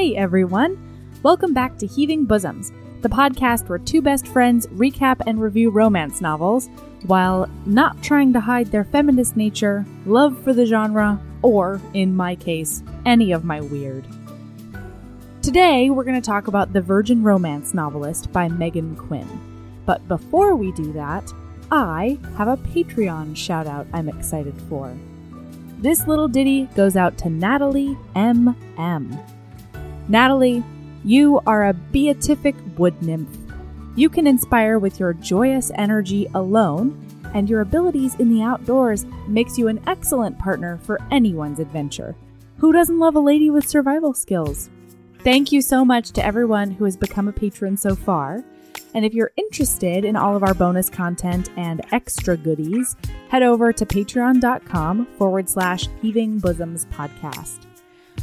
Hey everyone! Welcome back to Heaving Bosoms, the podcast where two best friends recap and review romance novels while not trying to hide their feminist nature, love for the genre, or, in my case, any of my weird. Today, we're going to talk about The Virgin Romance Novelist by Megan Quinn. But before we do that, I have a Patreon shout out I'm excited for. This little ditty goes out to Natalie M.M. Natalie, you are a beatific wood nymph. You can inspire with your joyous energy alone, and your abilities in the outdoors makes you an excellent partner for anyone's adventure. Who doesn't love a lady with survival skills? Thank you so much to everyone who has become a patron so far. And if you're interested in all of our bonus content and extra goodies, head over to patreon.com forward slash heaving bosoms podcast.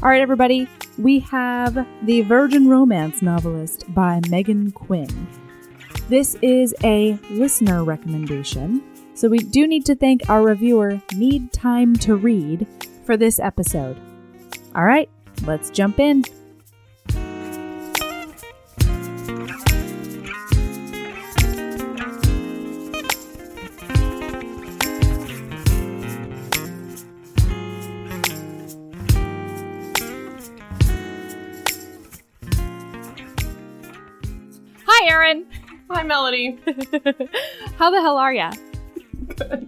All right, everybody, we have The Virgin Romance Novelist by Megan Quinn. This is a listener recommendation, so we do need to thank our reviewer, Need Time to Read, for this episode. All right, let's jump in. Hi, Hi, Melody. How the hell are ya? Good.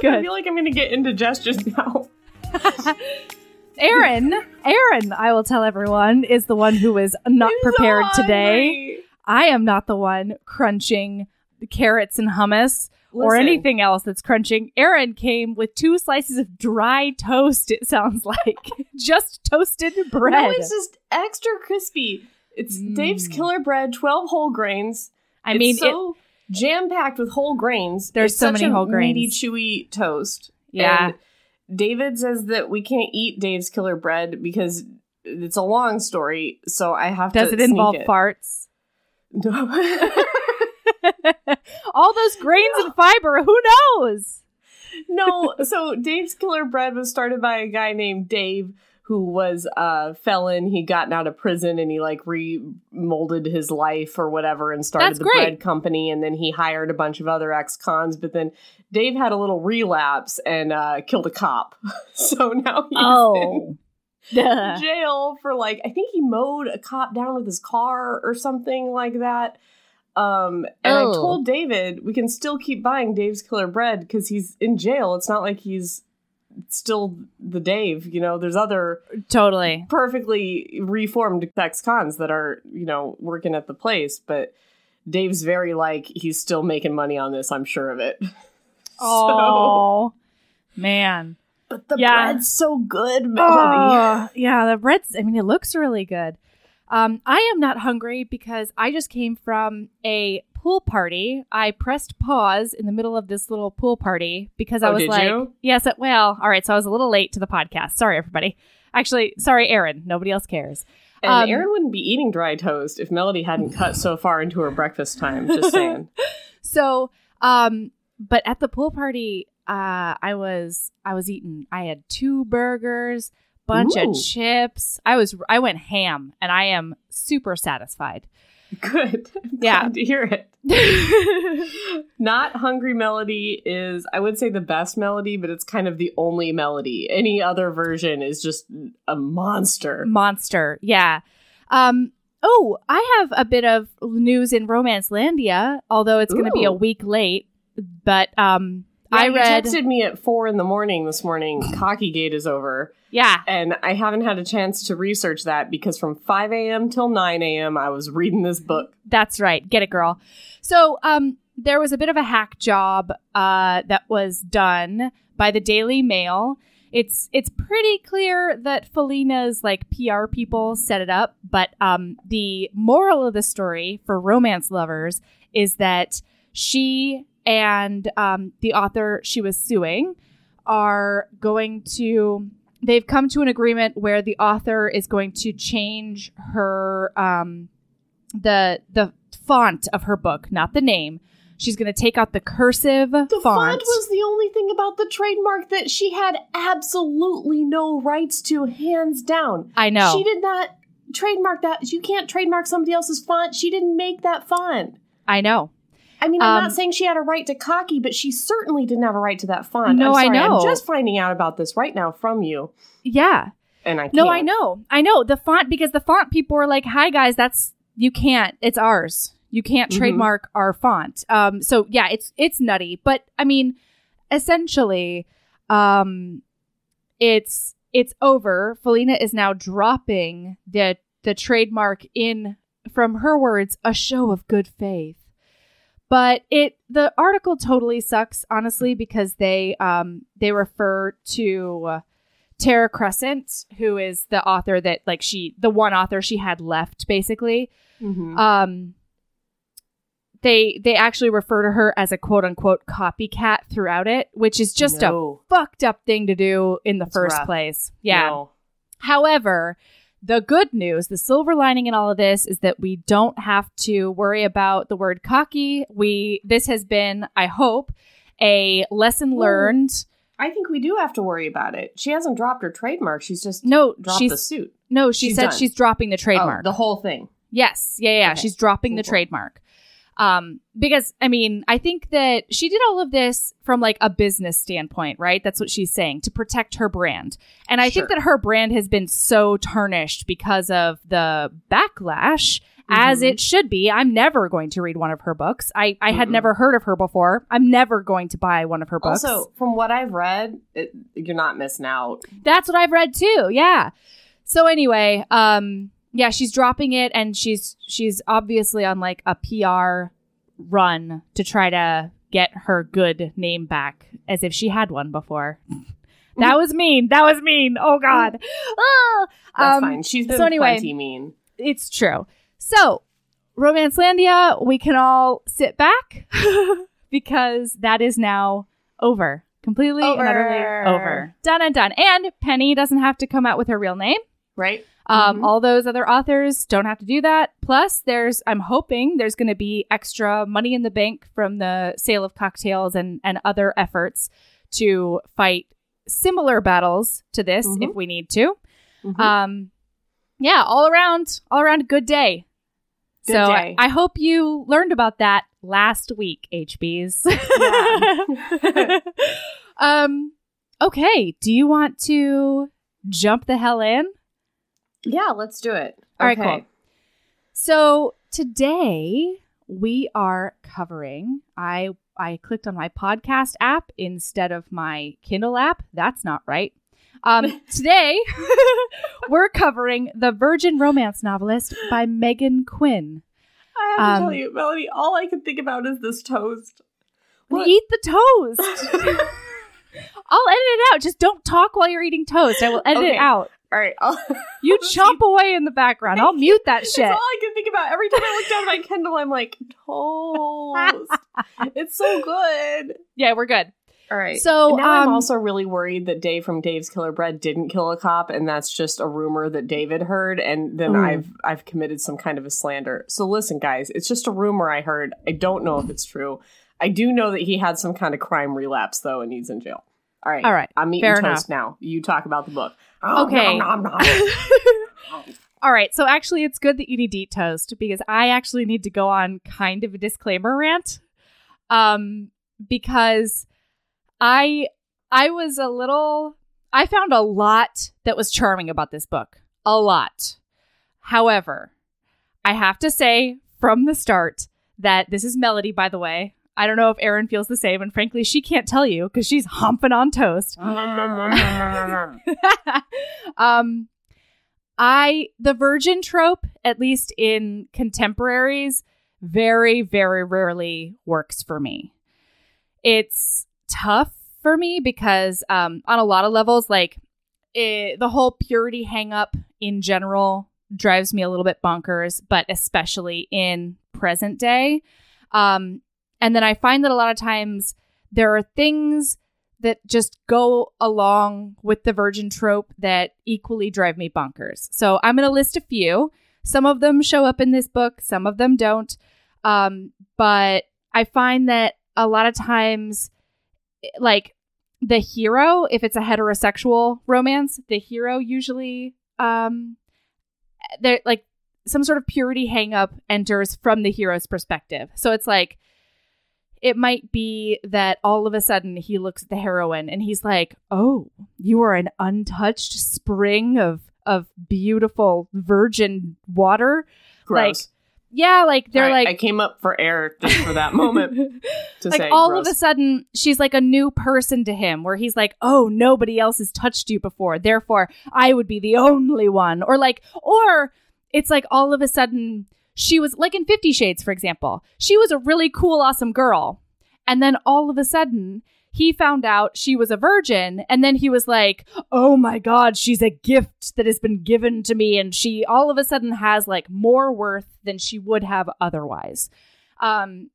Good. I feel like I'm going to get indigestion now. Erin, Erin, I will tell everyone, is the one who is not so prepared today. I am not the one crunching the carrots and hummus or anything else that's crunching. Erin came with two slices of dry toast, it sounds like. just toasted bread. No, it's just extra crispy. It's Mm. Dave's Killer Bread, 12 whole grains. I It's mean, it, so jam packed with whole grains. There's It's so many whole meaty, grains. chewy toast. yeah. And David says that we can't eat Dave's Killer Bread because it's a long story, so I have Does to. Does it involve sneak farts? No. All those grains and fiber, who knows? no, so Dave's Killer Bread was started by a guy named Dave who was a felon. He gotten out of prison and he like remolded his life or whatever and started That's the great. bread company and then he hired a bunch of other ex-cons, but then Dave had a little relapse and uh, killed a cop. so now he's Oh. In jail for like I think he mowed a cop down with his car or something like that. Um, and I Oh. told David we can still keep buying Dave's Killer Bread because he's in jail. It's not like he's still the Dave. You know, there's other Totally. perfectly reformed ex cons that are you know working at the place, but Dave's very like he's still making money on this. I'm sure of it. So, Oh, man. but the Yeah. bread's so good, Melody. Oh, yeah, the bread's, I mean, it looks really good. Um, I am not hungry because I just came from a pool party. I pressed pause in the middle of this little pool party because I Oh, was did like, you? yes, well, all right. So I was a little late to the podcast. Sorry, everybody. Actually, sorry, Erin. Nobody else cares. And Um, Erin wouldn't be eating dry toast if Melody hadn't cut so far into her breakfast time. Just saying. So, um, but at the pool party, uh, I was I was eating. I had two burgers, bunch Ooh. of chips. I was I went ham, and I am super satisfied. Good. I'm Yeah. To hear it. Not Hungry Melody is, I would say, the best melody, but it's kind of the only melody. Any other version is just a monster. Monster, yeah. Um. Oh, I have a bit of news in Romancelandia, although it's going to be a week late. But um, Yeah, I you read, texted me at four in the morning this morning. Cocky Gate is over, yeah, and I haven't had a chance to research that because from five a.m. till nine a.m. I was reading this book. That's right. Get it, girl. So, um, there was a bit of a hack job uh, that was done by the Daily Mail. It's it's pretty clear that Faleena's like PR people set it up, but um, the moral of the story for romance lovers is that she and um, the author she was suing are going to they've come to an agreement where the author is going to change her um, the the font of her book, not the name. She's going to take out the cursive The font. font was the only thing about the trademark that she had absolutely no rights to, hands down. I know. She did not trademark that. You can't trademark somebody else's font. She didn't make that font. I know. I mean, I'm Um, not saying she had a right to cocky, but she certainly didn't have a right to that font. No, I'm I know. I'm just finding out about this right now from you, Yeah. and I can't. No, I know. I know. The font because the font people were like, "Hi guys, that's you can't. It's ours. You can't Mhm. trademark our font." Um so yeah, it's it's nutty, but I mean, essentially um it's it's over. Faleena is now dropping the the trademark in from her words, a show of good faith. But it the article totally sucks honestly because they um they refer to uh, Tara Crescent, who is the author that like she the one author she had left basically. Mhm. Um they they actually refer to her as a quote unquote copycat throughout it, which is just a fucked up thing to do in the That's first rough. place. Yeah. No. However, the good news, the silver lining in all of this is that we don't have to worry about the word cocky. We this has been, I hope, a lesson learned. I think we do have to worry about it. She hasn't dropped her trademark. She's just No, dropped she's the suit. no, she she's said done. she's dropping the Oh, trademark. the whole thing. yes, yeah, yeah, Okay. she's dropping the trademark. Um, because I mean, I think that she did all of this from like a business standpoint, right? That's what she's saying to protect her brand. And I think that her brand has been so tarnished because of the backlash, as Mhm. it should be. I'm never going to read one of her books. I, I had Mm-mm. never heard of her before. I'm never going to buy one of her books. Also, from what I've read, it, you're not missing out. That's what I've read too. Yeah. So anyway, um yeah, she's dropping it and she's she's obviously on like a PR run to try to get her good name back as if she had one before. that was mean. That was mean. Oh god. Ah! That's Um, fine. She's been so anyway- plenty mean. It's true. So, Romancelandia, we can all sit back because that is now over. Completely and utterly Over. over. Done and done. And Penny doesn't have to come out with her real name. Right? Um, Mhm. All those other authors don't have to do that. Plus, there's, I'm hoping there's going to be extra money in the bank from the sale of Cocktales and, and other efforts to fight similar battles to this Mhm. if we need to. Mhm. Um, yeah, all around, all around good day. Good so day. I hope you learned about that last week, HBs. um, okay. Do you want to jump the hell in? Yeah, let's do it. All right, Okay. cool. So today we are covering. I I clicked on my podcast app instead of my Kindle app. That's not right. Um, today we're covering the Virgin Romance novelist by Megan Quinn. I have to Um, tell you, Melody, all I can think about is this toast. What? Eat the toast. I'll edit it out. Just don't talk while you're eating toast. I will edit Okay. it out. All right. I'll- You chomp away in the background. I'll mute that That's shit. all I can think about. Every time I look down at my Kindle, I'm like, toast. it's so good. Yeah, we're good. All right. So, now I'm um, also really worried that Dave from Dave's Killer Bread didn't kill a cop, and that's just a rumor that David heard, and then Ooh. I've I've committed some kind of a slander. So listen, guys, it's just a rumor I heard. I don't know if it's true. I do know that he had some kind of crime relapse though, and he's in jail. All right. All right. I'm eating Fair toast now. You talk about the book. Okay. nom, nom, nom. All right, so actually, it's good that you need to eat toast because I actually need to go on kind of a disclaimer rant, um, because I I was a little I found a lot that was charming about this book, a lot. However, I have to say from the start that this is Melody, by the way. I don't know if Erin feels the same, and frankly, she can't tell you because she's humping on toast. um I the virgin trope, at least in contemporaries, very, very rarely works for me. It's tough for me because um on a lot of levels, like it, the whole purity hangup in general drives me a little bit bonkers, but especially in present day. Um and then I find that a lot of times there are things that just go along with the virgin trope that equally drive me bonkers. So I'm going to list a few. Some of them show up in this book, some of them don't. Um, but I find that a lot of times, like the hero, if it's a heterosexual romance, the hero usually um, there like some sort of purity hangup enters from the hero's perspective. So it's like it might be that all of a sudden he looks at the heroine and he's like, "Oh, you are an untouched spring of of beautiful virgin water." Gross. Like yeah, like they're I, like I came up for air just for that moment to like say all gross. of a sudden she's like a new person to him where he's like oh nobody else has touched you before therefore i would be the only one or like or it's like all of a sudden she was like in 50 shades for example she was a really cool awesome girl. And then all of a sudden he found out she was a virgin and then he was like oh my god she's a gift that has been given to me and she all of a sudden has like more worth than she would have otherwise. Um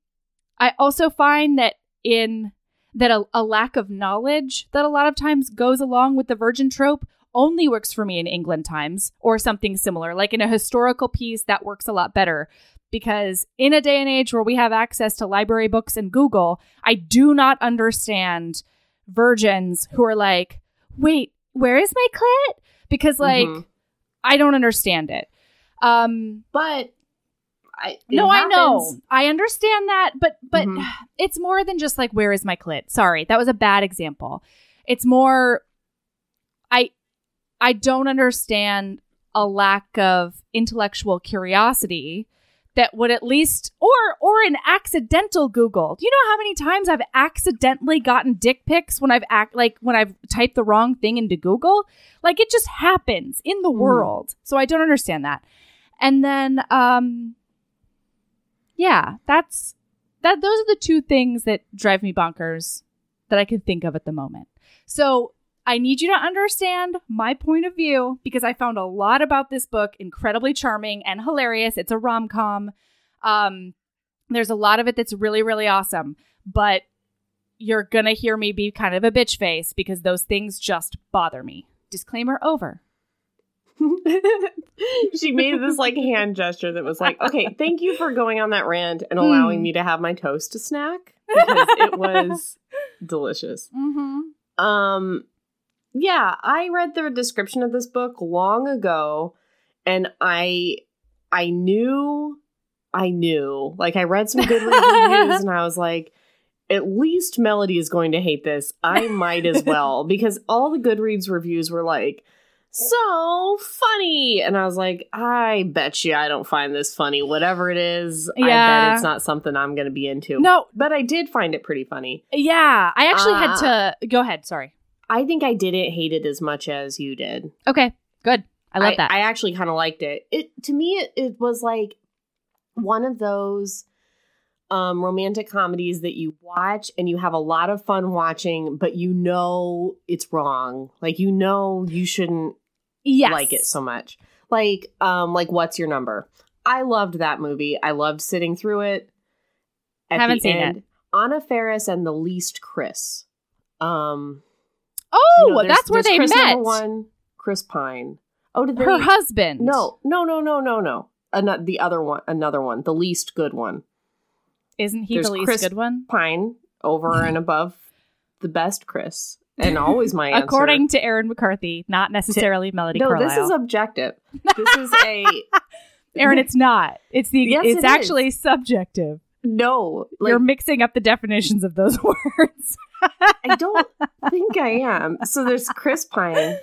i also find that in that a, a lack of knowledge that a lot of times goes along with the virgin trope only works for me in england times or something similar like in a historical piece that works a lot better because in a day and age where we have access to library books and Google, I do not understand virgins who are like, wait, where is my clit? Because like Mhm. I don't understand it. Um but I, no, I know. I understand that, but but Mhm. it's more than just like where is my clit? Sorry, that was a bad example. It's more I I don't understand a lack of intellectual curiosity that would at least or or an accidental Google. Do you know how many times I've accidentally gotten dick pics when I've act like when I've typed the wrong thing into Google? Like it just happens in the Mhm. world. So I don't understand that. And then um yeah, that's that those are the two things that drive me bonkers that I can think of at the moment. So I need you to understand my point of view because I found a lot about this book incredibly charming and hilarious. It's a rom com. Um, there's a lot of it that's really, really awesome, but you're gonna hear me be kind of a bitch face because those things just bother me. Disclaimer over. she made this like hand gesture that was like, okay, thank you for going on that rant and allowing Hmm. me to have my toast to snack because it was delicious. Mm-hmm. Um, yeah, I read the description of this book long ago, and I, I knew, I knew, like I read some good reviews, and I was like, at least Melody is going to hate this. I might as well because all the Goodreads reviews were like. So funny. And I was like, I bet you I don't find this funny. Whatever it is, I Yeah. bet it's not something I'm going to be into. No, But I did find it pretty funny. yeah, I actually had Uh, to go ahead. Sorry. I think I didn't hate it as much as you did. Okay, good. I love that. I actually kind of liked it. It to me, it, it was like one of those um romantic comedies that you watch and you have a lot of fun watching, but you know it's wrong. Like you know you shouldn't yes. like it so much. Like um like what's your number? I loved that movie. I loved sitting through it. At Haven't seen end, it. Anna Faris and the least Chris. Um Oh, you know, that's where they Chris met. One, Chris Pine. Oh, did they? Her husband. No, no, no, no, no, no. Another, the other one, another one, the least good one. Isn't he There's the least Chris good one? Pine over and above the best Chris, and always my answer. According to Erin McCarthy, not necessarily Melody no, Carlisle. this is objective. This is a Erin, it's not. It's the. Yes, it's it actually subjective. no. Like, You're mixing up the definitions of those words. I don't think I am. So there's Chris Pine,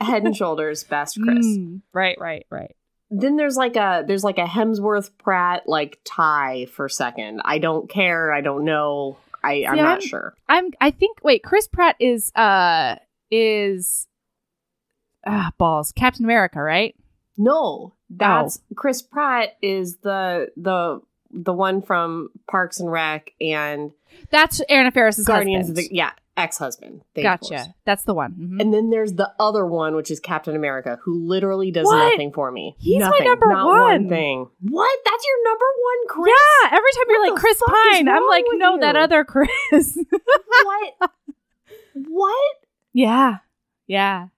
head and shoulders best Chris. Mm, right, right, right. then there's like a there's like a Hemsworth Pratt like tie for second. I don't care. I don't know. I I'm not I'm- sure. I'm. I think. Wait, Chris Pratt is. Uh, is. Ah, balls. Captain America, right? No, that's Oh. Chris Pratt is the the the one from Parks and Rec and That's Anna Faris's Guardians husband. of the yeah ex husband. Gotcha. That's the one. Mhm. And then there's the other one, which is Captain America, who literally does What? nothing for me. He's my nothing, number not one. thing. What? That's your number one, Chris? Yeah, every time you're like Chris Pine, I'm like, no, that other Chris. what? what? yeah, yeah.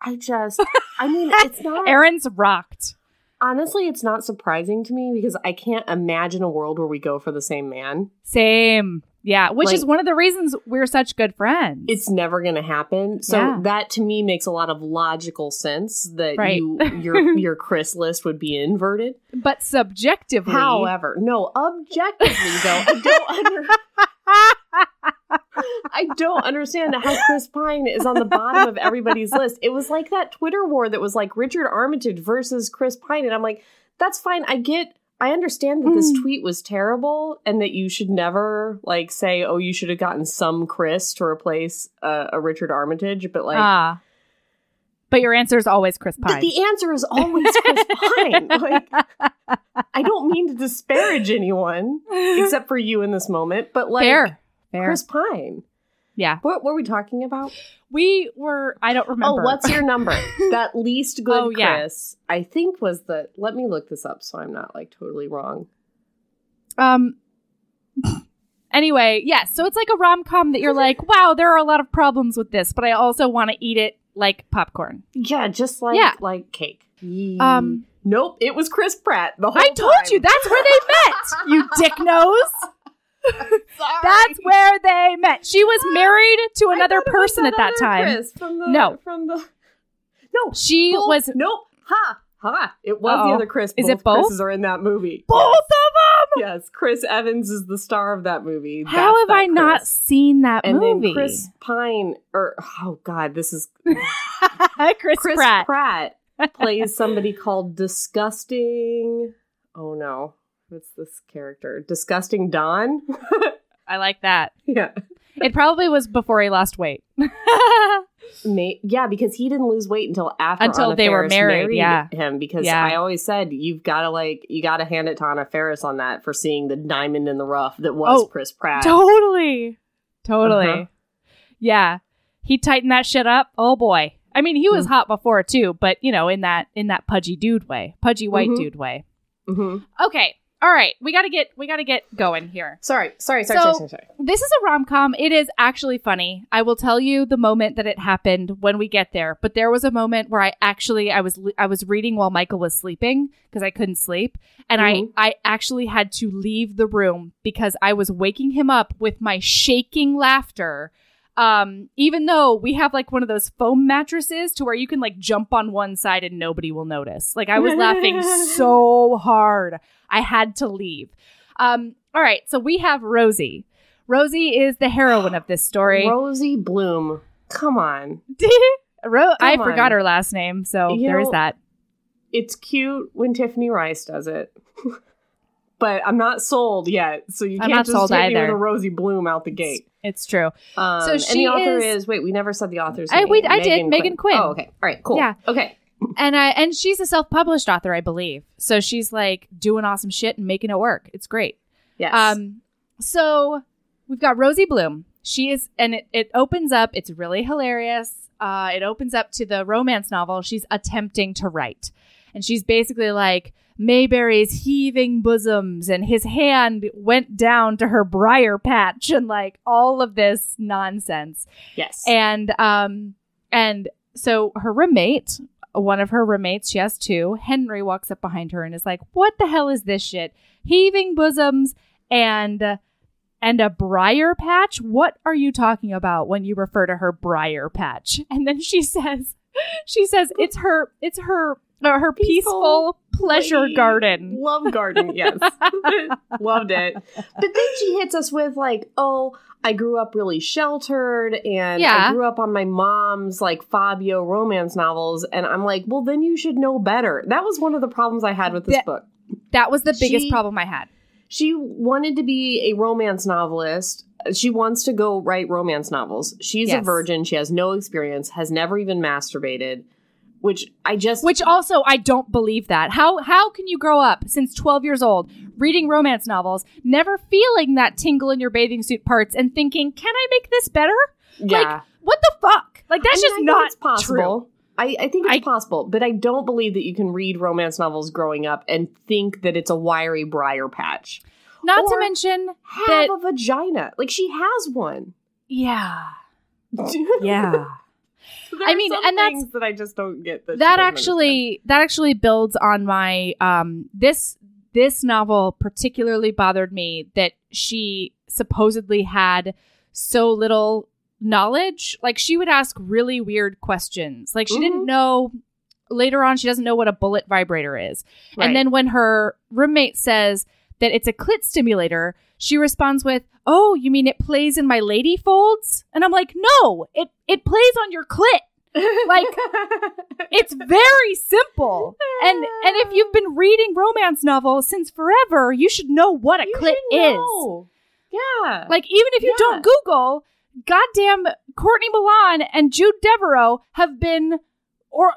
I just, I mean, it's not. Erin's rocked. Honestly, it's not surprising to me because I can't imagine a world where we go for the same man. Same. Yeah, which Like- is one of the reasons we're such good friends. It's never going to happen. So Yeah. that to me makes a lot of logical sense that Right. you your your Chris list would be inverted. but subjectively, However, no, objectively though, I don't under, I don't understand how Chris Pine is on the bottom of everybody's list. It was like that Twitter war that was like Richard Armitage versus Chris Pine, and I'm like, that's fine. I get, I understand that this Mm. tweet was terrible, and that you should never like say, oh, you should have gotten some Chris to replace uh, a Richard Armitage, but like. ah. But your answer is always Chris Pine. the answer is always Chris Pine. Like, I don't mean to disparage anyone except for you in this moment, but like fair, fair. Chris Pine. yeah, What were we talking about? we were. I don't remember. Oh, what's your number? that least good Oh, yeah. I think was the. Let me look this up so I'm not like totally wrong. um? Anyway, yes. So it's like a rom com that you're like, wow, there are a lot of problems with this, but I also want to eat it like popcorn. Yeah, just like Yeah. like cake. Um, nope, it was Chris Pratt. The whole I told time. you that's where they met. You dick nose. That's where they met. She was married to another thought it was person at that time. Chris from the, No. from the no She Bull- was nope. Ha ha. It was the Uh-oh. other Chris. Is it both both? Chris's are in that movie. both of them. Yes, Chris Evans is the star of that movie. How That's have I not seen that And movie? then Chris Pine, or oh god, this is Chris, Chris Pratt. Pratt, plays somebody called Disgusting. Oh no, what's this character? Disgusting Don. I like that. yeah, It probably was before he lost weight. May- yeah, because he didn't lose weight until after Until Anna they were Faris married, yeah. him because Yeah. I always said you've got to like you got to hand it to Anna Faris on that for seeing the diamond in the rough that was Oh, Chris Pratt. totally. Totally. Uh-huh. Yeah. He tightened that shit up. Oh boy. I mean, he was Mm. hot before too, but you know, in that in that pudgy dude way. Pudgy white Mhm. dude way. Mhm. Okay. All right. We got to get we got to get going here. Sorry, sorry, sorry, So- sorry, sorry, sorry. This is a rom com. It is actually funny. I will tell you the moment that it happened when we get there. But there was a moment where I actually I was I was reading while Michael was sleeping because I couldn't sleep, and Mhm. I I actually had to leave the room because I was waking him up with my shaking laughter. Um, even though we have like one of those foam mattresses to where you can like jump on one side and nobody will notice. Like I was laughing so hard. I had to leave. Um, all right, so we have Rosie. Rosie is the heroine of this story. Rosie Bloom. Come on. Ro- I forgot on. her last name, so You there is know- that. It's cute when Tiffany Rice does it. but I'm not sold yet, so you I'm can't just sold hit me with a Rosie Bloom out the gate. It's true. Um, So and the author is- is, wait, we never said the author's I- name. we- I did, Megan Quinn. Oh, okay. All right, cool. Yeah. Okay. And I and she's a self-published author, I believe. So she's like doing awesome shit and making it work. It's great. Yes. Um, so we've got Rosie Bloom. She is, and it, it opens up. It's really hilarious. Uh, it opens up to the romance novel she's attempting to write, and she's basically like Mayberry's heaving bosoms, and his hand went down to her briar patch, and like all of this nonsense. yes. And um, and so her roommate, one of her roommates, she has two. Henry walks up behind her and is like, "What the hell is this shit? Heaving bosoms and and a briar patch? What are you talking about when you refer to her briar patch?" And then she says, "She says it's her, it's her." Uh, her peaceful, Peaceful pleasure Lady. garden. Love garden, yes. Loved it. But then she hits us with like, oh, I grew up really sheltered and Yeah. I grew up on my mom's like Fabio romance novels. And I'm like, well, then you should know better. That was one of the problems I had with this That- book. That was the biggest She- problem I had. She wanted to be a romance novelist. She wants to go write romance novels. She's a virgin. She has no experience, has never even masturbated, which I just. Which also I don't believe that. How how can you grow up since 12 years old reading romance novels, never feeling that tingle in your bathing suit parts and thinking, "Can I make this better?" yeah. What the fuck? Like that's I mean, just not possible. true. I, I think it's I- possible, but I don't believe that you can read romance novels growing up and think that it's a wiry briar patch. Not to mention Have that a vagina. Like she has one. yeah. Yeah. Are mean, and that's- that I just don't get. That, that actually that actually builds on my um this this novel particularly bothered me that she supposedly had so little knowledge. Like she would ask really weird questions. Like she didn't Mhm. know later on she doesn't know what a bullet vibrator is. Right. And then when her roommate says that it's a clit stimulator, she responds with, "Oh, you mean it plays in my lady folds?" And I'm like, "No, it it plays on your clit. like, It's very simple." And and if you've been reading romance novels since forever, you should know what a You clit is. yeah, Like even if you Yeah. don't Google, goddamn Courtney Milan and Jude Devereaux have been or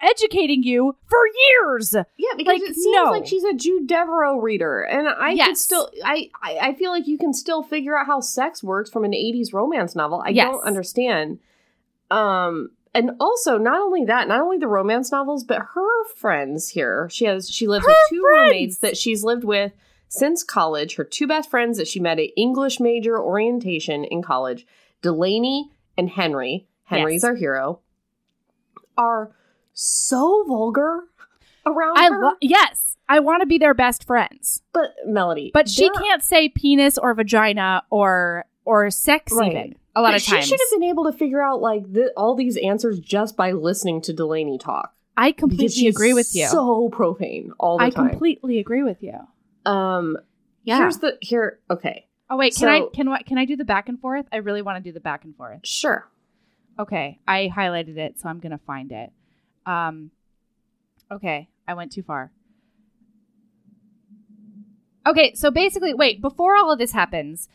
educating you for years. Yeah, because Like, it seems no. like she's a Jude Devereaux reader, and I can still, I, I, I feel like you can still figure out how sex works from an '80s romance novel. I Yes. don't understand. Um, and also not only that, not only the romance novels, but her friends here. She has, she lives Her with two friends! roommates that she's lived with since college. Her two best friends that she met at English major orientation in college, Delaney and Henry. Henry's Yes. our hero. Are so vulgar around I her. lo- yes, I want to be their best friends. But Melody, But she can't say penis or vagina or or sex Right. even. A lot but of times. she should have been able to figure out like th- all these answers just by listening to Delaney talk. I completely she's agree with you. So profane all the I time. I completely agree with you. um, Yeah. here's the here. Okay, oh wait, can I can I can I do the back and forth? I really want to do the back and forth. sure. Okay, I highlighted it, so I'm gonna find it. Um, okay, I went too far. Okay, so basically, wait, before all of this happens,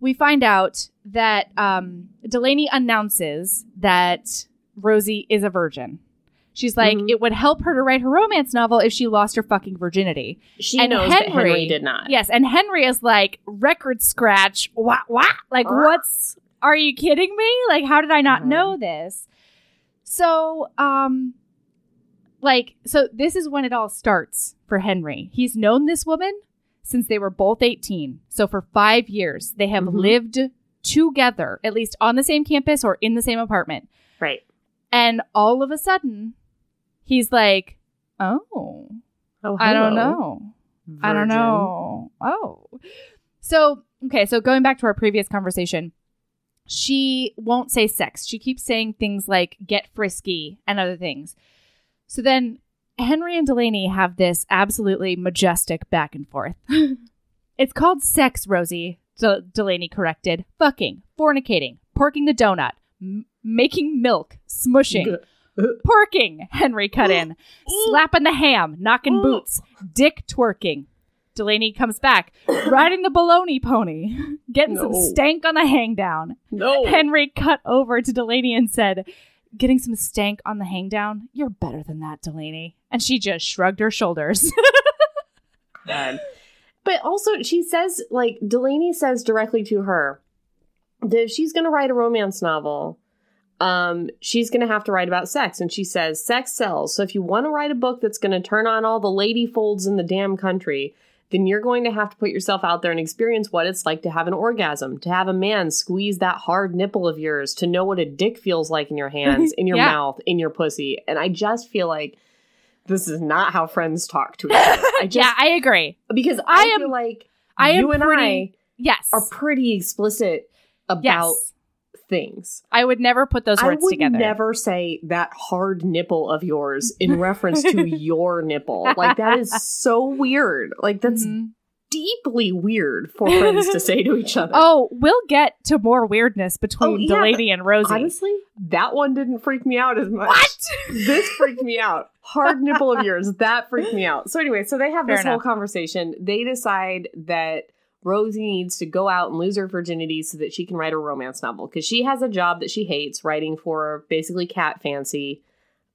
we find out that um, Delaney announces that Rosie is a virgin. She's like, Mhm. it would help her to write her romance novel if she lost her fucking virginity. She And knows that Henry- Henry did not. Yes, and Henry is like, record scratch. What? What? Like, What? what's? Are you kidding me? Like, how did I not Mhm. know this? So, um, like, so this is when it all starts for Henry. He's known this woman since they were both 18. So for five years, they have Mhm. lived together, at least on the same campus or in the same apartment. Right. And all of a sudden, he's like, oh, Oh, I don't know. I don't know. Oh. So, okay, so going back to our previous conversation, she won't say sex. She keeps saying things like get frisky and other things. So then Henry and Delaney have this absolutely majestic back and forth. it's called sex, Rosie, De- Delaney corrected. Fucking, fornicating, porking the donut, m- making milk, smushing, Porking, Henry cut in. Slapping the ham, knocking boots, dick twerking. Delaney comes back, riding the baloney pony, getting some stank on the hang down. No. Henry cut over to Delaney and said, Getting some stank on the hang down? You're better than that, Delaney. And she just shrugged her shoulders. But also, she says, like, Delaney says directly to her that if she's going to write a romance novel, um, she's going to have to write about sex. And she says, sex sells. So if you want to write a book that's going to turn on all the lady folds in the damn country, then you're going to have to put yourself out there and experience what it's like to have an orgasm, to have a man squeeze that hard nipple of yours, to know what a dick feels like in your hands, in your Yeah. mouth, in your pussy. And I just feel like this is not how friends talk to each other. I just, yeah, I agree. because I, I am- feel like I am you and pretty- Yes. Are pretty explicit about yes. Things. I would never put those I words would together. never say that hard nipple of yours in reference to your nipple. Like that is so weird. Like that's Mhm. deeply weird for friends to say to each other. Oh, we'll get to more weirdness between Oh, yeah, Delaney and Rosie. Honestly, that one didn't freak me out as much. What? this freaked me out. Hard nipple of yours. That freaked me out. So anyway, so they have Fair this whole conversation. They decide that Rosie needs to go out and lose her virginity so that she can write a romance novel because she has a job that she hates, writing for basically Cat Fancy,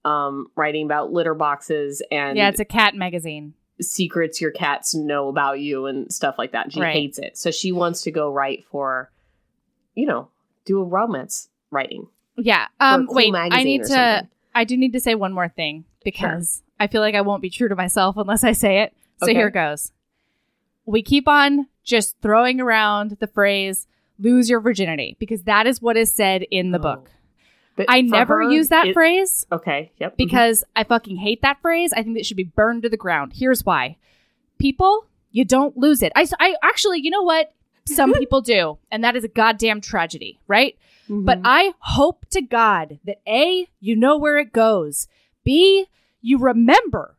um, writing about litter boxes and yeah, it's a cat magazine. secrets your cats know about you and stuff like that. She Right. hates it, so she wants to go write for, you know, do a romance writing. Yeah. Um. cool wait, I need to. I do need to say one more thing because I feel like I won't be true to myself unless I say it. So Okay. here goes. We keep on just throwing around the phrase "lose your virginity" because that is what is said in the Oh. book. But I never her, use that it- phrase Okay. Yep. mhm. because I fucking hate that phrase. I think it should be burned to the ground. Here's why. People, you don't lose it. I, I actually, you know what? some people do, and that is a goddamn tragedy, right? Mm-hmm. But I hope to God that A, you know where it goes. B, you remember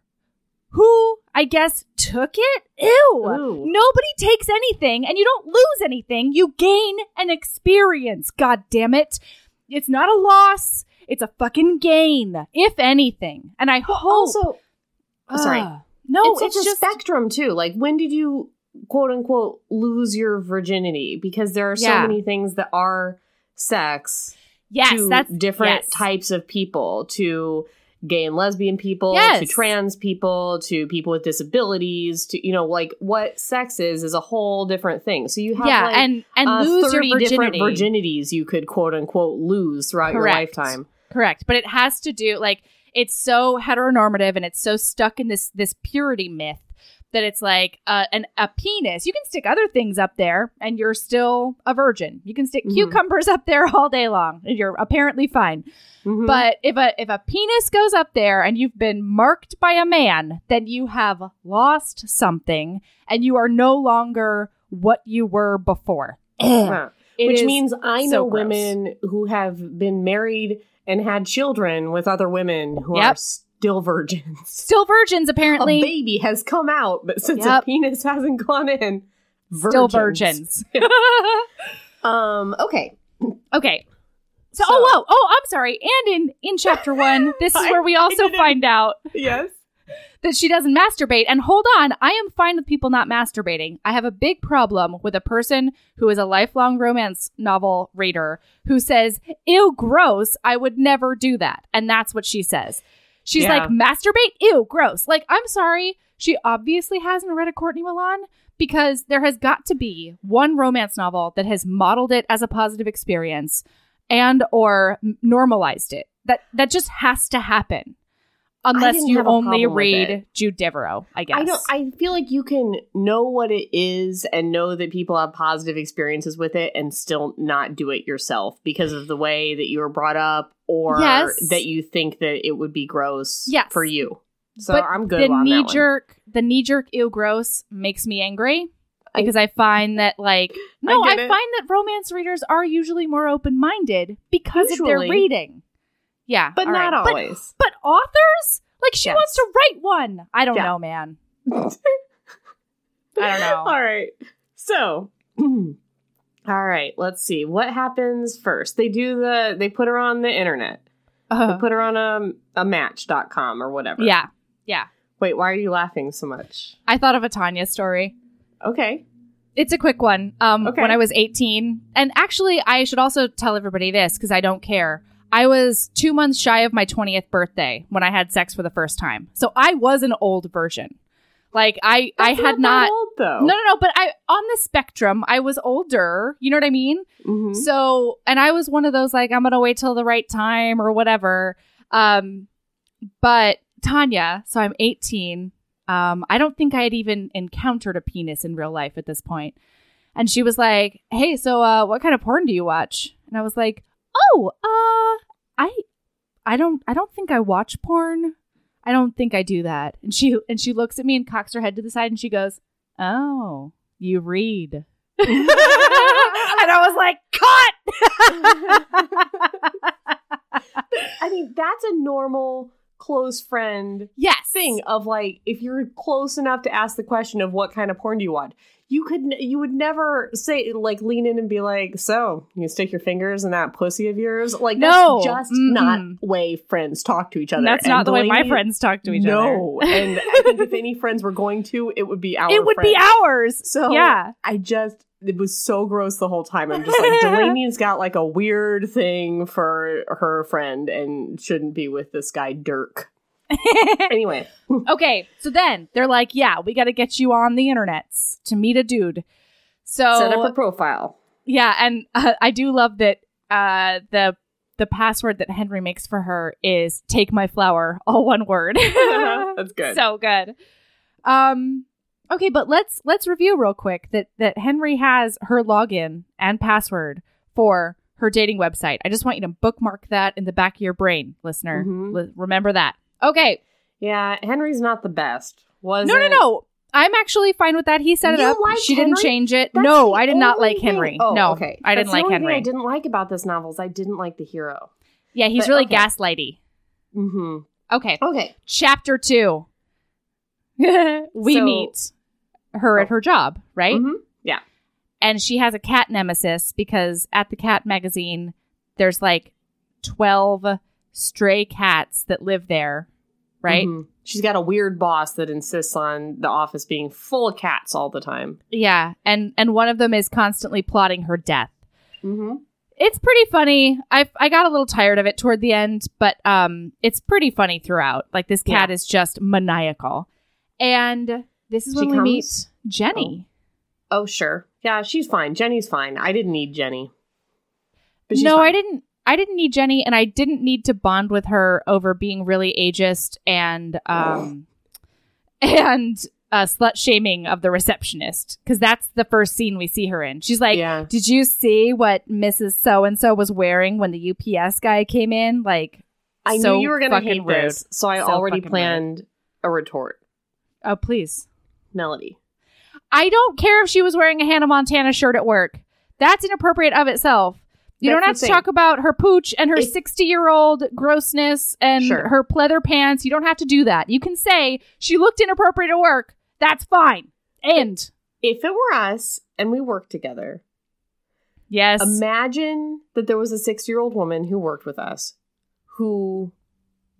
who I guess took it. Ew. Ooh. Nobody takes anything and you don't lose anything. You gain an experience. God damn it. It's not a loss. It's a fucking gain, if anything. And I hope. also, oh, sorry. Ah, no, it's, it's, a just spectrum too. Like, when did you quote unquote lose your virginity? Because there are so Yeah. many things that are sex yes, to that's different yes. types of people, to gay and lesbian people, to trans people, to people with disabilities, to you know, like what sex is is a whole different thing. So you have yeah, like, and and uh, lose your virginity. different virginities you could quote unquote lose throughout your lifetime. Correct, but it has to do like it's so heteronormative and it's so stuck in this this purity myth that it's like uh, an a penis. You can stick other things up there and you're still a virgin. You can stick Mhm. cucumbers up there all day long and you're apparently fine. Mhm. But if a if a penis goes up there and you've been marked by a man, then you have lost something and you are no longer what you were before. Which means I so know gross. women who have been married and had children with other women who are Yep. Still virgins. still virgins apparently. A baby has come out, but since Yep. a penis hasn't gone in, Still virgins. Um. Okay. Okay. So, So- oh, whoa, oh, I'm sorry. And in in chapter one, this is where we also find out Yes. that she doesn't masturbate. And hold on, I am fine with people not masturbating. I have a big problem with a person who is a lifelong romance novel reader who says, "Ew, gross. I would never do that." And that's what she says. She's Yeah. like, "Masturbate? Ew, gross." Like, I'm sorry. She obviously hasn't read a Courtney Milan because there has got to be one romance novel that has modeled it as a positive experience and or normalized it. That that just has to happen. Unless you only read. Jude Devereaux, I guess. I don't. I feel like you can know what it is and know that people have positive experiences with it, and still not do it yourself because of the way that you were brought up, or Yes. that you think that it would be gross Yes. for you. So but I'm good the on knee jerk, the knee jerk, ew, gross makes me angry because I, find that like no, I, it. find that romance readers are usually more open minded because of their reading. Yeah, but not right. Always. But, authors, like she Yes. wants to write one. I don't Yeah. know, man. I don't know. All right. So, all right. Let's see what happens first. They do the. They put her on the internet. They Uh, put her on a a Match.com or whatever. Yeah. Yeah, Wait. Why are you laughing so much? I thought of a Tanya story. Okay. It's a quick one. Um, Okay. when I was 18, and actually, I should also tell everybody this because I don't care. I was two months shy of my 20th birthday when I had sex for the first time, so I was an old version. Like I, I had that not. old though. No, no, no. But I on the spectrum, I was older. You know what I mean? Mhm. So, and I was one of those like I'm gonna wait till the right time or whatever. Um, but Tanya, so I'm 18. Um, I don't think I had even encountered a penis in real life at this point. And she was like, "Hey, so uh, what kind of porn do you watch?" And I was like, "Oh, uh, I, I don't, I don't think I watch porn. I don't think I do that." And she and she looks at me and cocks her head to the side and she goes, "Oh, you read." and I was like, "Cut!" I mean, that's a normal close friend yes, thing of like if you're close enough to ask the question of what kind of porn do you want you could you would never say like lean in and be like so you stick your fingers in that pussy of yours like No. that's just Mm-mm. not way friends talk to each other That's And not the way my friends talk to each other. no and i think if any friends were going to it would be our it would be friends. ours. so yeah, i just it was so gross the whole time i'm just like delaney's got like a weird thing for her friend and shouldn't be with this guy dirk anyway okay. So then they're like, "Yeah, we got to get you on the internets to meet a dude." So set up a profile yeah, and uh, I do love that uh, the the password that Henry makes for her is "take my flower," all one word. That's good. so good. Um. Okay, but let's let's review real quick that that Henry has her login and password for her dating website. I just want you to bookmark that in the back of your brain, listener. Mhm. Li- remember that. Okay. Yeah, Henry's not the best. Was No, no, it? no. I'm actually fine with that. He set it You up. liked She didn't change it. That's no, I did not like Henry. Oh, no, okay. I didn't That's like the only Henry. Thing I didn't like about this novel is I didn't like the hero. yeah, he's but really okay. gaslighty. Mm-hmm. Okay, Okay. chapter two. we So- meet her at Oh. her job, right? Mhm. Yeah. And she has a cat nemesis because at the cat magazine, there's like 12 stray cats that live there, right? Mhm. She's got a weird boss that insists on the office being full of cats all the time. Yeah, and and one of them is constantly plotting her death. Mm-hmm. It's pretty funny. I I got a little tired of it toward the end, but um, it's pretty funny throughout. Like this cat Yeah. is just maniacal, and this is She when we meet comes- Jenny. Oh, sure. Yeah, she's fine. Jenny's fine. I didn't need Jenny. But she's no, fine. I didn't. I didn't need Jenny, and I didn't need to bond with her over being really ageist and um and uh, slut shaming of the receptionist because that's the first scene we see her in. She's like, Yeah. "Did you see what Mrs. So and So was wearing when the UPS guy came in?" Like, I so knew you were going to hate rude. this, so I So already planned a retort. Oh, please. Melody. I don't care if she was wearing a Hannah Montana shirt at work. That's inappropriate of itself. You don't have to talk about her pooch and her 60 year old grossness and Sure. her pleather pants. You don't have to do that. You can say she looked inappropriate at work. That's fine. And If it were us and we worked together, yes, imagine that there was a six year old woman who worked with us who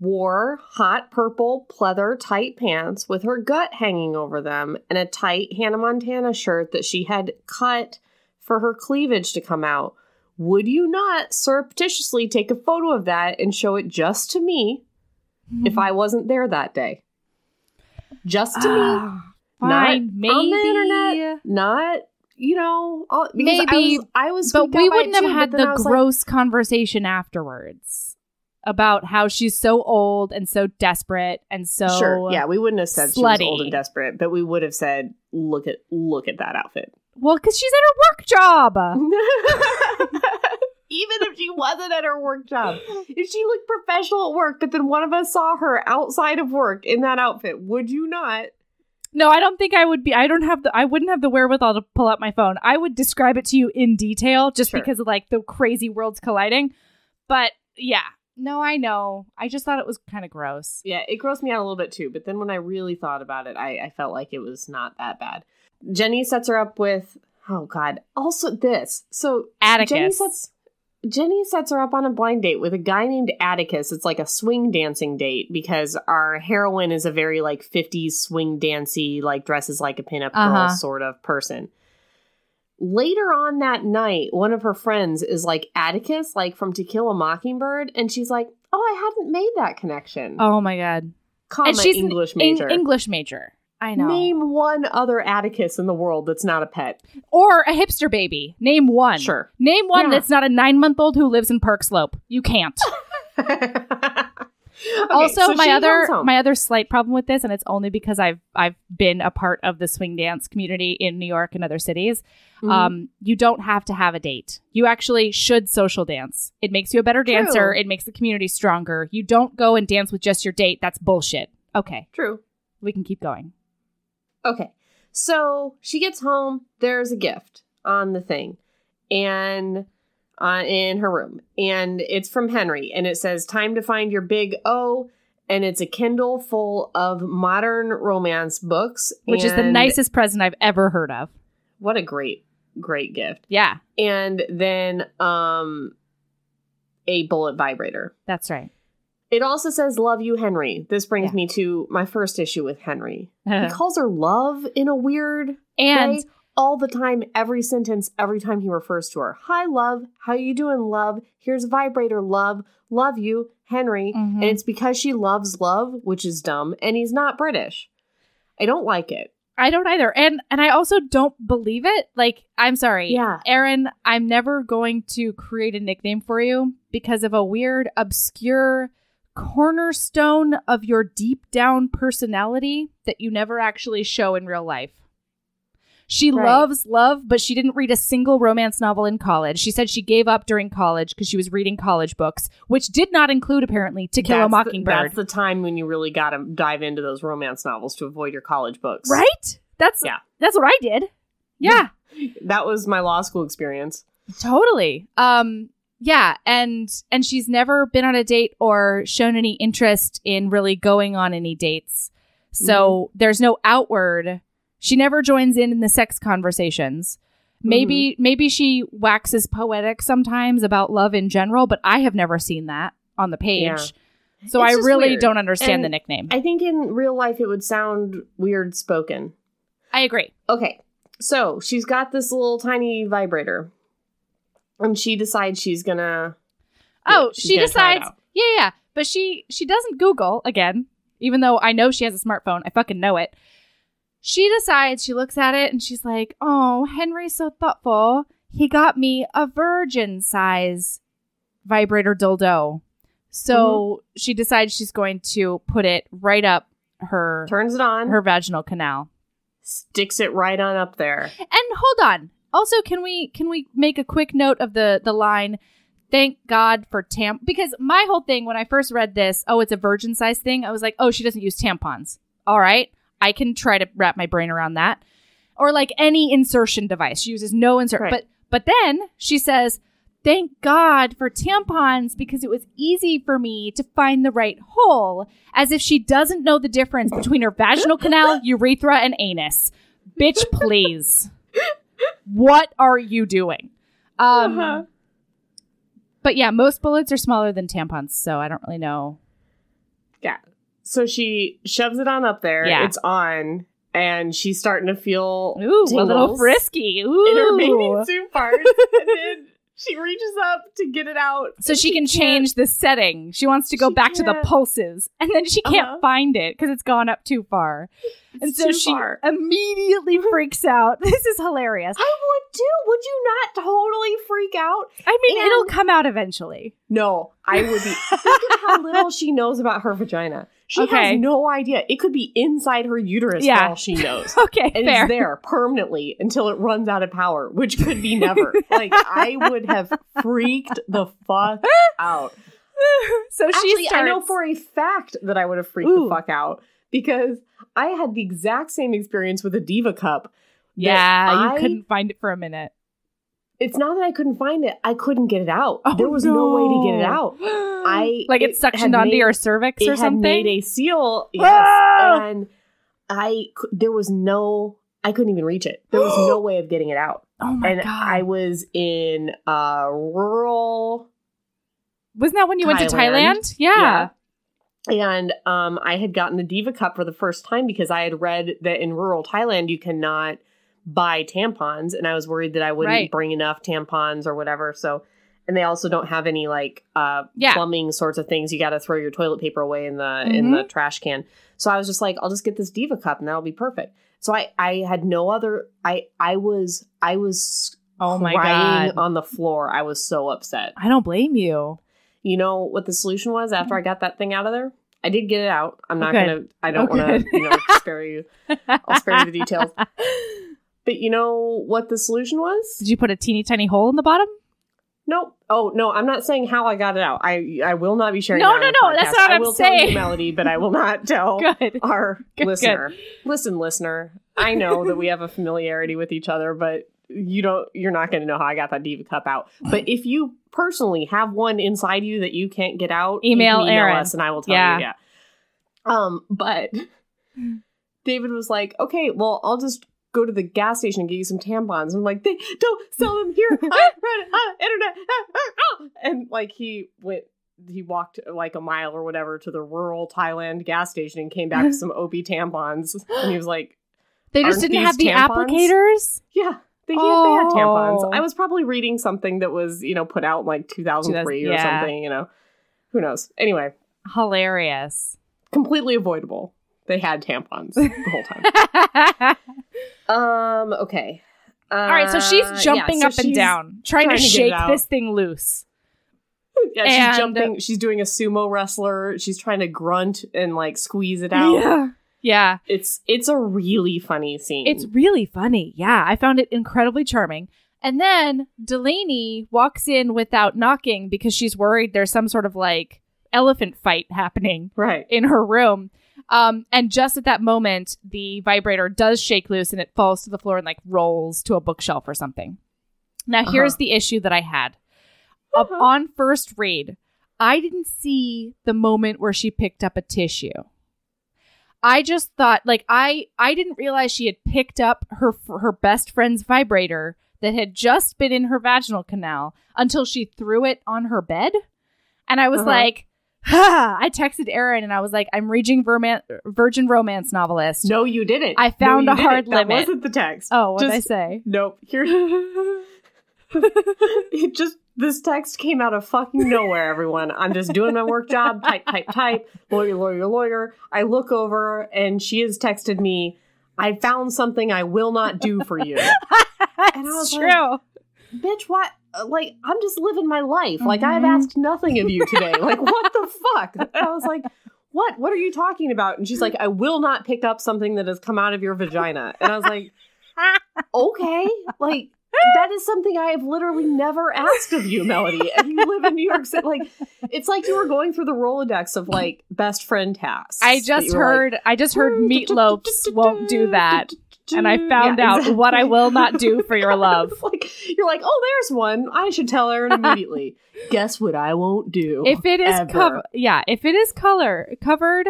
wore hot purple pleather tight pants with her gut hanging over them and a tight Hannah Montana shirt that she had cut for her cleavage to come out. Would you not surreptitiously take a photo of that and show it just to me if I wasn't there that day? Just to me. Ah, fine, maybe. on the internet, not you know, all, Maybe, I was, I was but we wouldn't have too, had but then I the was like, gross conversation afterwards about how she's so old and so desperate and so sure, yeah, we wouldn't have said she was old and desperate, but we would have said, look at look at that outfit. Well, because she's at her work job. Even if she wasn't at her work job, if she looked professional at work, but then one of us saw her outside of work in that outfit, would you not? No, I don't think I would be. I don't have the. I wouldn't have the wherewithal to pull up my phone. I would describe it to you in detail, just Sure. because of like the crazy worlds colliding. But yeah, no, I know. I just thought it was kind of gross. Yeah, it grossed me out a little bit too. But then when I really thought about it, I, I felt like it was not that bad. Jenny sets her up with oh god. Also this. So Atticus. Jenny sets Jenny sets her up on a blind date with a guy named Atticus. It's like a swing dancing date because our heroine is a very like 50s swing dancy, like dresses like a pinup girl Uh-huh. sort of person. Later on that night, one of her friends is like Atticus, like from To Kill a Mockingbird, and she's like, "Oh, I hadn't made that connection." oh my god. comma and she's English Eng- major. English major. I know. Name one other Atticus in the world that's not a pet. or a hipster baby. Name one. Sure. Name one Yeah. that's not a nine month old who lives in Park Slope. You can't. Okay, also, so my other my other slight problem with this, and it's only because I've I've been a part of the swing dance community in New York and other cities. Mhm. Um, you don't have to have a date. You actually should social dance. It makes you a better dancer. True. It makes the community stronger. You don't go and dance with just your date. That's bullshit. Okay, True. we can keep going. Okay. So she gets home. There's a gift on the thing, and uh, in her room, and it's from Henry, and it says "Time to find your big O." And it's a Kindle full of modern romance books, Which is the nicest present I've ever heard of. What a great, great gift! Yeah, And then, um, a bullet vibrator. that's right. It also says "Love you, Henry." This brings Yeah. me to my first issue with Henry. He calls her love in a weird and way all the time, every sentence, every time he refers to her. Hi, love. How you doing, love? Here's vibrator, love. Love you, Henry. Mhm. And it's because she loves love, which is dumb, and he's not British. I don't like it. I don't either. And and I also don't believe it. Like, I'm sorry. Yeah. Erin, I'm never going to create a nickname for you because of a weird, obscure cornerstone of your deep down personality that you never actually show in real life. She Right. loves love, but she didn't read a single romance novel in college. She said she gave up during college because she was reading college books, which did not include apparently To Kill a That's the- Mockingbird. that's the time when you really got to dive into those romance novels to avoid your college books. right? That's Yeah. That's what I did. Yeah. That was my law school experience. Totally. Um yeah, and and she's never been on a date or shown any interest in really going on any dates. So mm-hmm. there's no outward. She never joins in in the sex conversations. Maybe mm-hmm. maybe she waxes poetic sometimes about love in general, but I have never seen that on the page. Yeah. So It's I really weird. don't understand And the nickname. I think in real life it would sound weird spoken. I agree. Okay, so she's got this little tiny vibrator, and she decides she's gonna. Oh, Yeah, she decides. Yeah, yeah, but she she doesn't Google again, even though I know she has a smartphone. I fucking know it. She decides. She looks at it and she's like, "Oh, Henry's so thoughtful. He got me a virgin size vibrator dildo." So Mm-hmm. she decides she's going to put it right up her Turns it on, her vaginal canal. sticks it right on up there. And hold on. Also, can we can we make a quick note of the the line? Thank God for tam because my whole thing when I first read this, oh, it's a virgin size thing. I was like, oh, she doesn't use tampons. All right, I can try to wrap my brain around that. Or like any insertion device, she uses no insert. Right. But but then she says, thank God for tampons because it was easy for me to find the right hole. As if she doesn't know the difference between her vaginal canal, urethra, and anus. Bitch, please. What are you doing? Um, Uh-huh. But yeah, most bullets are smaller than tampons, so I don't really know. Yeah. So she shoves it on up there. Yeah. It's on, and she's starting to feel Ooh, a little frisky. Ooh. in her bathing suit parts, and then she reaches up to get it out, So and she can change the setting. She wants to go She back to the pulses, and then she can't Uh-huh. find it because it's gone up too far. and so she far. immediately freaks out. This is hilarious. I would too. Would you not totally freak out? I mean, And- it'll come out eventually. No, I would be. Think of how little she knows about her vagina. She Okay. has no idea. It could be inside her uterus Yeah. for all she knows. Okay, And fair. it's there permanently until it runs out of power, which could be never. like I would have freaked the fuck out. so she Actually, starts. I know for a fact that I would have freaked Ooh. the fuck out because I had the exact same experience with a diva cup. yeah, you I- couldn't find it for a minute. It's not that I couldn't find it; I couldn't get it out. Oh, there was no. way to get it out. I like it, it suctioned onto made- your cervix or something. made a seal. Yes, Ah! and I there was no. I couldn't even reach it. There was no way of getting it out. oh my and god! I was in uh rural Wasn't that when you went to Thailand. Thailand? Yeah. and um I had gotten the Diva Cup for the first time because I had read that in rural Thailand you cannot buy tampons and I was worried that I wouldn't Right. bring enough tampons or whatever. So and they also don't have any like uh Yeah. plumbing sorts of things. You got to throw your toilet paper away in the in Mm-hmm. the trash can. So I was just like I'll just get this Diva Cup and that'll be perfect. So I I had no other I I was I was Oh my crying god! on the floor. I was so upset. I don't blame you. You know what the solution was after I got that thing out of there? I did get it out. I'm not Good. gonna. I don't Oh, want to. You know, spare you. I'll spare you the details. But you know what the solution was? Did you put a teeny tiny hole in the bottom? Nope. Oh no, I'm not saying how I got it out. I I will not be sharing. No, that no, no, that's not what I I'm will tell you, Melody, but I will not tell Good. our Good, listener. Listen, listener. I know that we have a familiarity with each other, but you don't. You're not going to know how I got that diva cup out. But if you personally have one inside you that you can't get out, Email email Erin. us, and I will tell Yeah. you. Yeah. Um, but David was like, "Okay, well, I'll just." Go to the gas station and get you some tampons. I'm like, they don't sell them here. I read on internet. Ah, ah, ah. And like he went he walked like a mile or whatever to the rural Thailand gas station and came back with some OB tampons. And he was like, They just didn't have the tampons? applicators. Yeah, they, had, they had tampons. Oh. I was probably reading something that was, you know, put out in like 2003 or yeah. something, you know. Who knows? Anyway, Hilarious. completely avoidable. They had tampons the whole time. Um, okay. Uh, All right, so she's jumping up and down, trying, trying to to shake this thing loose. Yeah, she's and- jumping. She's doing a sumo wrestler. She's trying to grunt and like squeeze it out. Yeah. Yeah. It's it's a really funny scene. It's really funny. Yeah, I found it incredibly charming. And then Delaney walks in without knocking because she's worried there's some sort of like elephant fight happening right. in her room. Um, and just at that moment, the vibrator does shake loose and it falls to the floor and like rolls to a bookshelf or something. Now, here's Uh-huh. the issue that I had. Up Uh-huh. on first read, I didn't see the moment where she picked up a tissue. I just thought like I I didn't realize she had picked up her her best friend's vibrator that had just been in her vaginal canal until she threw it on her bed. And I was Uh-huh. like, ha! I texted Erin and I was like, I'm reading verman- Virgin Romance novelist. No, you didn't. I found No, a hard didn't. That wasn't the text. Oh, what did I say? Nope. Here. it just this text came out of fucking nowhere. Everyone, I'm just doing my work job. Type, type, type. Lawyer, lawyer, lawyer. I look over and she has texted me. I found something I will not do for you, That's I was like, true. bitch. What? Uh, Like I'm just living my life. Like I've Mhm. asked nothing of you today. Like what the fuck? I was like. What? What are you talking about? And she's like, I will not pick up something that has come out of your vagina. And I was like, okay, like that is something I have literally never asked of you, Melody. And you live in New York City. Like, it's like you were going through the Rolodex of like best friend tasks. I just were like, heard I just heard Meat Loaf's won't do that. And I found Yeah, out what I will not do for your love. Like you're like, oh, there's one. I should tell Erin immediately. Guess what I won't do. If it is covered, yeah, if it is color covered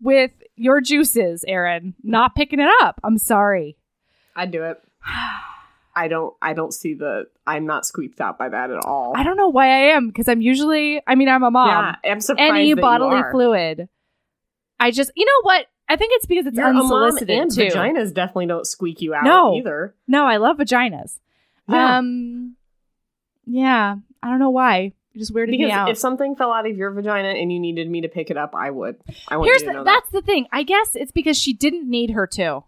with your juices, Erin, not picking it up. I'm sorry. I'd do it. I don't. I don't see the. I'm not squeaked out by that at all. I don't know why I am because I'm usually. I mean, I'm a mom. yeah, I'm surprised. Any bodily fluid. I just, you know what? I think it's because it's mom unsolicited and too. vaginas definitely don't squeak you out No. either. No, I love vaginas. Yeah. Um, yeah, I don't know why. It just weirded Because me out. if something fell out of your vagina and you needed me to pick it up, I would. I want Here's you to the, know that. that's the thing. I guess it's because she didn't need her to.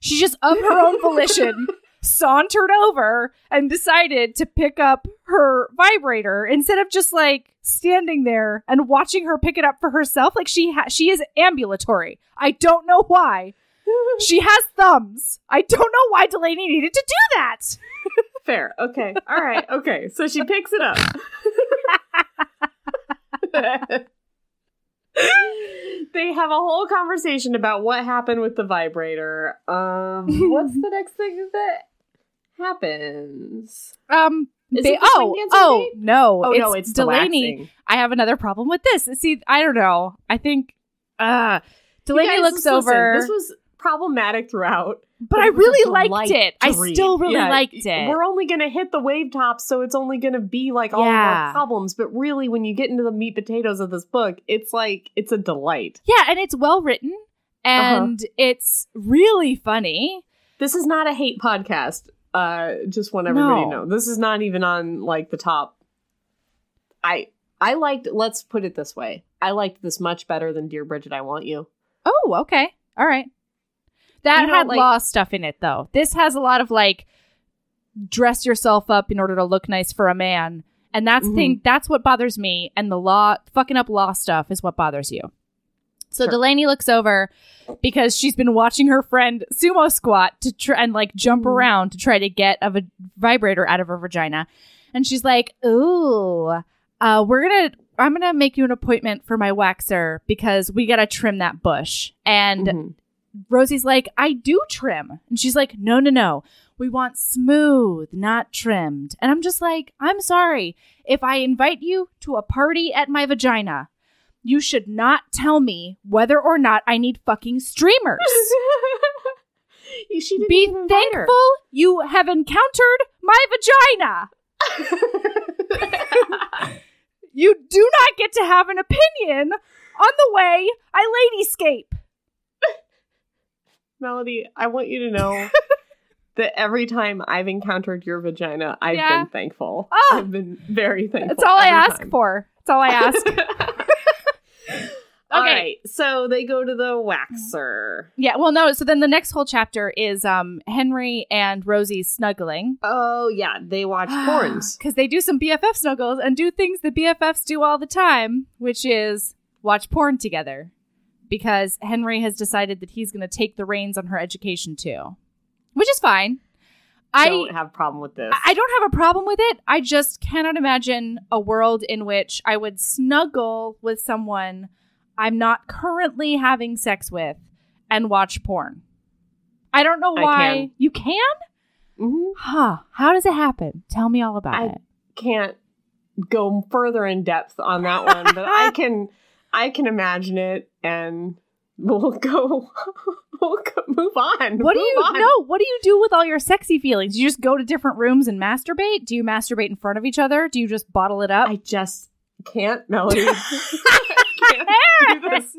She's just of her own volition sauntered over and decided to pick up her vibrator instead of just like standing there and watching her pick it up for herself. Like she ha- she is ambulatory. I don't know why. She has thumbs. I don't know why Delaney needed to do that. Fair. Okay. All right. Okay. So she picks it up. they have a whole conversation about what happened with the vibrator. Um, what's the next thing that happens? Um. Is it oh, oh babe? no! Oh it's no, it's Delaney. I have another problem with this. See, I don't know. I think uh Delaney guys, looks listen, over, This was problematic throughout, but I was a really liked it. I read. still really Yeah, liked it. We're only going to hit the wave tops, so it's only going to be like all of Yeah. our problems. But really, when you get into the meat potatoes of this book, it's like it's a delight. yeah, and it's well written and it's really funny. This is not a hate podcast. Uh, just want everybody to No. know this is not even on like the top. I I liked. Let's put it this way. I liked this much better than Dear Bridget, I Want You. Oh, okay. All right. That You know, had like- law stuff in it though. This has a lot of like dress yourself up in order to look nice for a man. And that's Mm-hmm. thing that's what bothers me and the law fucking up law stuff is what bothers you. So Sure. Delaney looks over because she's been watching her friend sumo squat to try and like jump Mhm. around to try to get a vibrator out of her vagina. And she's like, "Ooh, uh, we're gonna, I'm gonna make you an appointment for my waxer because we gotta trim that bush." And Mhm. Rosie's like, I do trim. And she's like, no, no, no. We want smooth, not trimmed. And I'm just like, I'm sorry. If I invite you to a party at my vagina, you should not tell me whether or not I need fucking streamers. You- didn't Be even invite her. thankful you have encountered my vagina. You do not get to have an opinion on the way I ladyscape. Melody, I want you to know that every time I've encountered your vagina, I've Yeah. been thankful. Ah. I've been very thankful. That's all I ask time. for. That's all I ask. Okay. right, so they go to the waxer. Yeah, well, no. So then the next whole chapter is um Henry and Rosie snuggling Oh yeah, they watch porns. because they do some BFF snuggles and do things that BFFs do all the time, which is watch porn together. Because Henry has decided that he's going to take the reins on her education too, which is fine. I don't have a problem with this. I don't have a problem with it. I just cannot imagine a world in which I would snuggle with someone I'm not currently having sex with and watch porn. I don't know why. can. You can? Mhm. Huh. How does it happen? Tell me all about I- it. Can't go further in depth on that one, but I can. I can imagine it, and we'll go. We'll go, move on. What do you on. no? What do you do with all your sexy feelings? You just go to different rooms and masturbate? Do you masturbate in front of each other? Do you just bottle it up? I just can't, Melody. Can't this.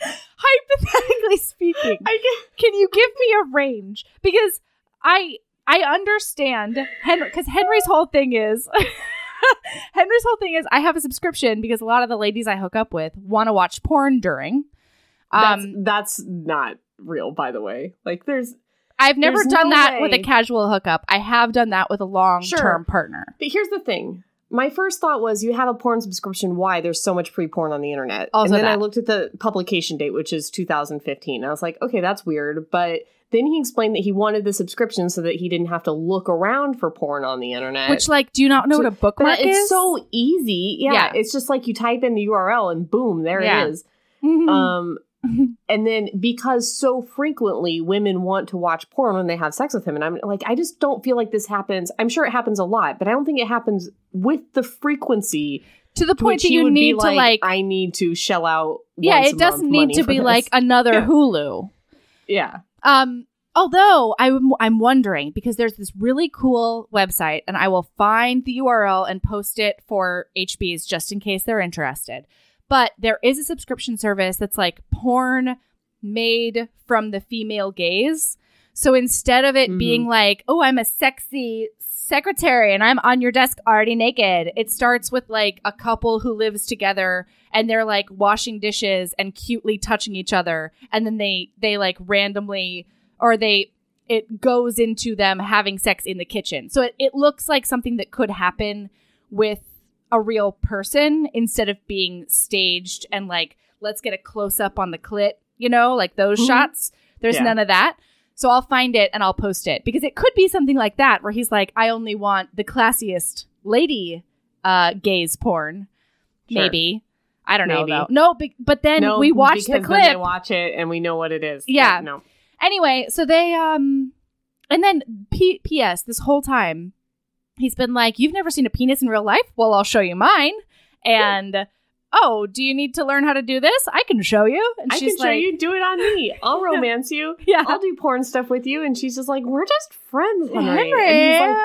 Hypothetically speaking, I can't. can you give me a range? Because I I understand Henry because Henry's whole thing is Henry's whole thing is I have a subscription because a lot of the ladies I hook up with want to watch porn during. That's, Um, that's not real, by the way. Like, there's. I've never there's done no that with a casual hookup. I have done that with a long term Sure. partner. But here's the thing. My first thought was you have a porn subscription. Why? There's so much free porn on the internet. Also and then I looked at the publication date, which is 2015. I was like, okay, that's weird. But then he explained that he wanted the subscription so that he didn't have to look around for porn on the internet. Which, like, do you not know So- what a bookmark it's is? so easy. Yeah, Yeah. It's just like you type in the URL and boom, there Yeah. it is. Mhm. Um, and then because so frequently women want to watch porn when they have sex with him, and I'm like, I just don't feel like this happens. I'm sure it happens a lot, but I don't think it happens with the frequency to the point that you need to like, I need to shell out. yeah, it doesn't need to be this. like another Yeah. Hulu. yeah. Um, although I'm I'm wondering because there's this really cool website, and I will find the URL and post it for HBs just in case they're interested. But there is a subscription service that's like porn made from the female gaze. So instead of it Mhm. being like, "Oh, I'm a sexy secretary and I'm on your desk already naked," it starts with like a couple who lives together and they're like washing dishes and cutely touching each other, and then they they like randomly or they it goes into them having sex in the kitchen. So it, it looks like something that could happen with a real person instead of being staged and like let's get a close up on the clit, you know, like those Mhm. shots. There's Yeah. none of that. So I'll find it and I'll post it because it could be something like that where he's like, I only want the classiest lady uh gaze porn. Sure. Maybe. I don't know Maybe. though. No, be- but then no, we watch the because then they clip. watch it, and we know what it is. Yeah. no. Anyway, so they um and then P- PS this whole time he's been like, "You've never seen a penis in real life? Well, I'll show you mine." And oh, do you need to learn how to do this? I can show you. And I she's can show like, you. Do it on me. I'll romance you. Yeah. I'll do porn stuff with you. And she's just like, we're just friends, Henry. Henry. And he's like,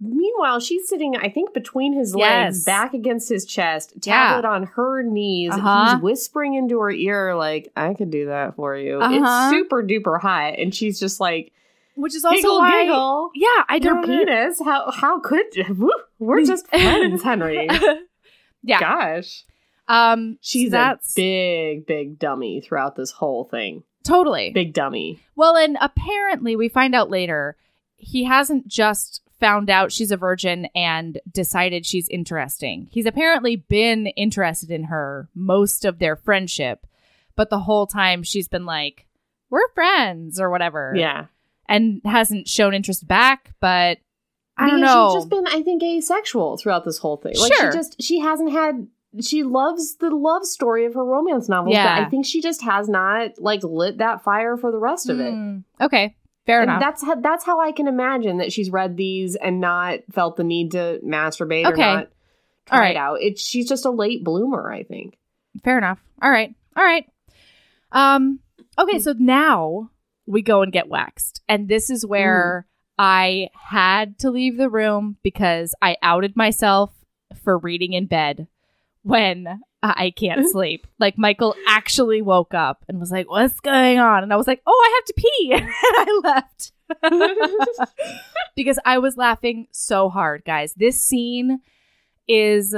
meanwhile, she's sitting, I think, between his legs, Yes. back against his chest, Yeah. tablet on her knees. Uh-huh. He's whispering into her ear, like, I could do that for you. Uh-huh. It's super duper hot. And she's just like, which is also giggle, why, giggle. yeah, I Your don't. Your penis? How how could you? We're just friends, Henry. yeah. Gosh. Um. She's that's a big, big dummy throughout this whole thing. totally Big dummy. Well, and apparently we find out later he hasn't just found out she's a virgin and decided she's interesting. He's apparently been interested in her most of their friendship, but the whole time she's been like, "We're friends" or whatever. Yeah. And hasn't shown interest back, but I don't Because know. She's just been, I think, asexual throughout this whole thing. Like Sure. she just she hasn't had she loves the love story of her romance novels, Yeah. but I think she just has not like lit that fire for the rest of it. Hmm. Okay. Fair And enough. that's how that's how I can imagine that she's read these and not felt the need to masturbate Okay. or not try All right. it out. It's she's just a late bloomer, I think. Fair enough. All right. All right. Um okay, so now we go and get waxed. And this is where I had to leave the room because I outed myself for reading in bed when I can't sleep. Like Michael actually woke up and was like, "What's going on?" And I was like, "Oh, I have to pee." and I left. because I was laughing so hard, guys. This scene is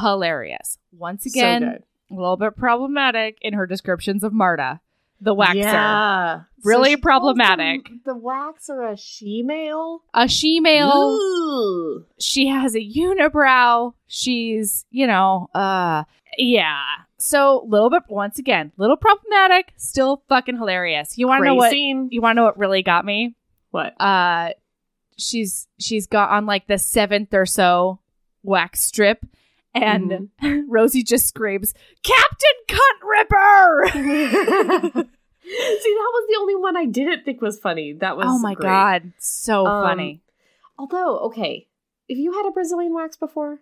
hilarious. Once again, so a little bit problematic in her descriptions of Marta, the waxer. Yeah. Really calls problematic. them The waxer a she-male? A she-male. Ooh. She has a unibrow. She's, you know, uh, yeah. So little bit once again, little problematic, still fucking hilarious. You want to know what? scene. You want to know what really got me? What? Uh, she's she's got on like the seventh or so wax strip, and Mm-hmm. Rosie just screams, "Captain Cunt Ripper!" See, that was the only one I didn't think was funny. That was oh my great. god, so Um, funny. Although, okay, have you had a Brazilian wax before?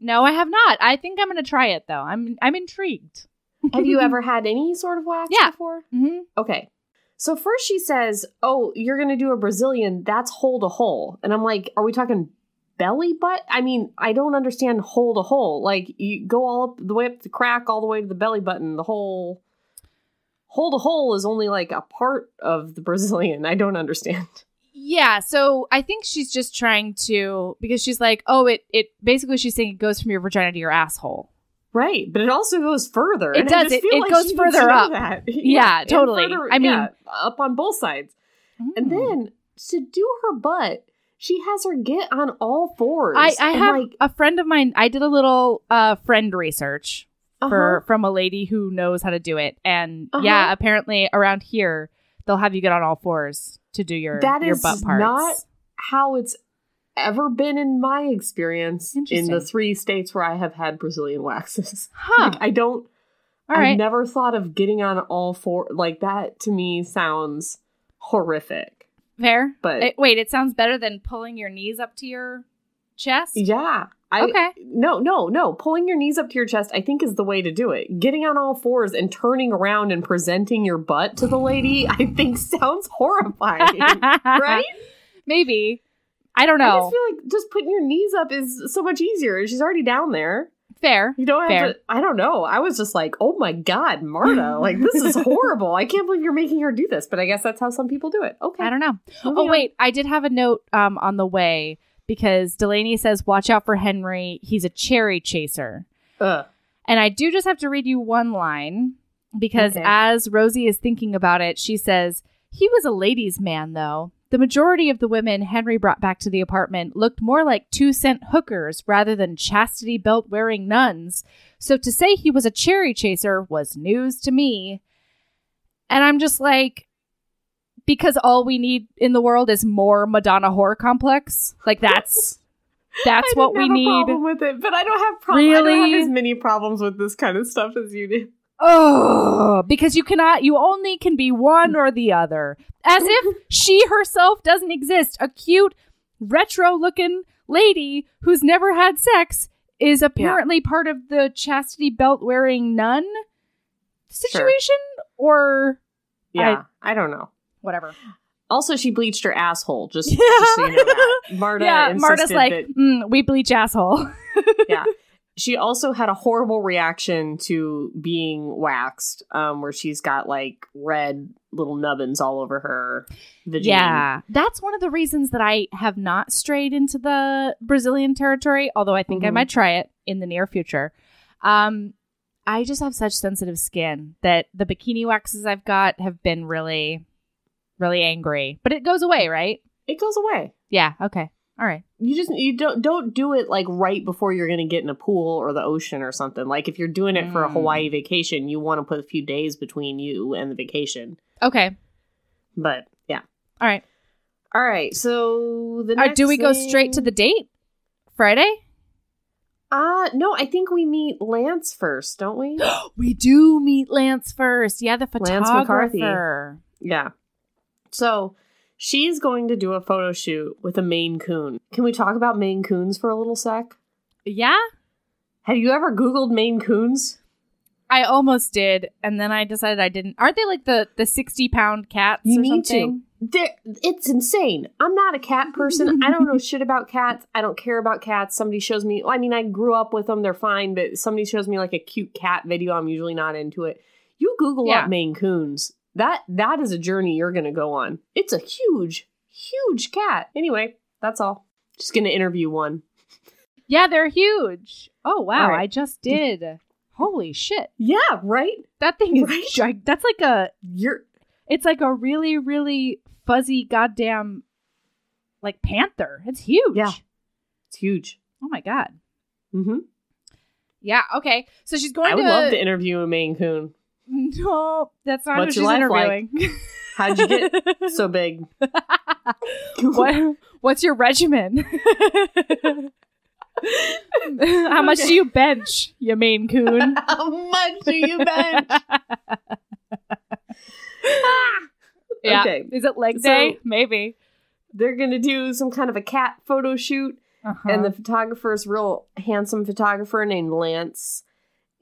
No, I have not. I think I'm gonna try it though. I'm I'm intrigued. Have you ever had any sort of wax Yeah. before? hmm Okay. So first she says, "Oh, you're going to do a Brazilian. That's hole to hole." And I'm like, "Are we talking belly butt? I mean, I don't understand hole to hole. Like you go all up the way up the crack all the way to the belly button. The whole hole to hole is only like a part of the Brazilian. I don't understand. Yeah, so I think she's just trying to because she's like, oh, it it basically she's saying it goes from your vagina to your asshole. Right, but it also goes further. It and does. It- it like goes further up. Yeah, and totally. further- I mean- yeah, up on both sides. And Mm. then to do her butt, she has her get on all fours. I I have like a friend of mine. I did a little uh friend research for uh-huh. from a lady who knows how to do it, and Uh-huh. yeah, apparently around here they'll have you get on all fours to do your That your is butt parts. not how it's ever been in my experience in the three states where I have had Brazilian waxes. huh? Like I don't all I've never thought of getting on all four like that to me sounds horrific. Fair. But Eh, wait, it sounds better than pulling your knees up to your chest. yeah. I, Okay. No, no, no. Pulling your knees up to your chest, I think, is the way to do it. Getting on all fours and turning around and presenting your butt to the lady, I think sounds horrifying. right? Maybe. I don't know. I just feel like just putting your knees up is so much easier. She's already down there. Fair. You don't have to. I don't know. I was just like, oh my god, Marta, like this is horrible. I can't believe you're making her do this. But I guess that's how some people do it. Okay. I don't know. Moving Oh on. wait, I did have a note um on the way because Delaney says, "Watch out for Henry. He's a cherry chaser." Ugh. And I do just have to read you one line because Okay. as Rosie is thinking about it, she says, He was a ladies' man, though. The majority of the women Henry brought back to the apartment looked more like two cent hookers rather than chastity belt wearing nuns. So to say he was a cherry chaser was news to me. And I'm just like, because all we need in the world is more Madonna horror complex. Like that's that's what we have a need. problem with it, but I don't have problem. I don't Really? have as many problems with this kind of stuff as you do. Oh, because you cannot, you only can be one or the other. As if she herself doesn't exist. A cute, retro looking lady who's never had sex is apparently part of the chastity belt wearing nun situation or Yeah, I, don't know. whatever. Also, she bleached her asshole. Just, Yeah. just so you know that. Marta yeah, Marta's like, that mm, we bleach asshole. yeah. She also had a horrible reaction to being waxed, um, where she's got like red little nubbins all over her vagina. Yeah, that's one of the reasons that I have not strayed into the Brazilian territory, although I think I Mhm. might try it in the near future. Um, I just have such sensitive skin that the bikini waxes I've got have been really, really angry. But it goes away, right? It goes away. Yeah. Okay. All right. You just you don't don't do it like right before you're gonna get in a pool or the ocean or something. Like if you're doing it for a Mm. Hawaii vacation, you want to put a few days between you and the vacation. Okay. But yeah. All right. All right. So the do we go straight to the date? Friday? Uh no, I think we meet Lance first, don't we? we do meet Lance first. Yeah, the Lance McCarthy. photographer. Yeah. So she's going to do a photo shoot with a Maine Coon. Can we talk about Maine Coons for a little sec? Yeah. Have you ever Googled Maine Coons? I almost did, and then I decided I didn't. Aren't they like the the sixty pound cats? You or need something? to. They're, it's insane. I'm not a cat person. I don't know shit about cats. I don't care about cats. Somebody shows me, I mean, I grew up with them. They're fine, but somebody shows me like a cute cat video. I'm usually not into it. You Google Yeah. up Maine Coons. That that is a journey you're going to go on. It's a huge, huge cat. Anyway, that's all. Just going to interview one. Yeah, they're huge. Oh wow, right. I just did. Holy shit, Yeah, right. that thing is Right? That's like a. You're It's like a really really fuzzy goddamn, like panther. It's huge. Yeah. it's huge. Oh my god. Mm-hmm. Yeah. Okay. So she's going I would to. love to interview a Maine Coon. No, that's not What's your she's like? interviewing. How'd you get so big? what, what's your regimen? How much do you bench, you Maine Coon? How much do you bench? Yeah. Okay. Is it leg So- day? Maybe. They're gonna do some kind of a cat photo shoot, Uh-huh. and the photographer is real handsome photographer named Lance,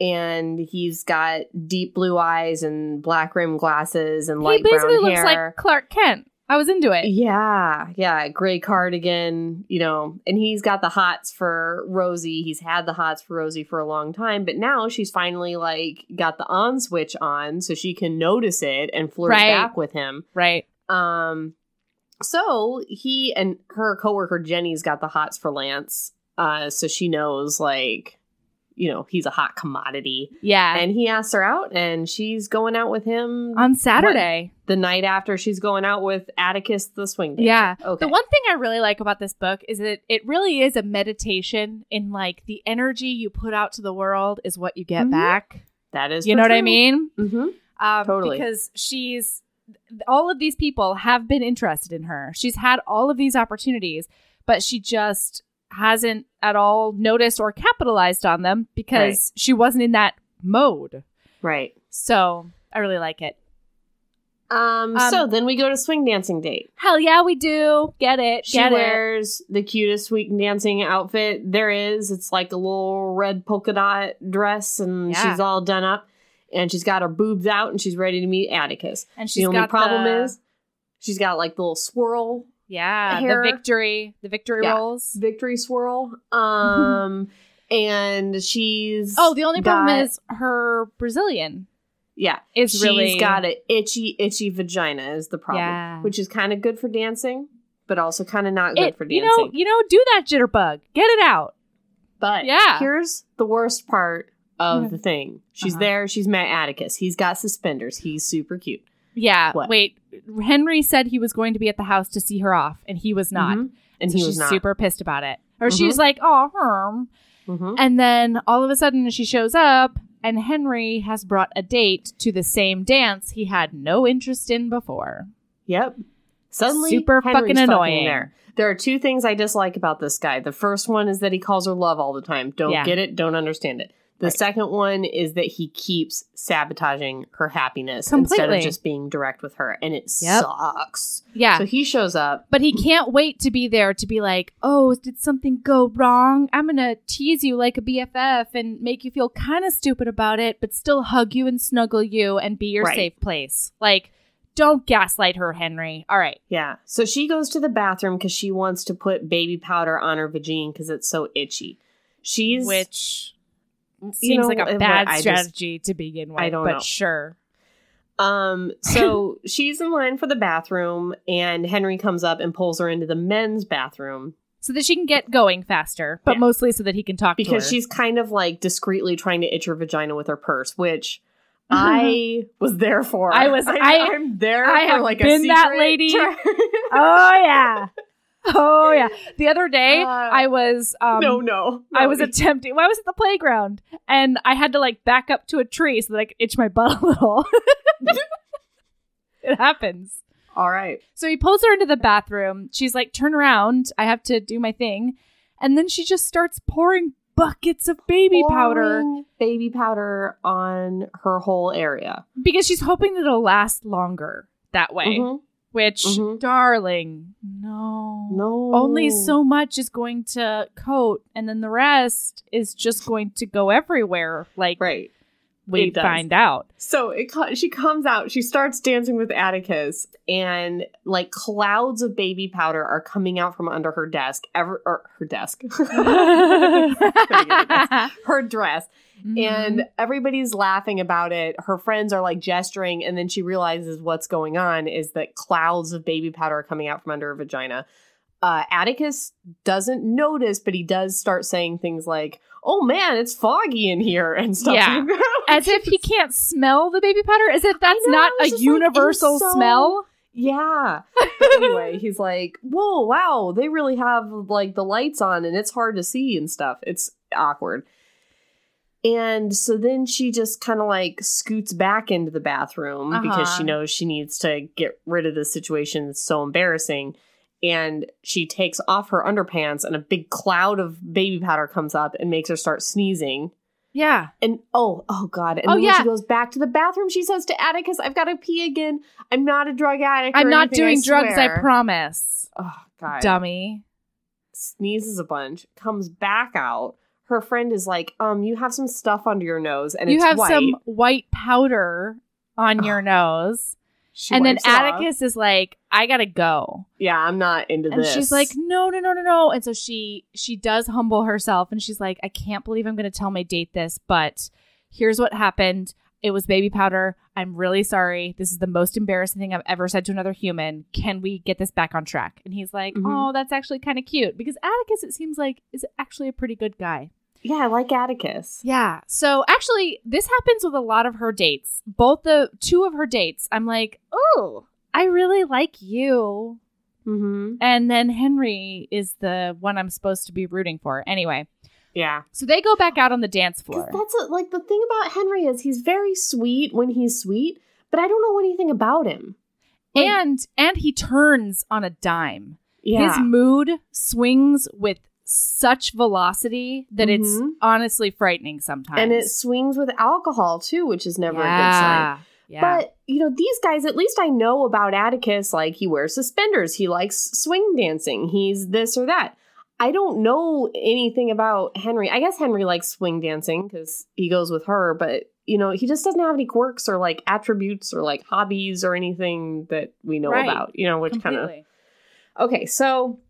and he's got deep blue eyes and black rim glasses and light he basically brown looks hair. like Clark Kent. I was into it. Yeah, yeah, gray cardigan, you know, and he's got the hots for Rosie. He's had the hots for Rosie for a long time, but now she's finally like got the on switch on so she can notice it and flirt Right. back with him. Right. Um so he and her coworker Jenny's got the hots for Lance. Uh so she knows like you know, he's a hot commodity. Yeah. And he asks her out and she's going out with him on Saturday. the night after she's going out with Atticus the swing dancer. Yeah. Okay. The one thing I really like about this book is that it really is a meditation in like the energy you put out to the world is what you get Mhm. back. that is You know what I mean? Mm-hmm. Um, Totally. Because she's all of these people have been interested in her. She's had all of these opportunities, but she just hasn't at all noticed or capitalized on them because she wasn't in that mode. Right. So I really like it. Um, Um, so then we go to swing dancing date. Hell yeah, we do. Get it. She Get it. wears the cutest swing dancing outfit there is. It's like a little red polka dot dress, and Yeah. she's all done up, and she's got her boobs out, and she's ready to meet Atticus. And she's the only problem the- is she's got like the little swirl, yeah, hair. the victory, the victory Yeah. rolls. victory swirl. Um, and she's Oh, the only problem is her Brazilian yeah, is she's really got an itchy, itchy vagina is the problem, Yeah. which is kind of good for dancing, but also kind of not good it, for dancing. you know, you know, do that jitterbug. Get it out. But Yeah. here's the worst part of the thing. She's Uh-huh. there. She's met Atticus. He's got suspenders. He's super cute. Yeah. What? Wait. Henry said he was going to be at the house to see her off, and he was not. Mhm. And So he she's was not. super pissed about it. Or Mhm. she's like, "Oh, Herm," Mhm. and then all of a sudden she shows up, and Henry has brought a date to the same dance he had no interest in before. Yep. Suddenly, Super Henry's fucking annoying. there. There are two things I dislike about this guy. The first one is that he calls her love all the time. Don't Yeah. get it. Don't understand it. The Right. second one is that he keeps sabotaging her happiness instead of just being direct with her, and it Yep. sucks. Yeah. So he shows up. But he can't wait to be there to be like, oh, did something go wrong? I'm going to tease you like a BFF and make you feel kind of stupid about it, but still hug you and snuggle you and be your Right. safe place. Like, don't gaslight her, Henry. All right. Yeah. So she goes to the bathroom because she wants to put baby powder on her vagina because it's so itchy. She's Which you seems know, like a bad I just- strategy to begin with. I don't but know. sure. Um, so she's in line for the bathroom, and Henry comes up and pulls her into the men's bathroom So that she can get going faster, but Yeah. mostly so that he can talk to her. because she's kind of like discreetly trying to itch her vagina with her purse, which I was there for. I was- I- am there. I for have like been a that lady. Oh, yeah. Oh, yeah. The other day, Uh, I was. Um, no, no, I was attempting. Well, I was at the playground, and I had to like back up to a tree so that I could itch my butt a little. it happens. all right. So he pulls her into the bathroom. She's like, "Turn around! I have to do my thing," and then she just starts pouring buckets of baby powder baby powder on her whole area. because she's hoping that it'll last longer that way. Mhm. Which, Mhm. darling, no, No, only so much is going to coat, and then the rest is just going to go everywhere. Like right. we find out. So it she comes out, she starts dancing with Atticus, and like clouds of baby powder are coming out from under her desk, ever or her desk, her dress, Mm-hmm. and everybody's laughing about it. Her friends are like gesturing, and then she realizes what's going on is that clouds of baby powder are coming out from under her vagina. Uh, Atticus doesn't notice, but he does start saying things like, "Oh man, it's foggy in here" and stuff. Yeah. as if he can't smell the baby powder. as if that's know, not a just like, universal so- smell? Yeah. But anyway, he's like, whoa, wow, they really have like the lights on and it's hard to see and stuff. It's awkward. And so then she just kind of like scoots back into the bathroom because Uh-huh. she knows she needs to get rid of this situation that's so embarrassing. And she takes off her underpants, and a big cloud of baby powder comes up and makes her start sneezing. Yeah. And oh, oh God. And Oh, then when yeah. she goes back to the bathroom, she says to Atticus, I've got to pee again. I'm not a drug addict. I'm not anything, doing drugs, I promise. Oh, God. Dummy. Sneezes a bunch, comes back out. Her friend is like, um, you have some stuff under your nose, and you it's have white. some white powder on your nose. She and then off. Atticus is like, I gotta go. Yeah, I'm not into And this. she's like, no, no, no, no, no. And so she she does humble herself and she's like, I can't believe I'm gonna tell my date this, but here's what happened. It was baby powder. I'm really sorry. This is the most embarrassing thing I've ever said to another human. Can we get this back on track? And he's like, Mhm. Oh, that's actually kind of cute. Because Atticus, it seems like, is actually a pretty good guy. yeah, I like Atticus. Yeah. So actually, this happens with a lot of her dates. Both the two of her dates, I'm like, oh, I really like you. Mm-hmm. And then Henry is the one I'm supposed to be rooting for. Anyway, Yeah. so they go back out on the dance floor. that's a, like the thing about Henry is he's very sweet when he's sweet, but I don't know anything about him. like- And and he turns on a dime. Yeah. His mood swings with such velocity that it's Mhm. honestly frightening sometimes. and it swings with alcohol too, which is never a good sign. Yeah. But you know, these guys, at least I know about Atticus. Like he wears suspenders, he likes swing dancing, he's this or that. I don't know anything about Henry. I guess Henry likes swing dancing because he goes with her, but you know, he just doesn't have any quirks or like attributes or like hobbies or anything that we know Right. about. You know, which kind of Okay, so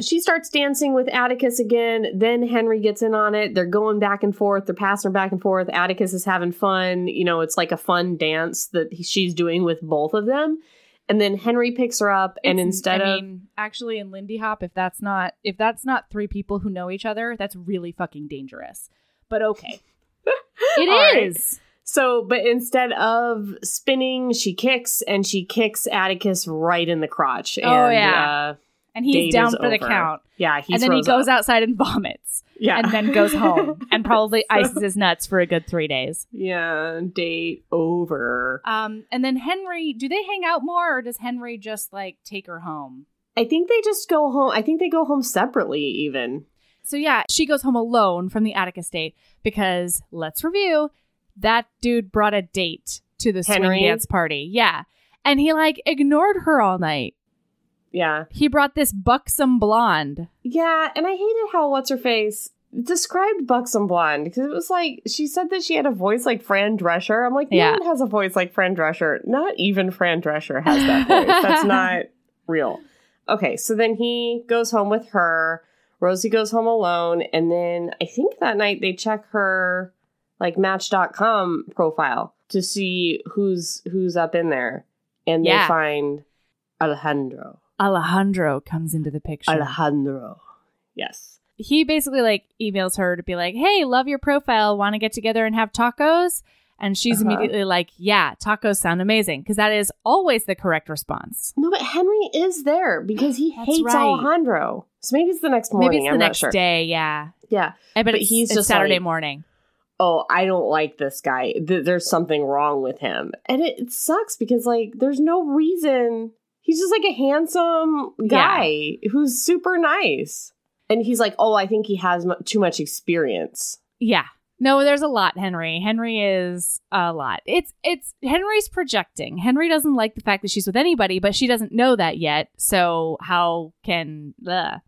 she starts dancing with Atticus again. Then Henry gets in on it. They're going back and forth. They're passing her back and forth. Atticus is having fun. You know, it's like a fun dance that he- she's doing with both of them. And then Henry picks her up, and It's- instead I of mean, actually in Lindy Hop, if that's not if that's not three people who know each other, that's really fucking dangerous. But okay. it All right. is. so, but instead of spinning, she kicks, and she kicks Atticus right in the crotch. And, Oh, yeah. uh, And he's down for the count. yeah. And then he goes up. outside and vomits. yeah, And then goes home and probably ices his nuts for a good three days. yeah, date over. Um, and then Henry, do they hang out more or does Henry just like take her home? I think they just go home. I think they go home separately, even. So yeah, she goes home alone from the Atticus date because let's review. That dude brought a date to the swing dance party. Yeah. And he like ignored her all night. Yeah. He brought this buxom blonde. Yeah, and I hated how what's her face described buxom blonde because it was like she said that she had a voice like Fran Drescher. I'm like, no Yeah. one has a voice like Fran Drescher. Not even Fran Drescher has that voice. That's not real. Okay, so then he goes home with her. Rosie goes home alone, and then I think that night they check her like Match.com profile to see who's who's up in there, and Yeah. they find Alejandro. Alejandro comes into the picture. Alejandro. Yes. he basically like emails her to be like, "Hey, love your profile. Want to get together and have tacos?" And she's Uh-huh. immediately like, "Yeah, tacos sound amazing," because that is always the correct response. No, but Henry is there because he That's hates right. Alejandro. So maybe it's the next morning. Maybe it's the I'm next sure. day. Yeah, Yeah. I bet But it's, he's just Saturday like- morning. Oh, I don't like this guy. Th- there's something wrong with him, and it, it sucks because like there's no reason. He's just like a handsome guy who's super nice, and he's like, oh, I think he has mu too much experience. Yeah. No, there's a lot, Henry. Henry is a lot. It's it's Henry's projecting. Henry doesn't like the fact that she's with anybody, but she doesn't know that yet. So how can ugh.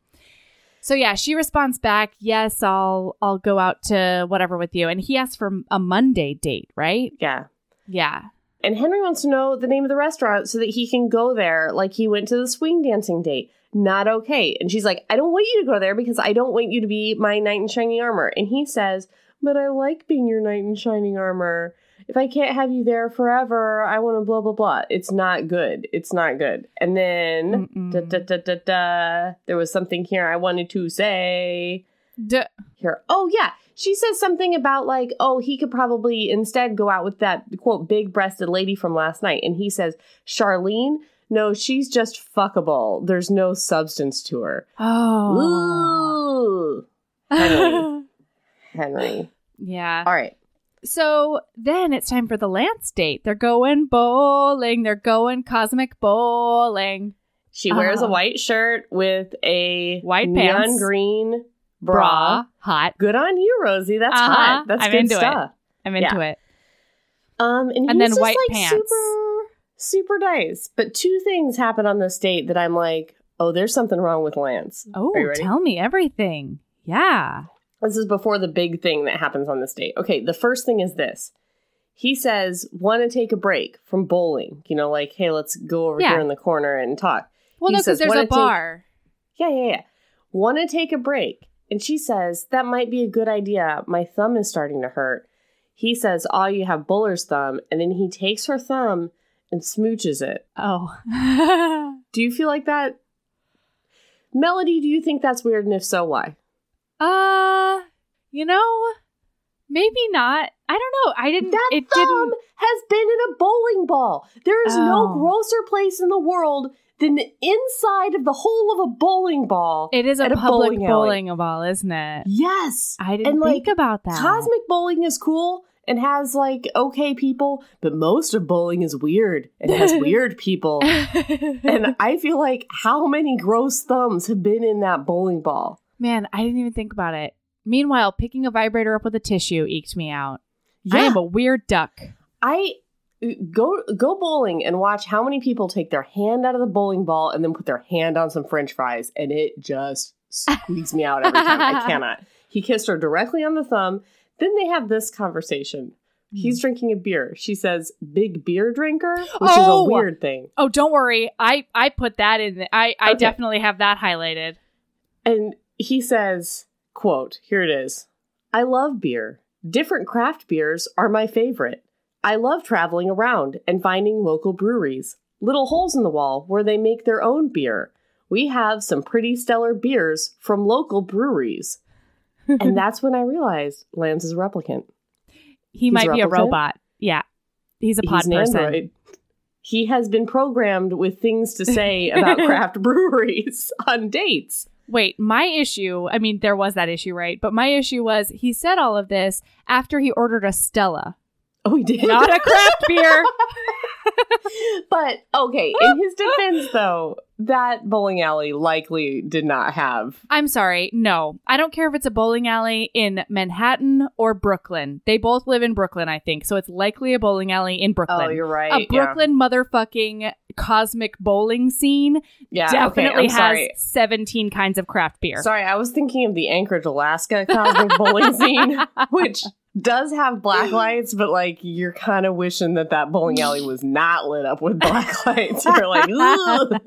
So yeah, she responds back, "Yes, I'll I'll go out to whatever with you." And he asks for a Monday date, right? Yeah. Yeah. And Henry wants to know the name of the restaurant so that he can go there like he went to the swing dancing date. Not okay. And she's like, I don't want you to go there because I don't want you to be my knight in shining armor. And he says, But I like being your knight in shining armor. If I can't have you there forever, I want to blah, blah, blah. It's not good. It's not good. And then, da, da, da, da, da, there was something here I wanted to say D- here. Oh yeah, she says something about like, oh, he could probably instead go out with that quote big breasted lady from last night, and he says Charlene. No, she's just fuckable. There's no substance to her. oh. Ooh, Henry. Henry. Yeah. All right. So then it's time for the Lance date. They're going bowling. They're going cosmic bowling. She wears a Uh-huh. white shirt with a White neon pants. green bra. Hot. Good on you, Rosie. That's Uh-huh. hot. That's I'm good into it. stuff. I'm into it. Um, and, And then just, white like, pants. Super, super nice. But two things happen on this date that I'm like, oh, there's something wrong with Lance. Oh, Are you ready? tell me everything. Yeah. This is before the big thing that happens on this date. Okay, the first thing is this. He says, want to take a break from bowling. You know, like, hey, let's go over Yeah. here in the corner and talk. Well, He no, because there's "Wanna a take- bar. Yeah, yeah, yeah. Want to take a break. And she says, that might be a good idea. My thumb is starting to hurt. He says, oh, you have bowler's thumb. And then he takes her thumb and smooches it. Oh. Do you feel like that? Melody, do you think that's weird? And if so, why? uh, you know, maybe not. I don't know. I didn't. That it thumb didn't. has been in a bowling ball. There is no Oh. grosser place in the world than the inside of the hole of a bowling ball. It is a a public bowling bowling, ball, isn't it? yes. I didn't And, think like, about that. Cosmic bowling is cool and has like okay people, but most of bowling is weird and has weird people. And I feel like how many gross thumbs have been in that bowling ball? Man, I didn't even think about it. Meanwhile, picking a vibrator up with a tissue eked me out. Yeah. I am a weird duck. I go go bowling and watch how many people take their hand out of the bowling ball and then put their hand on some French fries, and it just squeezes me out every time. I cannot. He kissed her directly on the thumb. Then they have this conversation. Hmm. He's drinking a beer. She says, "Big beer drinker," which Oh! is a weird thing. Oh, don't worry. I I put that in. The, I I Okay. definitely have that highlighted. And he says, quote, here it is. I love beer. Different craft beers are my favorite. I love traveling around and finding local breweries, little holes in the wall where they make their own beer. We have some pretty stellar beers from local breweries. and that's when I realized Lance is a replicant. He He's might a be a robot. Yeah, he's a pod He's person. android. He has been programmed with things to say about craft breweries on dates. Wait, my issue. I mean, there was that issue, right? But my issue was he said all of this after he ordered a Stella, Oh, he did. not a craft beer. but okay, in his defense, though, that bowling alley likely did not have. I'm sorry. No, I don't care if it's a bowling alley in Manhattan or Brooklyn. They both live in Brooklyn, I think. So it's likely a bowling alley in oh, Brooklyn. Oh, you're right. a Brooklyn motherfucking cosmic bowling scene yeah, definitely okay, has sorry. 17 kinds of craft beer. Sorry, I was thinking of the Anchorage, Alaska cosmic bowling scene, which does have black lights, but like you're kind of wishing that that bowling alley was not lit up with black lights. You're like, Ugh.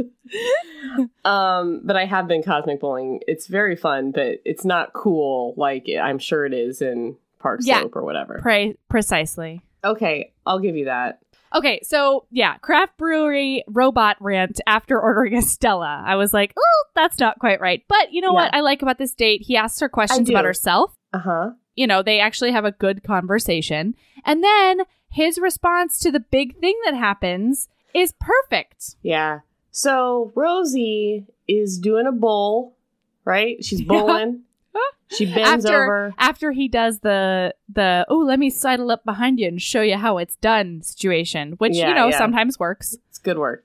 um, but I have been cosmic bowling. It's very fun, but it's not cool like I'm sure it is in Park Yeah. Slope or whatever. Pre- precisely. Okay, I'll give you that. Okay, so yeah, craft brewery robot rant after ordering a Stella. I was like, oh, that's not quite right. But you know Yeah. what I like about this date? He asks her questions about herself. Uh huh. You know, they actually have a good conversation. And then his response to the big thing that happens is perfect. Yeah. So Rosie is doing a bowl, right? She's bowling. she bends after over. after he does the the oh let me sidle up behind you and show you how it's done situation, which Yeah, you know yeah. sometimes works. It's good work.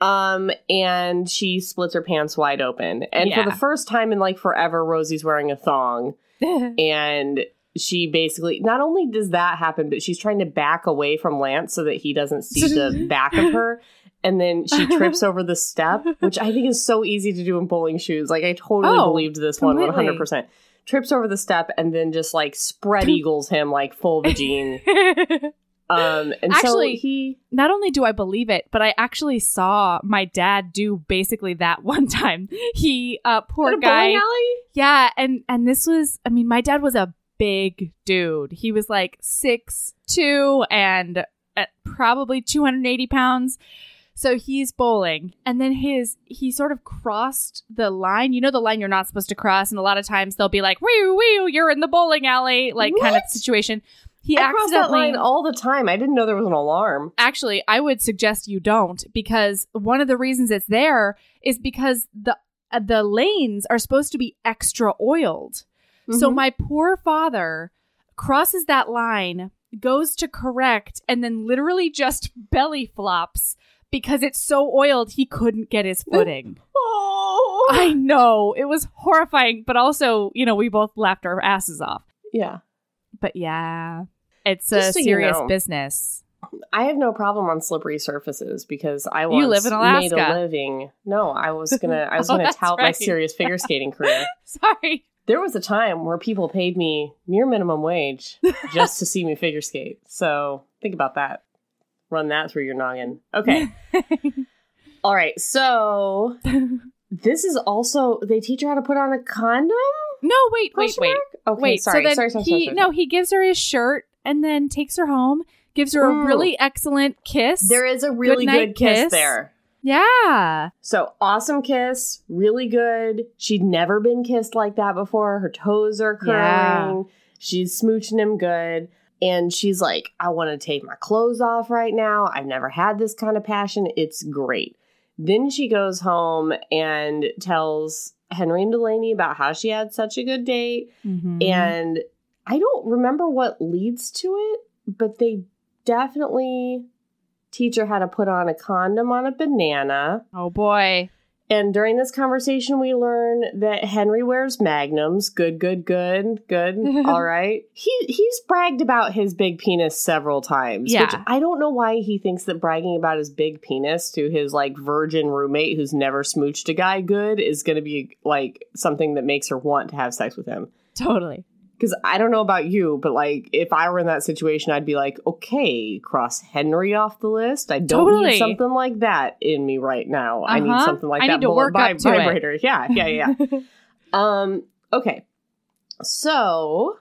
Um, and she splits her pants wide open. And Yeah. for the first time in like forever, Rosie's wearing a thong. And she basically not only does that happen, but she's trying to back away from Lance so that he doesn't see the back of her. And then she trips over the step, which I think is so easy to do in bowling shoes. Like I totally Oh, believed this one 100%. Trips over the step and then just like spread eagles him like full vagine. Um, and Actually, so he Not only do I believe it, but I actually saw my dad do basically that one time. He uh poor guy. bowling alley. Yeah, and and this was I mean, my dad was a big dude. He was like six two and at probably 280 pounds. So he's bowling, and then his he sort of crossed the line. You know the line you're not supposed to cross, and a lot of times they'll be like, "Wee wee, you're in the bowling alley," like kind of situation. He I cross that accidentally line all the time. I didn't know there was an alarm. actually i would suggest you don't because one of the reasons it's there is because the uh, the lanes are supposed to be extra oiled so Mhm. my poor father crosses that line, goes to correct, and then literally just belly flops because it's so oiled he couldn't get his footing. Oh. I know. It was horrifying, but also, you know, we both laughed our asses off. yeah. But yeah, it's Just a so you serious know. business. I have no problem on slippery surfaces because I You once live in made Alaska. a living. No, I was gonna I was Oh, gonna tout my serious figure skating career. Sorry. There was a time where people paid me near minimum wage just to see me figure skate. So think about that. Run that through your noggin. Okay. All right. So this is also they teach her how to put on a condom. No, wait, wait, wait. Okay, wait, sorry, so then sorry, sorry, he sorry, sorry, no, he gives her his shirt and then takes her home, gives her Mm. a really excellent kiss. There is a really good kiss, kiss. there. yeah. So awesome kiss, really good. She'd never been kissed like that before. Her toes are curling. Yeah. She's smooching him good. And she's like, I want to take my clothes off right now. I've never had this kind of passion. It's great. Then she goes home and tells Henry and Delaney about how she had such a good date. Mhm. And I don't remember what leads to it, but they definitely teach her how to put on a condom on a banana. oh boy. And during this conversation, we learn that Henry wears magnums. Good, good, good, good. All right. He he's bragged about his big penis several times. Which Yeah. I don't know why he thinks that bragging about his big penis to his like virgin roommate who's never smooched a guy good is going to be like something that makes her want to have sex with him. Totally. Because I don't know about you, but like if I were in that situation, I'd be like, okay, cross Henry off the list. I don't Totally. need something like that in me right now. I need Uh-huh. something like I that. need to work up to vibrator. Yeah, yeah, yeah. yeah. um. Okay. So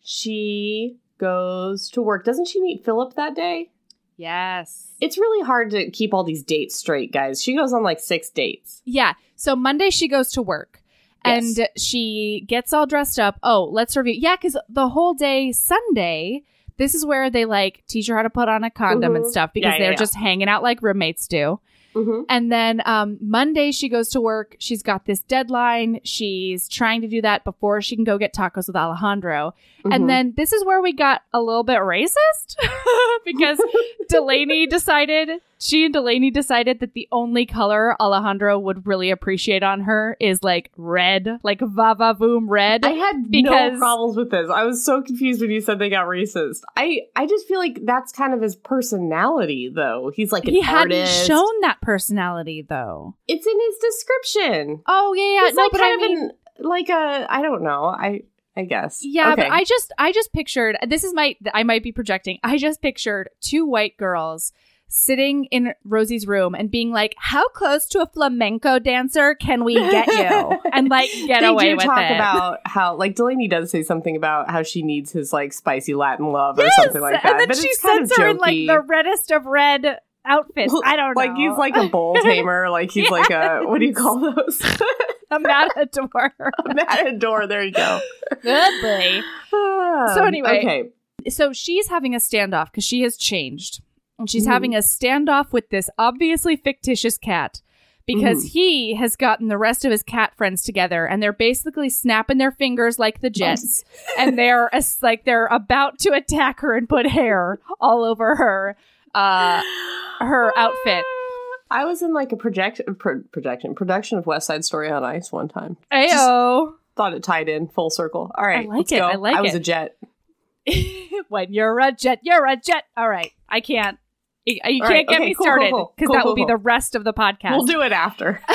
she goes to work. Doesn't she meet Philip that day? yes. It's really hard to keep all these dates straight, guys. She goes on like six dates. Yeah. So Monday she goes to work Yes. and she gets all dressed up. Oh, let's review. Yeah, because the whole day Sunday, this is where they like teach her how to put on a condom and Mhm. stuff because Yeah, yeah, they're yeah. just hanging out like roommates do. Mm-hmm. And then um, Monday she goes to work. She's got this deadline. She's trying to do that before she can go get tacos with Alejandro. Mm-hmm. And then this is where we got a little bit racist because Delaney decided, she and Delaney decided that the only color Alejandro would really appreciate on her is like red, like va voom red. I had because- no problems with this. I was so confused when you said they got racist. I I just feel like that's kind of his personality, though. He's like an he hadn't artist. shown that personality though. it's in his description. Oh yeah, yeah. It's no, like but I mean, an, like a I don't know. I I guess. Yeah, Okay. but I just I just pictured this is my I might be projecting. I just pictured two white girls sitting in Rosie's room and being like, "How close to a flamenco dancer can we get you?" and like get they away do with talk it. about how like Delaney does say something about how she needs his like spicy Latin love or something like that. and then but she sends her in like the reddest of red outfits. I don't know. like he's like a bull tamer. Like he's like a what do you call those? a matador. A matador. There you go. Good boy. Ah, So anyway, okay. so she's having a standoff because she has changed. And she's having a standoff with this obviously fictitious cat because Mhm. he has gotten the rest of his cat friends together and they're basically snapping their fingers like the Jets. and they're like they're about to attack her and put hair all over her uh her outfit. I was in like a projection, pro- projection, production of West Side Story on Ice one time. Ayo. Thought it tied in full circle. All right, I like let's it, go. I like it. I was it. a jet. when you're a jet, you're a jet. All right. I can't you uh, you can't right, get okay, me cool, started because Cool, that cool, will be the rest of the podcast. We'll do it after.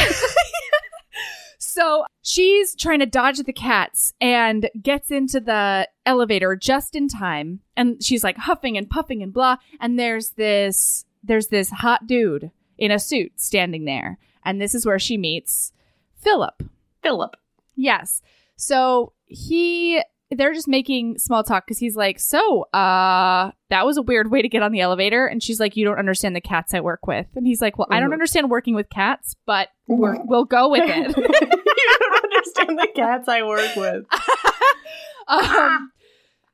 So she's trying to dodge the cats and gets into the elevator just in time. And she's like huffing and puffing and blah. And there's this there's this hot dude in a suit standing there. And this is where she meets Philip. Philip. Yes. So he they're just making small talk because he's like, So, uh, that was a weird way to get on the elevator. And she's like, You don't understand the cats I work with. And he's like, Well, I don't Mhm. understand working with cats, but we're, we'll go with it. you don't understand the cats I work with. um,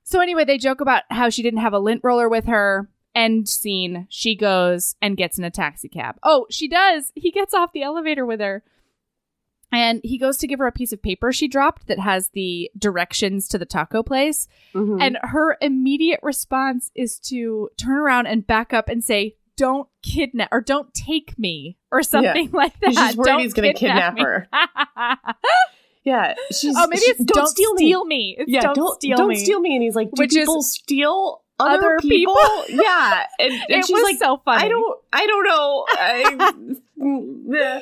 so anyway, they joke about how she didn't have a lint roller with her. End scene. She goes and gets in a taxi cab. Oh, she does. He gets off the elevator with her. And he goes to give her a piece of paper she dropped that has the directions to the taco place. Mhm. And her immediate response is to turn around and back up and say, Don't kidnap or don't take me or something like that. He's just worried Don't he's gonna kidnap me." her. yeah, she's. oh, maybe she- it's don't, steal, me. It's Yeah, don't, don't steal don't me. steal me. And he's like, do Which is people steal other, people? people? yeah, and, and It she's was like, so funny. I don't, I don't know. I, yeah.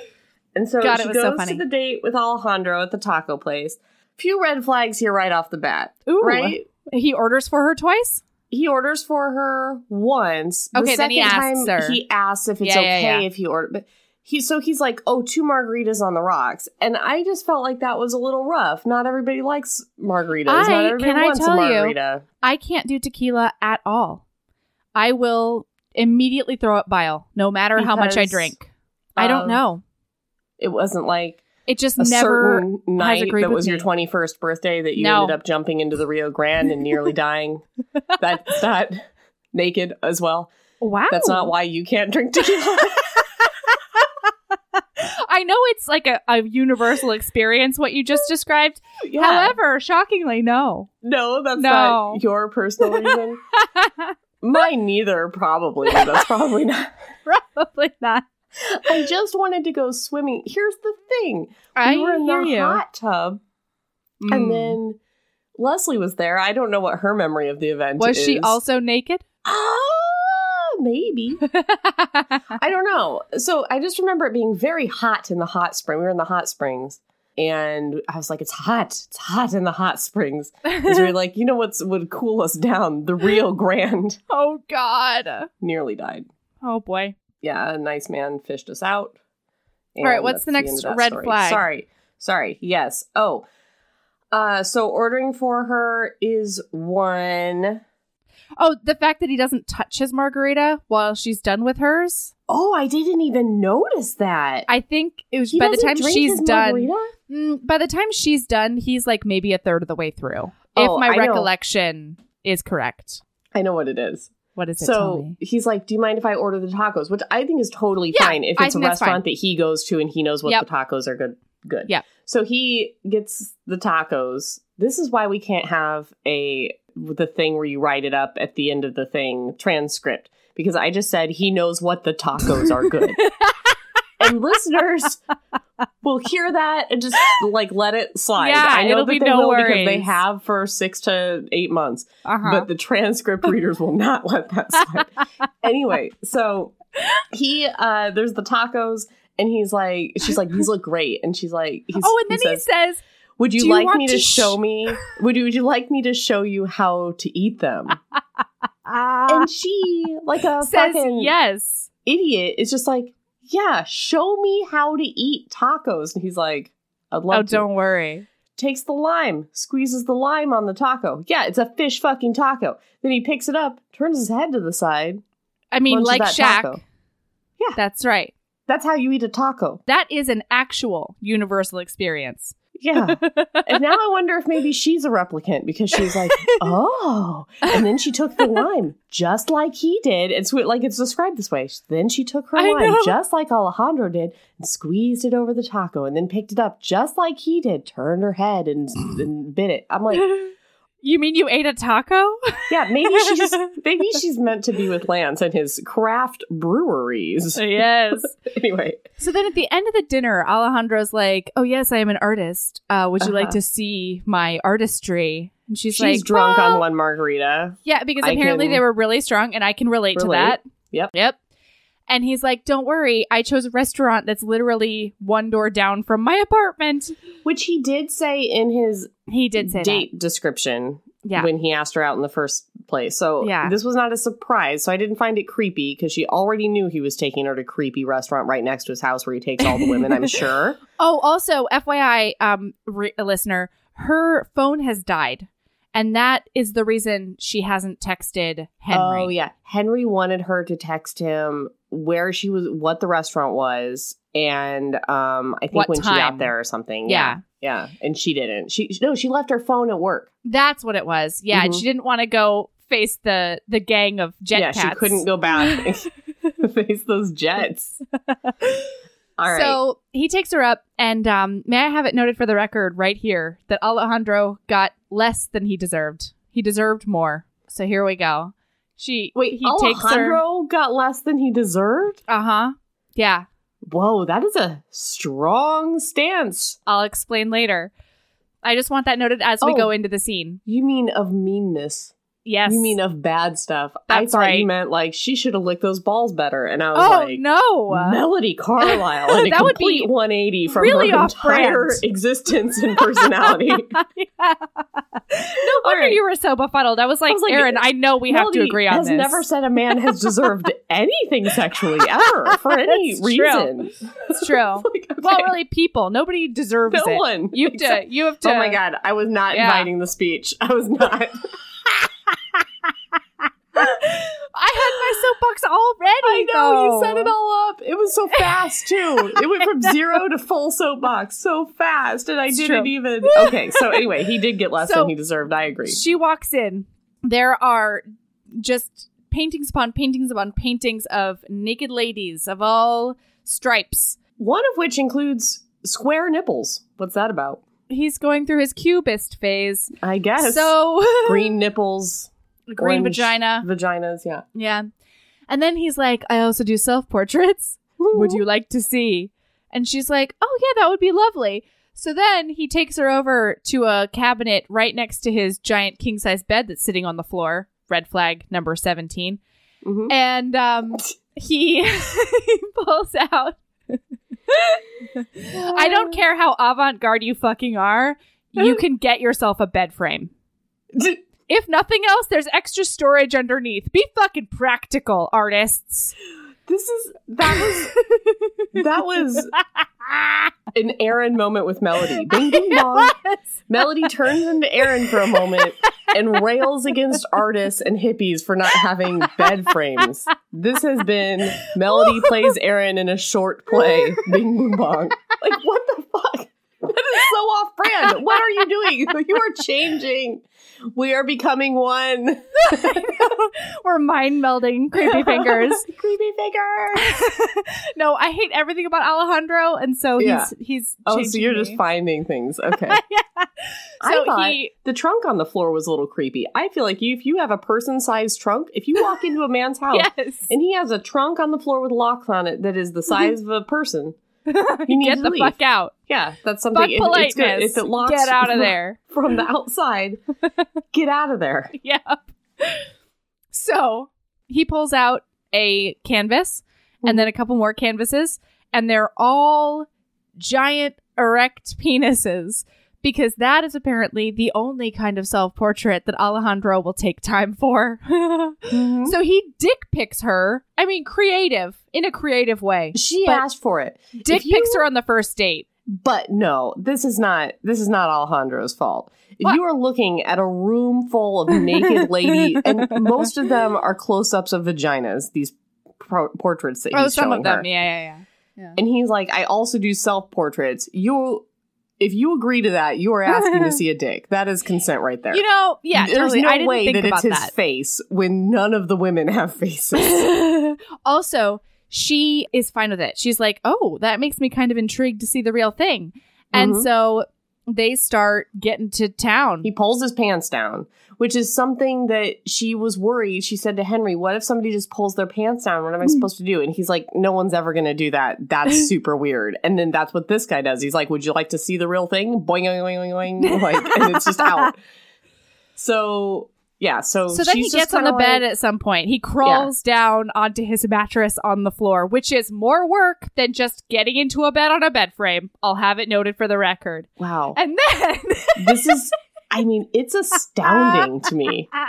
And so God, she goes so funny. to the date with Alejandro at the taco place. Few red flags here right off the bat, Ooh. right? He orders for her twice. He orders for her once. The Okay, then he second time, her. He asks if it's Yeah, yeah, okay yeah. if he order, but he so he's like, oh, two margaritas on the rocks," and I just felt like that was a little rough. Not everybody likes margaritas. I- Not everybody can I wants a tell you- margarita. I can't do tequila at all. I will immediately throw up bile, no matter how much I drink. I don't know. It wasn't like It just a never. certain night that was your 21st birthday that you No. ended up jumping into the Rio Grande and nearly dying. That's not naked as well. Wow. That's not why you can't drink tequila. I know it's like a, a universal experience what you just described. Yeah. However, shockingly, no. no, that's No. not your personal reason. Mine neither, probably. That's probably not. Probably not. I just wanted to go swimming. Here's the thing: I we were in the you. hot tub, Mm. and then Leslie was there. I don't know what her memory of the event was she also naked? Ah, maybe. I don't know. So I just remember it being very hot in the hot spring. We were in the hot springs. And I was like, it's hot. It's hot in the hot springs. Because we were like, you know what's would cool us down? The Rio Grande. oh God. Nearly died. Oh boy. Yeah, a nice man fished us out. All right, what's the next that red story. flag? Sorry. Sorry. Yes. Oh. Uh so ordering for her is one Oh, the fact that he doesn't touch his margarita while she's done with hers. Oh, I didn't even notice that. I think it was He by the time she's done. Mm, by the time she's done, he's like maybe a third of the way through. Oh, if my I know. recollection is correct. I know what it is. What is it? Tell So me. he's like, "Do you mind if I order the tacos?" Which I think is totally Yeah, fine if I it's a think that's restaurant that he goes to and he knows what Yep. the tacos are good. Good. Yep. So he gets the tacos. This is why we can't have a the thing where you write it up at the end of the thing transcript because I just said he knows what the tacos are good. and listeners will hear that and just like let it slide. Yeah, I know it'll that be they no will because they have for six to eight months Uh-huh. but the transcript readers will not let that slide. anyway, so he uh there's the tacos and he's like she's like these look great and she's like he's, oh, and then he says, says, would you you like me to, sh- show me would you would you like me to show you how to eat them and she like a says fucking yes. idiot is just like yeah show me how to eat tacos and he's like I'd oh, love Oh, to don't worry. takes the lime, squeezes the lime on the taco. Yeah, it's a fish fucking taco. Then he picks it up, turns his head to the side. I mean, like Shaq. taco. Yeah. That's right. That's how you eat a taco. That is an actual universal experience. Yeah. and now I wonder if maybe she's a replicant because she's like, oh. And then she took the lime just like he did. It's wi- like it's described this way. Then she took her I lime know. just like Alejandro did and squeezed it over the taco and then picked it up just like he did, turned her head and, and bit it. I'm like, you mean you ate a taco? Yeah, maybe she's maybe she's meant to be with Lance and his craft breweries. yes. Anyway, So then at the end of the dinner, Alejandro's like, "Oh yes, I am an artist. Uh, would you like Uh-huh. to see my artistry?" And she's, she's like, drunk "Well, on one margarita. Yeah, because I apparently they were really strong, and I can relate, to that. Yep. Yep. And he's like, "Don't worry, I chose a restaurant that's literally one door down from my apartment." Which he did say in his He did say date description. Yeah. when he asked her out in the first place. So Yeah. this was not a surprise. So I didn't find it creepy because she already knew he was taking her to a creepy restaurant right next to his house where he takes all the women, I'm sure. Oh, also, FYI, um, re- listener, her phone has died, and that is the reason she hasn't texted Henry. Oh yeah. Henry wanted her to text him where she was what the restaurant was and um I think What when she got there or something. Yeah. Yeah. And she didn't. She no, she left her phone at work. That's what it was. Yeah, and Mhm. she didn't want to go face the the gang of jet yeah, cats. she couldn't go back face those jets. All right. So he takes her up, and um, may I have it noted for the record right here that Alejandro got less than he deserved. He deserved more. So here we go. She Wait, he takes her. Alejandro got less than he deserved? Uh huh. Yeah, Whoa, that is a strong stance. I'll explain later. I just want that noted as we Oh. go into the scene. You mean of meanness. Yes. You mean of bad stuff. That's I thought right. you meant like she should have licked those balls better. And I was oh like, no! Melody Carlisle and a That would be 180 from really her entire existence and personality. no wonder right. you were so befuddled. I was like, I was like, Erin, I know we have to agree on this." has this. never said a man has deserved anything sexually ever for any That's true. reason. it's true. Like, okay. Well, really, people. Nobody deserves no it. one. You have to. You have to. Oh my god, I was not Yeah. inviting the speech. I was not. I had my soapbox already. I know though. you set it all up. It was so fast too. It went from zero to full soapbox so fast, and I It's didn't true. even. Okay, so anyway, he did get less So- than he deserved. I agree. She walks in. There are just paintings upon paintings upon paintings of naked ladies of all stripes. One of which includes square nipples. What's that about? He's going through his cubist phase. I guess So green nipples, green vagina. vaginas. Yeah. Yeah. And then he's like, I also do self portraits. Would you like to see? And she's like, Oh, yeah, that would be lovely. So then he takes her over to a cabinet right next to his giant king size bed that's sitting on the floor. Red flag number 17. Mhm. And um, he, he pulls out. I don't care how avant garde you fucking are, you can get yourself a bed frame. If nothing else, there's extra storage underneath. Be fucking practical, artists. This is that was that was an Erin moment with Melody. Bing bing bong. Melody turns into Erin for a moment and rails against artists and hippies for not having bed frames. This has been Melody plays Erin in a short play. Bing boom bong. Like what the fuck? That is so off brand. What are you doing? You are changing. We are becoming one. We're mind melding creepy fingers. Creepy fingers. no, I hate everything about Alejandro, and so Yeah. he's he's. Oh, so you're me. just finding things. Okay. yeah. I So thought he the trunk on the floor was a little creepy. I feel like you, if you have a person-sized trunk, if you walk into a man's house yes. and he has a trunk on the floor with locks on it that is the size mm-hmm. of a person, Get the leave. fuck out. yeah, that's something. Fuck if, it's good. politeness. If it locks, Get out of from- there. from the outside. get out of there. Yep. So he pulls out a canvas and then a couple more canvases, and they're all giant erect penises because that is apparently the only kind of self portrait that Alejandro will take time for. Mm-hmm. so he dick pics her. I mean, creative in a creative way. She asked for it, Dick you- pics her on the first date. but no, this is not. This is not Alejandro's fault. If What? you are looking at a room full of naked lady, and most of them are close-ups of vaginas, these pro- portraits that oh, he's Oh, some of them. her. Yeah, yeah, yeah. and he's like, I also do self portraits. You, if you agree to that, you are asking to see a dick. That is consent right there. You know, yeah, there's totally. no I didn't way think that about it's his that. face when none of the women have faces. also, she is fine with it. She's like, "Oh, that makes me kind of intrigued to see the real thing." And Mhm. so they start getting to town. he pulls his pants down, which is something that she was worried. She said to Henry, "What if somebody just pulls their pants down? What am I Hmm. supposed to do?" And he's like, "No one's ever going to do that. That's super weird." And then that's what this guy does. He's like, "Would you like to see the real thing?" Boing, boing, boing, boing, boing. like, and it's just out. So yeah, so so then he gets on the kinda bed at some point. He crawls down onto his mattress on the floor, which is more work than just getting into a bed on a bed frame. I'll have it noted for the record. wow, And then this is. I mean, it's astounding to me.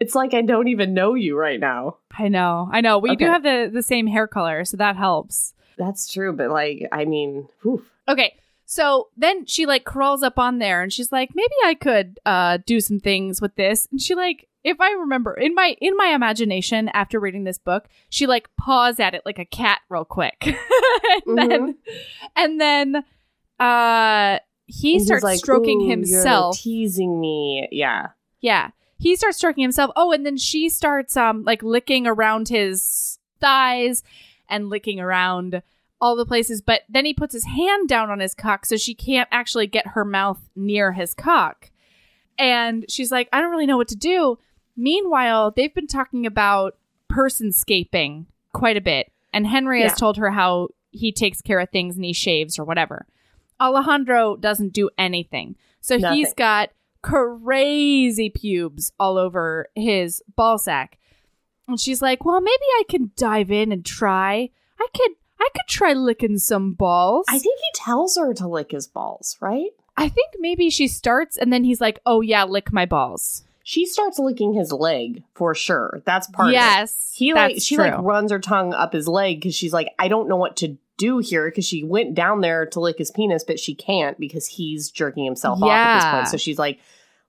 It's like I don't even know you right now. I know, I know. We do have the the same hair color, so that helps. That's true, but like, I mean, whew. Okay. So then she like crawls up on there and she's like, maybe I could uh do some things with this. And she like, if I remember in my in my imagination after reading this book, she like paws at it like a cat real quick. and then and then uh he And starts like, stroking "Ooh, you're himself. teasing me. Yeah. Yeah. He starts stroking himself. Oh, and then she starts um like licking around his thighs and licking around all the places. But then he puts his hand down on his cock so she can't actually get her mouth near his cock. And she's like, I don't really know what to do. Meanwhile, they've been talking about personscaping quite a bit. And Henry Yeah. has told her how he takes care of things and he shaves or whatever. Alejandro doesn't do anything. So he's got crazy pubes all over his ball sack. And she's like, "Well, maybe I can dive in and try. I could I could try licking some balls." I think he tells her to lick his balls, right? I think maybe she starts and then he's like, "Oh yeah, lick my balls." She starts licking his leg for sure. That's part of it. yes. He like that's she true. like runs her tongue up his leg because she's like, I don't know what to do here because she went down there to lick his penis, but she can't because he's jerking himself off at this point. So she's like,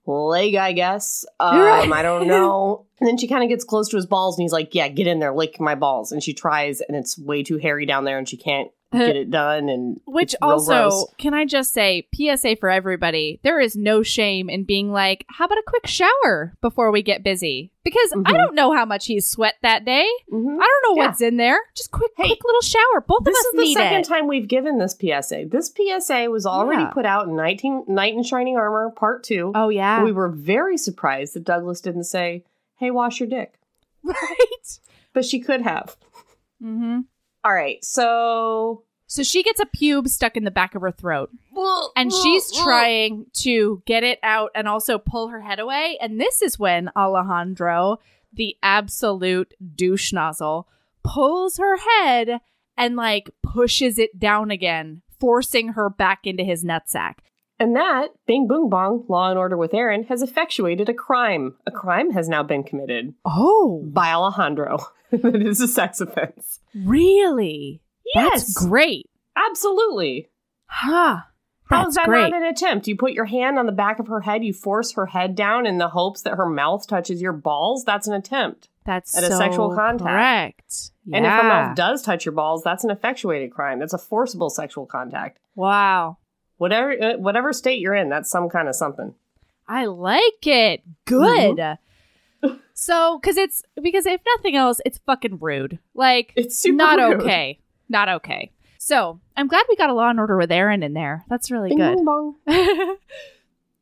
leg, I guess. Um, Right. I don't know. and then she kind of gets close to his balls and he's like, Yeah, get in there, lick my balls. And she tries and it's way too hairy down there and she can't get it done. And Which also, gross. can I just say, PSA for everybody, there is no shame in being like, how about a quick shower before we get busy? Because I Mhm. don't know how much he's sweat that day. Mhm. I don't know Yeah. what's in there. Just quick, Hey, quick little shower. Both of us this is the need second it. time we've given this PSA. This PSA was already Yeah. put out in 19, Knight in Shining Armor, Part 2. Oh yeah, We were very surprised that Douglas didn't say, "Hey, wash your dick," right. but she could have. Mm-hmm. All right, so So she gets a pube stuck in the back of her throat, and she's trying to get it out and also pull her head away. And this is when Alejandro, the absolute douche nozzle, pulls her head and like pushes it down again, forcing her back into his nutsack. And that Bing Boom Bong, Law and Order with Erin, has effectuated a crime. A crime has now been committed Oh, by Alejandro. it is a sex offense. really? That's Yes, great. absolutely. Huh. How That's is that great. not an attempt? You put your hand on the back of her head, you force her head down in the hopes that her mouth touches your balls. That's an attempt. That's At a sexual contact. Correct. And if her mouth does touch your balls, that's an effectuated crime. That's a forcible sexual contact. Wow. Whatever uh, whatever state you're in, that's some kind of something. I like it. Good. so, because it's because if nothing else, it's fucking rude. Like, It's super not rude. okay. Not okay. So, I'm glad we got a Law and Order with Erin in there. That's really Bing, good.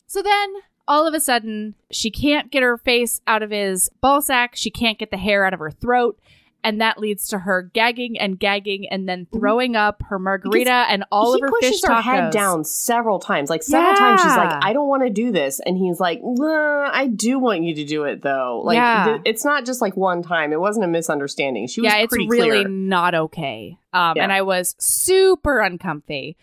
so then, all of a sudden, she can't get her face out of his ball sack. She can't get the hair out of her throat. And that leads to her gagging and gagging and then throwing up her margarita and all of her pushes fish her head down several times. Like several times she's like, I don't want to do this. And he's like, "Nah, I do want you to do it though. Like Yeah. th- it's not just like one time. It wasn't a misunderstanding. She was yeah, it's really clear. not okay. Um, Yeah. and I was super uncomfy.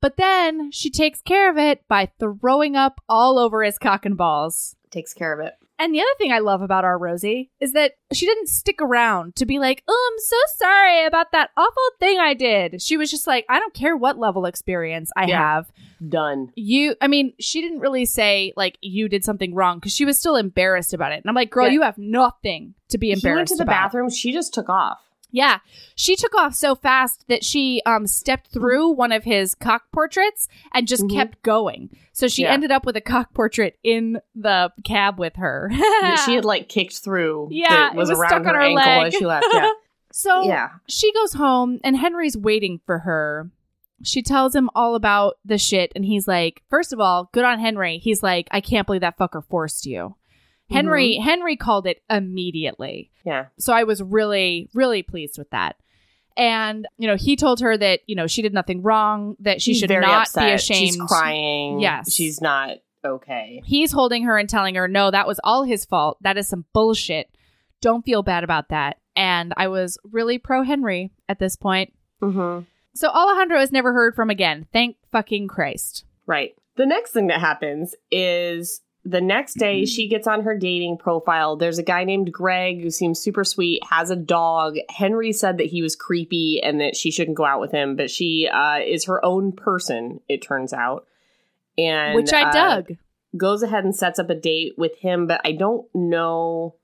But then she takes care of it by throwing up all over his cock and balls. Takes care of it. And the other thing I love about our Rosie is that she didn't stick around to be like, oh, I'm so sorry about that awful thing I did. She was just like, I don't care what level experience I Yeah. have. Done. You, I mean, she didn't really say, like, you did something wrong because she was still embarrassed about it. And I'm like, girl, Yeah. you have nothing to be embarrassed He went to the about. bathroom. She just took off. Yeah. She took off so fast that she um stepped through one of his cock portraits and just Mhm. kept going. So she Yeah. ended up with a cock portrait in the cab with her. she had like kicked through. Yeah, that it was, was around stuck her on her ankle leg. as she left. Yeah, So yeah. she goes home and Henry's waiting for her. She tells him all about the shit and he's like, first of all, good on Henry. He's like, I can't believe that fucker forced you. Henry Henry called it immediately. Yeah. So I was really, really pleased with that. And, you know, he told her that, you know, she did nothing wrong, that she She's should not upset. be ashamed. She's crying. Yes. she's not okay. He's holding her and telling her, no, that was all his fault. That is some bullshit. Don't feel bad about that. And I was really pro Henry at this point. Mm-hmm. So Alejandro is never heard from again. Thank fucking Christ. Right. The next thing that happens is the next day she gets on her dating profile. There's a guy named Greg who seems super sweet, has a dog. Henry said that he was creepy and that she shouldn't go out with him, but she uh, is her own person, it turns out. And Which I uh, dug. goes ahead and sets up a date with him, but I don't know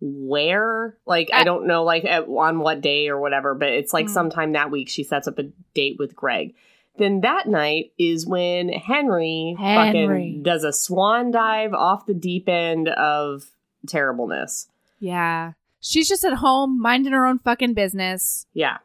where. Like, I I- don't know, like, at, on what day or whatever, but it's like Mm. sometime that week she sets up a date with Greg. Then that night is when Henry, Henry. fucking does a swan dive off the deep end of terribleness. Yeah. She's just at home minding her own fucking business, Yeah.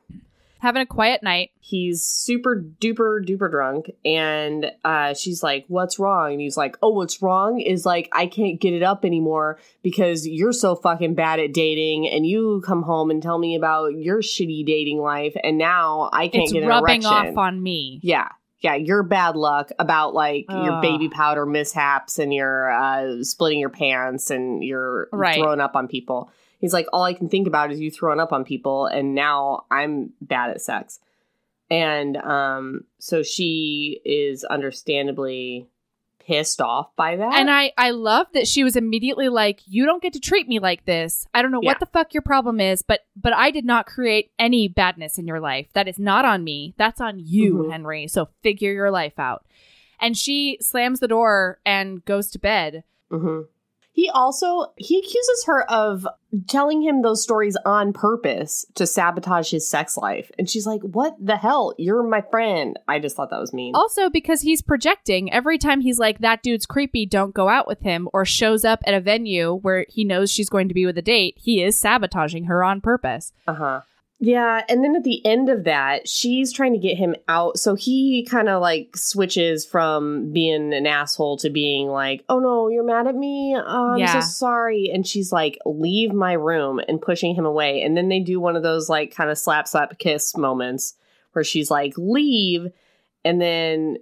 Having a quiet night. He's super duper duper drunk. And uh, she's like, What's wrong? And he's like, Oh, what's wrong is like, I can't get it up anymore because you're so fucking bad at dating. And you come home and tell me about your shitty dating life. And now I can't It's get an rubbing erection. off on me. Yeah. Yeah, your bad luck about like your baby powder mishaps and your uh, splitting your pants and your Right. throwing up on people. He's like, all I can think about is you throwing up on people, and now I'm bad at sex. And um, so she is understandably pissed off by that. And I, I love that she was immediately like, "You don't get to treat me like this. I don't know Yeah. what the fuck your problem is, but but I did not create any badness in your life. That is not on me. That's on you, Mhm. Henry. So figure your life out." And she slams the door and goes to bed. hmm He also he accuses her of telling him those stories on purpose to sabotage his sex life, and she's like, "What the hell? You're my friend." I just thought that was mean. Also, because he's projecting every time he's like, "That dude's creepy. Don't go out with him," or shows up at a venue where he knows she's going to be with a date, he is sabotaging her on purpose. Uh huh. Yeah, and then at the end of that, she's trying to get him out. So he kind of like switches from being an asshole to being like, "Oh no, you're mad at me. Oh, I'm Yeah. so sorry." And she's like, "Leave my room," and pushing him away. And then they do one of those like kind of slap slap kiss moments where she's like, "Leave," and then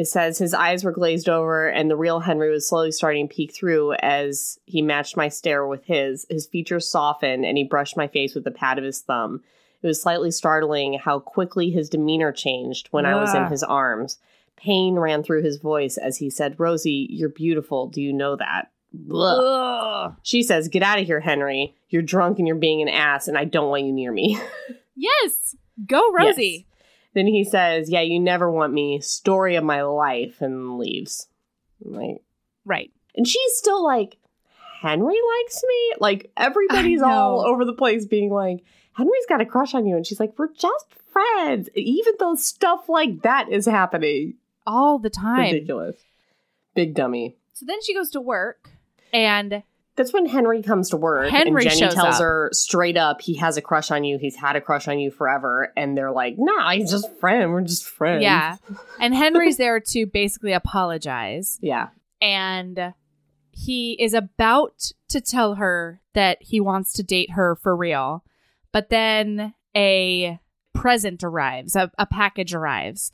it says his eyes were glazed over and the real Henry was slowly starting to peek through as he matched my stare with his. His features softened and he brushed my face with the pad of his thumb. It was slightly startling how quickly his demeanor changed when I was in his arms. Pain ran through his voice as he said, Rosie, you're beautiful. Do you know that? Ugh. She says, Get out of here, Henry. You're drunk and you're being an ass, and I don't want you near me. Yes, go Rosie. Then he says, Yeah, you never want me. Story of my life, and leaves. I'm Like, Right. and she's still like, Henry likes me? Like, everybody's all over the place being like, Henry's got a crush on you. And she's like, We're just friends. Even though stuff like that is happening. All the time. Ridiculous. Big dummy. So then she goes to work and That's when Henry comes to work. Henry and Jenny tells up. her straight up he has a crush on you. He's had a crush on you forever. And they're like, nah, he's just friend. We're just friends. yeah. And Henry's there to basically apologize. Yeah. And he is about to tell her that he wants to date her for real. But then a present arrives, a, a package arrives.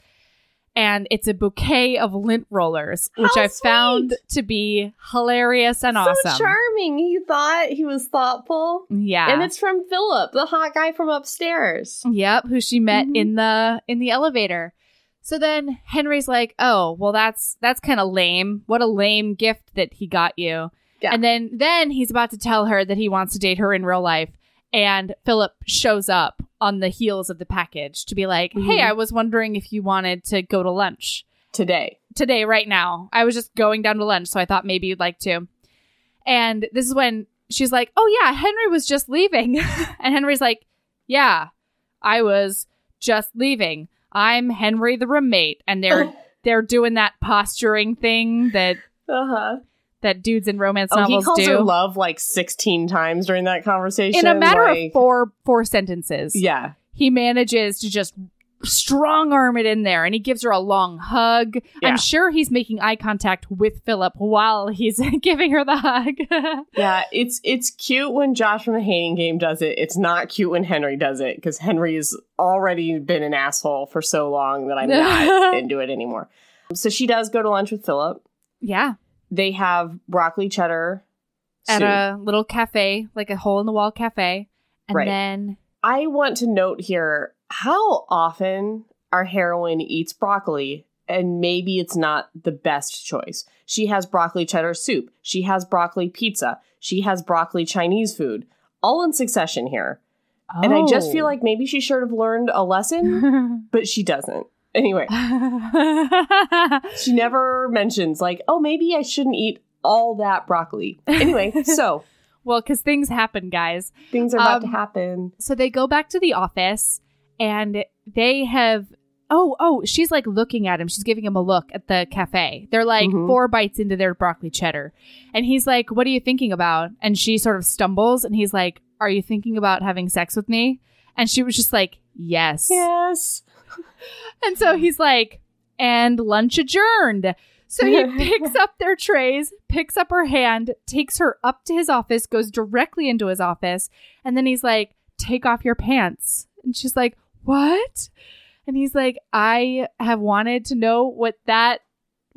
And it's a bouquet of lint rollers, which How I found to be hilarious and awesome. Charming. He thought he was thoughtful. Yeah. And it's from Philip, the hot guy from upstairs. Yep, who she met Mhm. in the in the elevator. So then Henry's like, "Oh, well that's that's kind of lame. What a lame gift that he got you." Yeah. And then then he's about to tell her that he wants to date her in real life, and Philip shows up on the heels of the package to be like, "Hey, Mhm. I was wondering if you wanted to go to lunch Today. today right now. I was just going down to lunch, so I thought maybe you'd like to." And this is when she's like, "Oh yeah, Henry was just leaving." and Henry's like, "Yeah, I was just leaving. I'm Henry the roommate." And they're they're doing that posturing thing that Uh-huh. That dudes in romance Oh, he novels calls do. her love like 16 times during that conversation. in a matter like- of four four sentences. Yeah. He manages to just strong arm it in there and he gives her a long hug. Yeah. I'm sure he's making eye contact with Philip while he's giving her the hug. Yeah, it's it's cute when Josh from the Hating Game does it. It's not cute when Henry does it because Henry's already been an asshole for so long that I'm not into it anymore. So she does go to lunch with Philip. yeah. They have broccoli cheddar At soup. a little cafe, like a hole in the wall cafe. And Right. then I want to note here how often our heroine eats broccoli, and maybe it's not the best choice. She has broccoli cheddar soup. She has broccoli pizza. She has broccoli Chinese food, all in succession here. And I just feel Oh. like maybe she should have learned a lesson, but she doesn't. Anyway, she never mentions, like, oh, maybe I shouldn't eat all that broccoli. Anyway, so well, because things happen, guys. things are about to Um, happen. So they go back to the office and they have. Oh, oh, she's like looking at him. She's giving him a look at the cafe. They're like Mhm. four bites into their broccoli cheddar. And he's like, What are you thinking about? And she sort of stumbles and he's like, Are you thinking about having sex with me? And she was just like, Yes. Yes. And so he's like, And lunch adjourned. So he picks up their trays, picks up her hand, takes her up to his office, goes directly into his office, and then he's like, Take off your pants. And she's like, What? And he's like, I have wanted to know what that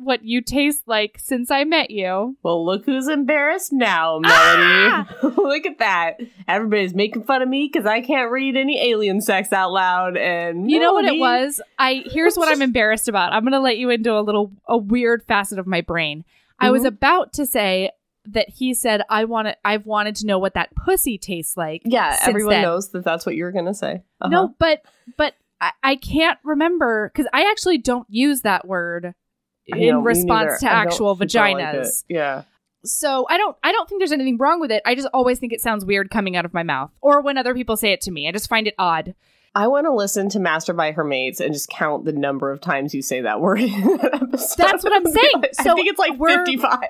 what you taste like since I met you. Well, look who's embarrassed now, Melody. look at that. Everybody's making fun of me because I can't read any alien sex out loud. And You know what it was? I here's what I'm embarrassed about. I'm gonna let you into a little a weird facet of my brain. I was Mhm. about to say that he said I want to I've wanted to know what that pussy tastes like. Yeah, everyone then. knows that that's what you were gonna say. Uh-huh. No, but but I, I can't remember because I actually don't use that word I know, in me response to actual I like vaginas. yeah. so I don't I don't think there's anything wrong with it. I just always think it sounds weird coming out of my mouth or when other people say it to me. I just find it odd. I want to listen to Mastered by Her Mates and just count the number of times you say that word in that episode. That's what I'm saying. I So think it's like 55.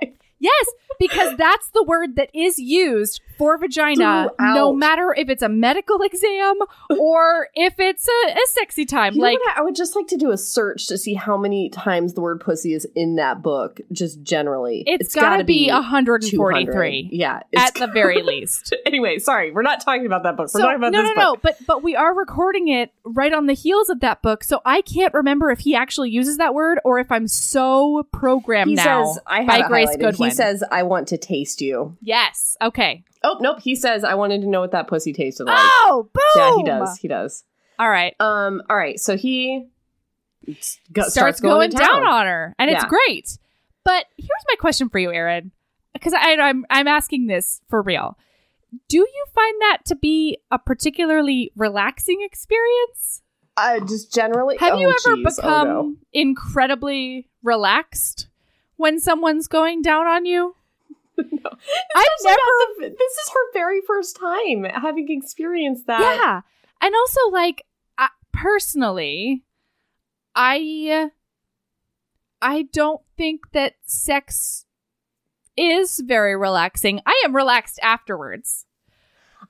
Yes, because that's the word that is used for vagina, no matter if it's a medical exam or if it's a, a sexy time. You like? I would just like to do a search to see how many times the word pussy is in that book, just generally. it's gotta, be 200. 143 Yeah. it's at the very least. anyway, sorry, we're not talking about that book. We're So, talking about no, this no, no, book. but but we are recording it right on the heels of that book, so I can't remember if he actually uses that word or if I'm so programmed He now says, I by Grace. Goodwin. He says, I want to taste you. yes, okay. Oh, nope. He says, I wanted to know what that pussy tasted like. Oh, boom! yeah, he does. He does. All right, Um. All right. So he go, starts, going, to down on her, and it's great. But here's my question for you, Erin, because I'm I'm asking this for real. Do you find that to be a particularly relaxing experience? Uh, just generally. Have oh, you ever geez. Oh, become no. incredibly relaxed when someone's going down on you? no. I've never. the- this is her very first time having experienced that. Yeah, and also like I, personally, I I don't think that sex is very relaxing. I am relaxed afterwards,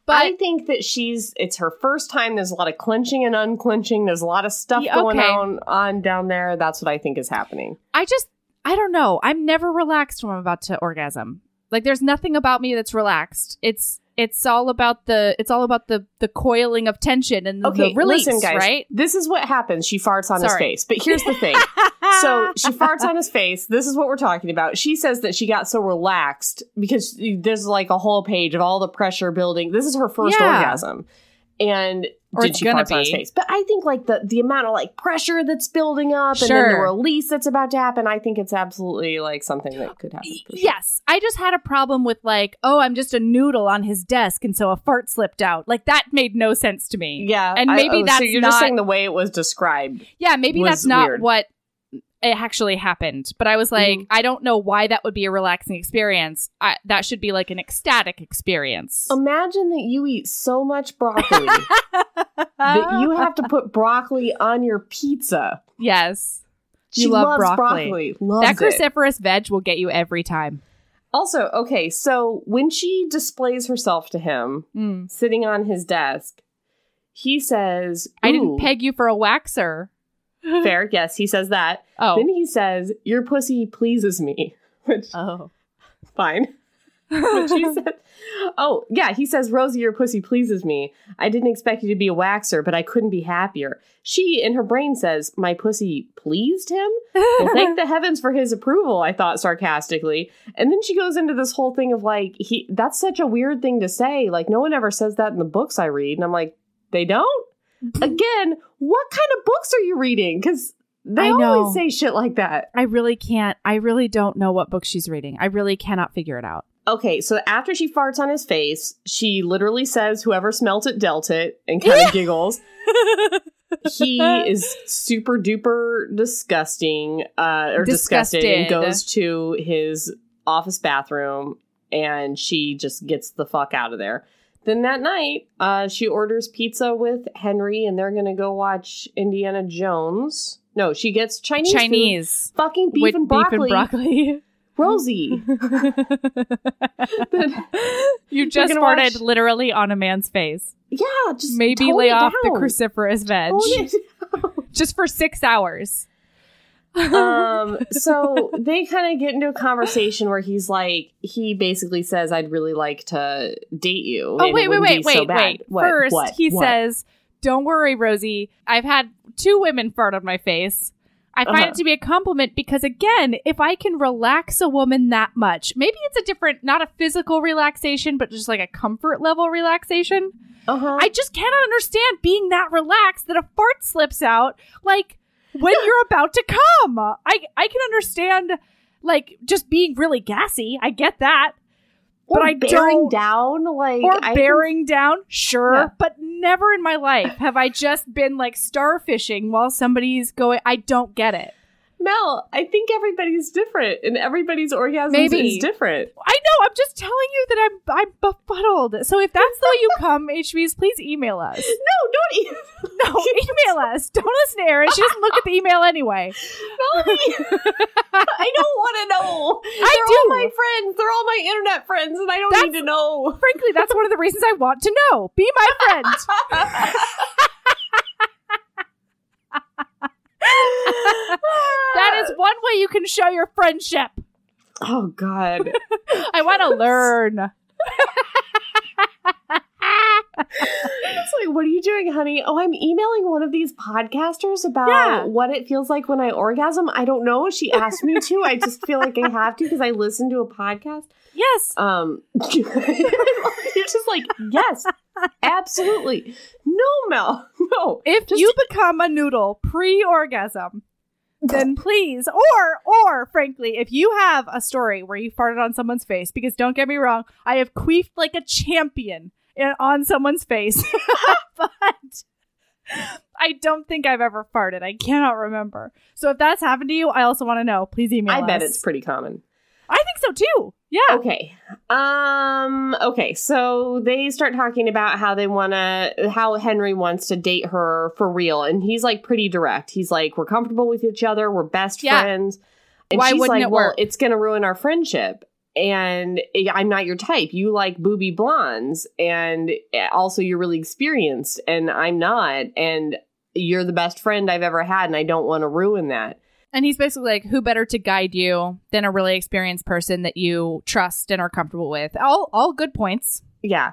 but I think that she's it's her first time. There's a lot of clenching and unclenching. There's a lot of stuff Yeah, going on on down there. That's what I think is happening. I just I don't know. I'm never relaxed when I'm about to orgasm. Like there's nothing about me that's relaxed. It's it's all about the it's all about the the coiling of tension and Okay, the release, listen, guys. right? This is what happens. She farts on his face. But here's the thing. so she farts on his face. This is what we're talking about. She says that she got so relaxed because there's like a whole page of all the pressure building. This is her first Yeah. orgasm. And Or did it's gonna farts on his be. face? But I think like the the amount of like pressure that's building up and then the release that's about to happen, I think it's absolutely like something that could happen. sure. Yes, I just had a problem with like, oh, I'm just a noodle on his desk, and so a fart slipped out. Like that made no sense to me. Yeah. And I- maybe oh, so that's you're not- just saying the way it was described. Yeah, maybe that's not weird. what it actually happened. But I was like, Mhm. I don't know why that would be a relaxing experience. I, that should be like an ecstatic experience. Imagine that you eat so much broccoli that you have to put broccoli on your pizza. yes, She You love loves broccoli. broccoli. That it. cruciferous veg will get you every time. Also, okay, so when she displays herself to him, Mm. sitting on his desk, he says, I didn't peg you for a waxer. Fair, yes, he says that. Oh, Then he says, "Your pussy pleases me," which oh. fine. But she said, "Oh yeah," he says, "Rosie, your pussy pleases me. I didn't expect you to be a waxer, but I couldn't be happier." She, in her brain, says, "My pussy pleased him." Well, thank the heavens for his approval. I thought sarcastically, and then she goes into this whole thing of like, he that's such a weird thing to say. Like, no one ever says that in the books I read, and I'm like, they don't. Again, what kind of books are you reading? Because they I know. always say shit like that. I really can't. I really don't know what book she's reading. I really cannot figure it out. Okay, so after she farts on his face, she literally says, "Whoever smelt it dealt it," and kind of giggles. He is super duper disgusting, uh, or disgusted, and goes to his office bathroom, and she just gets the fuck out of there. Then that night, uh, she orders pizza with Henry, and they're gonna go watch Indiana Jones. No, she gets Chinese. food, Chinese fucking beef and broccoli, beef and broccoli. Rosie. you just farted watch- literally on a man's face. yeah, just Maybe lay off the cruciferous veg down. just for six hours. Um so they kind of get into a conversation where he's like he basically says i'd really like to date you Oh and wait, wait, wait, so wait, wait. What? First, What? he What? says, "Don't worry, Rosie. I've had two women fart on my face. I find Uh-huh. it to be a compliment because, again, if I can relax a woman that much, maybe it's a different, not a physical relaxation, but just like a comfort level relaxation. uh-huh I just cannot understand being that relaxed that a fart slips out like when you're about to come. I I can understand like just being really gassy. I get that. or but I bearing don't- down like or I can- bearing down, sure, Yeah. but never in my life have I just been like starfishing while somebody's going. I don't get it. Mel i think everybody's different and everybody's orgasm is different I know. I'm just telling you that I'm I'm befuddled. So if that's the way you come, HBs, please email us. no don't e- No, email us. Don't listen to Erin. She doesn't look at the email anyway. Melanie, I don't want to know. I They're do. all my friends. They're all my internet friends, and I don't That's- need to know. Frankly, that's one of the reasons I want to know. Be my friend. That is one way you can show your friendship. oh God. I want to learn. It's like, what are you doing, honey? Oh, I'm emailing one of these podcasters about Yeah. what it feels like when I orgasm. I don't know. She asked me to. I just feel like I have to because I listen to a podcast. Yes. Um, you're just like, yes, absolutely. No, Mel, no. If Just- you become a noodle pre-orgasm, then please, or or frankly, if you have a story where you farted on someone's face, because don't get me wrong, I have queefed like a champion on someone's face, but I don't think I've ever farted. I cannot remember. So if that's happened to you, I also want to know. Please email me. I bet it's pretty common. I think so too. Yeah. Okay. Um okay, so they start talking about how they want to how Henry wants to date her for real and he's like pretty direct. He's like we're comfortable with each other, we're best Yeah. friends. And Why she's wouldn't like, it "Well, work?" it's going to ruin our friendship." And I'm not your type. You like booby blondes and also you're really experienced and I'm not and you're the best friend I've ever had and I don't want to ruin that. And he's basically like, who better to guide you than a really experienced person that you trust and are comfortable with? All all good points. Yeah.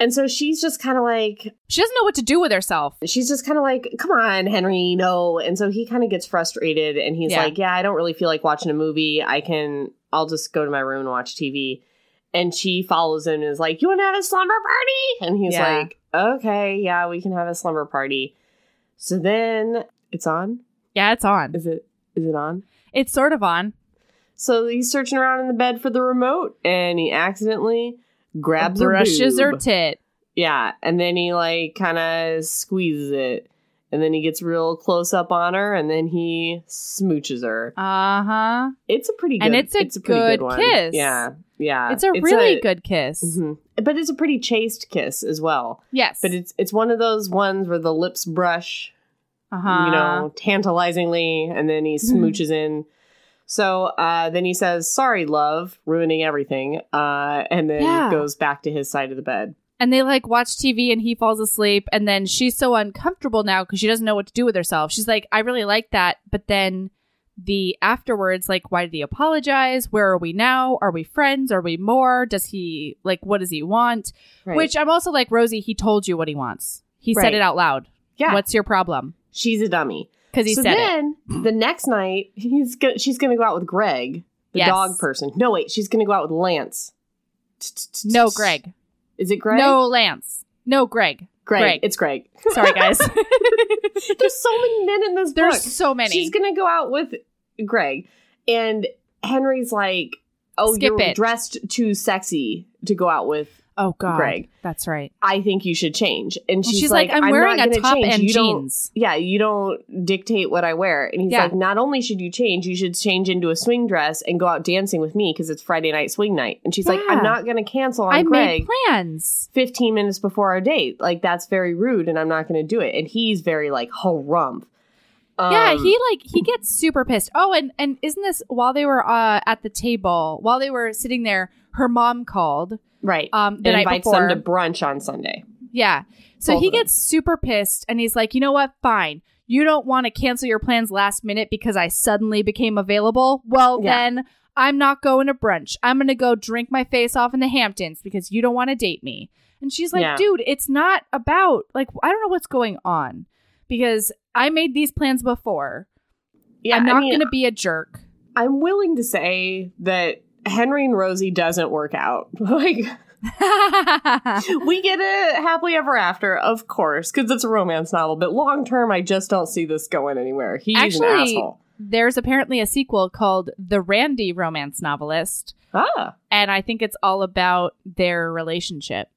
And so she's just kind of like, She doesn't know what to do with herself. she's just kind of like, come on, Henry, no. And so he kind of gets frustrated and he's Yeah. like, yeah, I don't really feel like watching a movie. I can, I'll just go to my room and watch TV. And she follows him and is like, you want to have a slumber party? And he's Yeah. like, okay, yeah, we can have a slumber party. So then it's on. Yeah, it's on. Is it, is it on? It's sort of on. So he's searching around in the bed for the remote and he accidentally grabs her brushes her tit. Yeah, and then he like kind of squeezes it, and then he gets real close up on her, and then he smooches her. Uh huh. It's a pretty good, And it's a it's pretty good one. kiss. Yeah, yeah, It's a really good kiss. mhm. but it's a pretty chaste kiss as well. Yes. But it's it's one of those ones where the lips brush, uh huh. you know, tantalizingly, and then he smooches in. So uh, then he says, "Sorry, love, ruining everything," uh, and then Yeah. goes back to his side of the bed. And they like watch TV and he falls asleep. And then she's so uncomfortable now because she doesn't know what to do with herself. She's like, I really like that. But then the afterwards, like, why did he apologize? Where are we now? Are we friends? Are we more? Does he, like, what does he want? Which I'm also like, Rosie, he told you what he wants. He said Right. it out loud. yeah, What's your problem? She's a dummy. Because he so said it. then the next night he's go- she's gonna go out with Greg, the Yes. dog person. No, wait, she's gonna go out with Lance. No, Greg. Is it Greg? No, Lance. No, Greg. Greg. Greg. It's Greg. Sorry, guys. There's so many men in this There's book. so many. She's gonna go out with Greg, and Henry's like, "Oh, Skip you're it. dressed too sexy to go out with oh, God. Greg. That's right. I think you should change." And she's, she's, like, I'm, wearing not a top change. and You don't- jeans. yeah, you don't dictate what I wear. And he's Yeah. like, not only should you change, you should change into a swing dress and go out dancing with me because it's Friday night swing night. And she's like, I'm not going to cancel on I Greg made plans. 15 minutes before our date. Like, that's very rude and I'm not going to do it. And he's very like, harumph. yeah, Um, he like he gets super pissed. Oh, and and isn't this while they were uh at the table, while they were sitting there, her mom called right. um the and night invites before. them to brunch on Sunday. Yeah. So Both he gets super pissed and he's like, you know what? Fine. You don't want to cancel your plans last minute because I suddenly became available. Well, Yeah. then I'm not going to brunch. I'm going to go drink my face off in the Hamptons because you don't want to date me. And she's like, Yeah. dude, it's not about, like, I don't know what's going on because I made these plans before. Yeah, I'm not I mean, going to be a jerk. I'm willing to say that Henry and Rosie doesn't work out. Like we get it happily ever after, of course, because it's a romance novel. But long term, I just don't see this going anywhere. He's an asshole. There's apparently a sequel called The Randy Romance Novelist. Ah. And I think it's all about their relationship.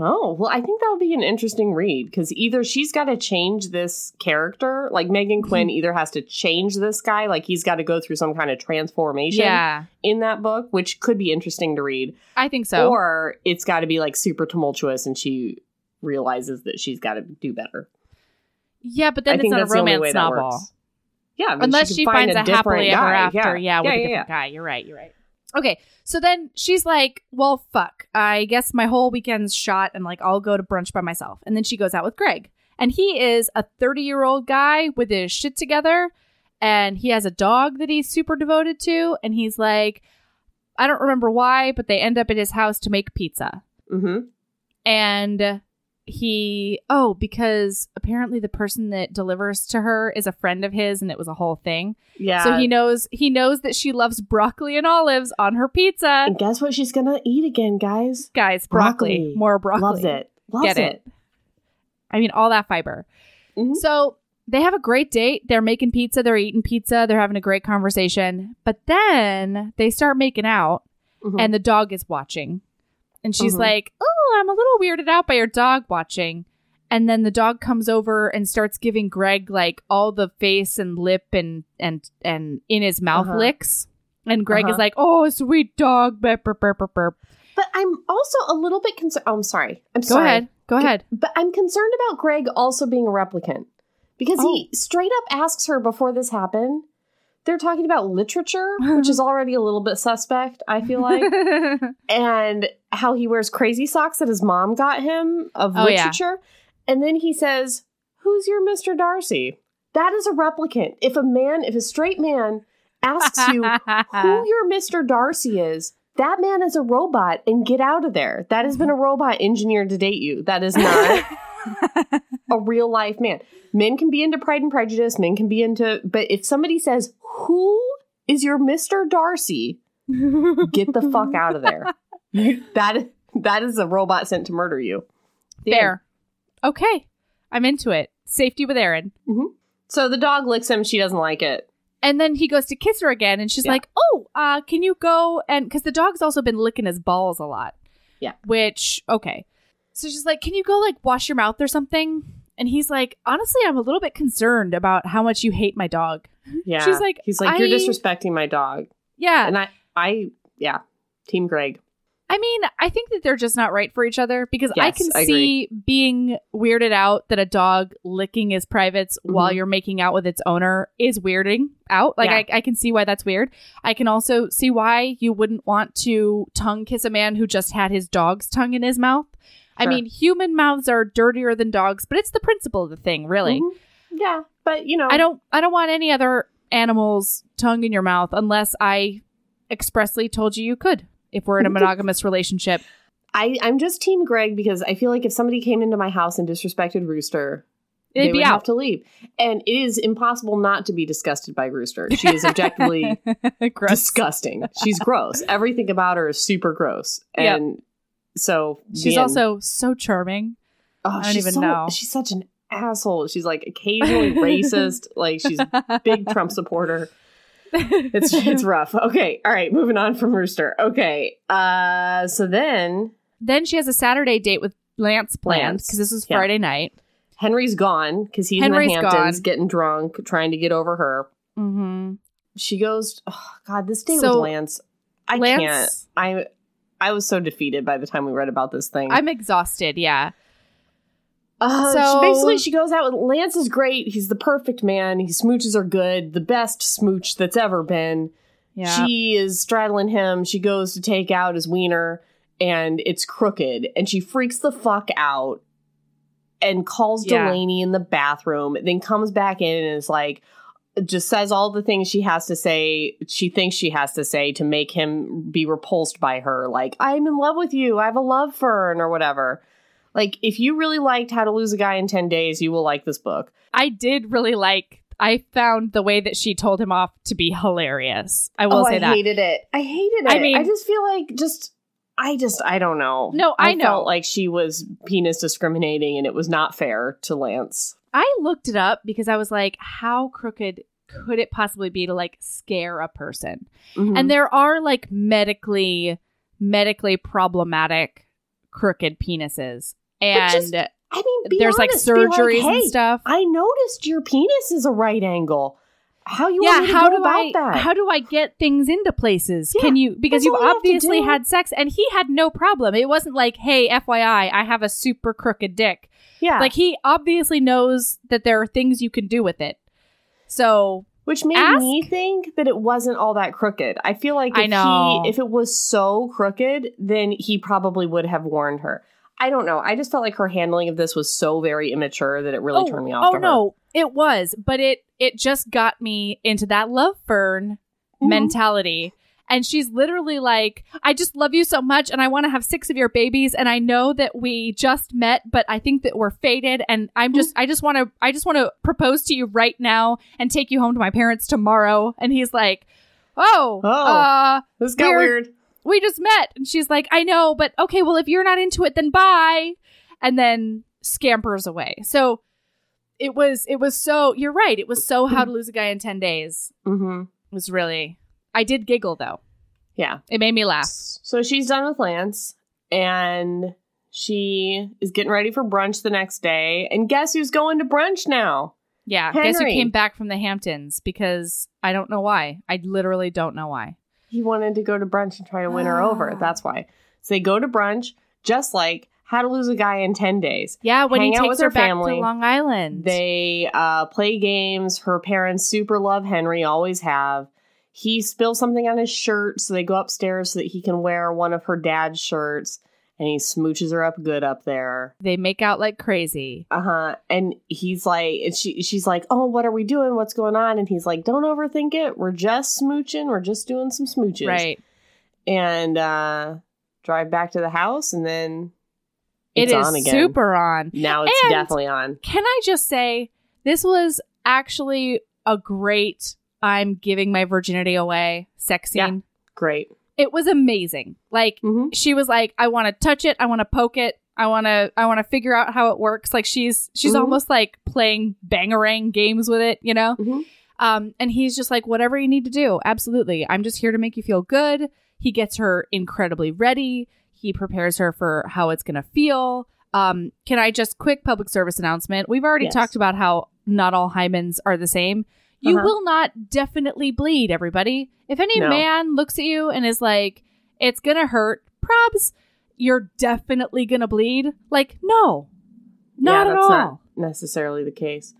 Oh, well, I think that would be an interesting read because either she's got to change this character, like Meghan Mm-hmm. Quinn either has to change this guy, like he's got to go through some kind of transformation Yeah, in that book, which could be interesting to read, I think so. or it's got to be like super tumultuous and she realizes that she's got to do better. Yeah, but then I it's not a that's the only romance novel. Yeah, I mean, Unless she, find finds a, different happily ever after, yeah, with yeah, a different yeah. guy. You're right. You're right. Okay, so then she's like, "Well, fuck. I guess my whole weekend's shot, and like I'll go to brunch by myself." And then she goes out with Greg, and he is a 30 year old guy with his shit together, and he has a dog that he's super devoted to, and he's like, I don't remember why, but they end up at his house to make pizza. Mm-hmm. and he oh because apparently the person that delivers to her is a friend of his and it was a whole thing Yeah. so he knows he knows that she loves broccoli and olives on her pizza and guess what she's gonna eat again, guys? guys broccoli, Broccoli. more broccoli Loves it. Loves get it. i mean all that fiber Mhm. so they have a great date they're making pizza they're eating pizza they're having a great conversation but then they start making out Mhm. and the dog is watching. And she's Mhm. like, Oh, I'm a little weirded out by your dog watching. And then the dog comes over and starts giving Greg like all the face and lip and and and in his mouth Uh-huh. licks. And Greg is Uh-huh. like, Oh, sweet dog. Burp, burp, burp, burp. But I'm also a little bit concerned. Oh, I'm sorry. I'm Go sorry. Go ahead. Go ahead. But I'm concerned about Greg also being a replicant because Oh. he straight up asks her before this happened. They're talking about literature, which is already a little bit suspect, I feel like, and how he wears crazy socks that his mom got him of Oh, yeah. literature. And then he says, Who's your Mr. Darcy? That is a replicant. If a man, if a straight man asks you who your Mr. Darcy is, that man is a robot and get out of there. That has been a robot engineered to date you. That is not a real life man. Men can be into Pride and Prejudice, men can be into, but if somebody says, Who is your Mr. Darcy? Get the fuck out of there. That, that is a robot sent to murder you. The end. Okay. I'm into it. Safety with Erin. So the dog licks him. She doesn't like it. And then he goes to kiss her again, and she's Yeah. like, "Oh, uh, can you go and because the dog's also been licking his balls a lot." Yeah. Which okay, so she's like, "Can you go like wash your mouth or something?" And he's like, "Honestly, I'm a little bit concerned about how much you hate my dog." Yeah. She's like, He's like, You're disrespecting my dog. Yeah, And I, I, yeah, Team Greg. I mean, I think that they're just not right for each other because I can I see being weirded out that a dog licking his privates while Mhm. you're making out with its owner is weirding out. Like, Yeah. I, I can see why that's weird. I can also see why you wouldn't want to tongue kiss a man who just had his dog's tongue in his mouth. I mean, human mouths are dirtier than dogs, but it's the principle of the thing, really. Mhm. Yeah, but you know, I don't I don't want any other animal's tongue in your mouth unless I expressly told you you could if we're in a monogamous relationship. I, I'm just Team Greg because I feel like if somebody came into my house and disrespected Rooster, they It'd be would have to leave. And it is impossible not to be disgusted by Rooster. She is objectively disgusting. She's gross. Everything about her is super gross. Yep. So She's also so charming. oh, I don't she's even so- know. She's such an asshole. She's like occasionally racist. Like she's a big Trump supporter. It's it's rough. Okay, all right, moving on from Rooster. Okay, uh, so then then she has a Saturday date with Lance Lance, because this is yeah. Friday night. Henry's gone because he's Henry's in the Hamptons gone. getting drunk, trying to get over her. Mm-hmm. She goes, oh, God, this day So, with Lance. I Lance- can't. I I was so defeated by the time we read about this thing. I'm exhausted. Yeah. Uh, So- so basically, she goes out with Lance is great. He's the perfect man. His smooches are good, the best smooch that's ever been. Yeah. She is straddling him. She goes to take out his wiener, and it's crooked. And she freaks the fuck out and calls Yeah. Delaney in the bathroom. Then comes back in and is like, just says all the things she has to say. She thinks she has to say to make him be repulsed by her. Like, I'm in love with you. I have a love fern or whatever. Like, if you really liked How to Lose a Guy in 10 Days, you will like this book. I did really like. I found the way that she told him off to be hilarious. I will oh, say I that. I hated it. I hated it. I mean- I just feel like just I just I don't know. No, I know. felt like she was penis discriminating and it was not fair to Lance. I looked it up because I was like, how crooked could it possibly be to like scare a person? Mm-hmm. And there are like medically medically problematic crooked penises. And just I mean, there's like honest, like, surgeries hey, and stuff. I noticed your penis is a right angle. How you yeah, want me to how do about I that? how do I get things into places? Yeah, Can you because you obviously had sex and he had no problem. It wasn't like, "Hey, FYI, I have a super crooked dick." Yeah, Like he obviously knows that there are things you can do with it. So, which made ask- me think that it wasn't all that crooked. I feel like if I know. he if it was so crooked, then he probably would have warned her. I don't know. I just felt like her handling of this was so very immature that it really oh, turned me off. oh to her. no, it was, but it it just got me into that love fern Mhm. mentality. And she's literally like, I just love you so much and I want to have six of your babies. And I know that we just met, but I think that we're fated. And I'm just, I just want to, I just want to propose to you right now and take you home to my parents tomorrow. And he's like, Oh, Oh. uh, This got Weird. we just met. And she's like, I know, but okay, well, if you're not into it, then bye. And then scampers away. So it was, it was so, you're right. It was so how to lose a guy in 10 days. Mm-hmm. It was really, I did giggle though. Yeah. It made me laugh. So she's done with Lance, and she is getting ready for brunch the next day. And guess who's going to brunch now? Yeah. Guess who Henry. came back from the Hamptons? Because I don't know why. I literally don't know why. He wanted to go to brunch and try to win her over. That's why. So they go to brunch, just like How to Lose a Guy in 10 Days. Yeah, when Hang he takes her her back family. to Long Island. They uh, play games. Her parents super love Henry, always have. He spills something on his shirt, so they go upstairs so that he can wear one of her dad's shirts, and he smooches her up good up there. they make out like crazy. Uh huh. And he's like, and she, she's like, oh, what are we doing? What's going on? And he's like, don't overthink it. We're just smooching. We're just doing some smooches. Right. And uh, drive back to the house, and then It it's on again. super on. Now it's And- definitely on. Can I just say, this was actually a great I'm giving my virginity away sex Yeah. scene. Great. It was amazing. Like, Mm-hmm. she was like, I want to touch it. I want to poke it. I want to, I want to figure out how it works. Like she's, she's Mhm. almost like playing bangarang games with it, you know? Mhm. Um, and he's just like, whatever you need to do. Absolutely. I'm just here to make you feel good. He gets her incredibly ready. He prepares her for how it's going to feel. Um, can I just quick public service announcement? We've already Yes. talked about how not all hymens are the same. You Uh-huh. will not definitely bleed, everybody. If any No. man looks at you and is like, it's going to hurt, probs, you're definitely going to bleed. Like, no, not yeah, at that's all. not necessarily the case.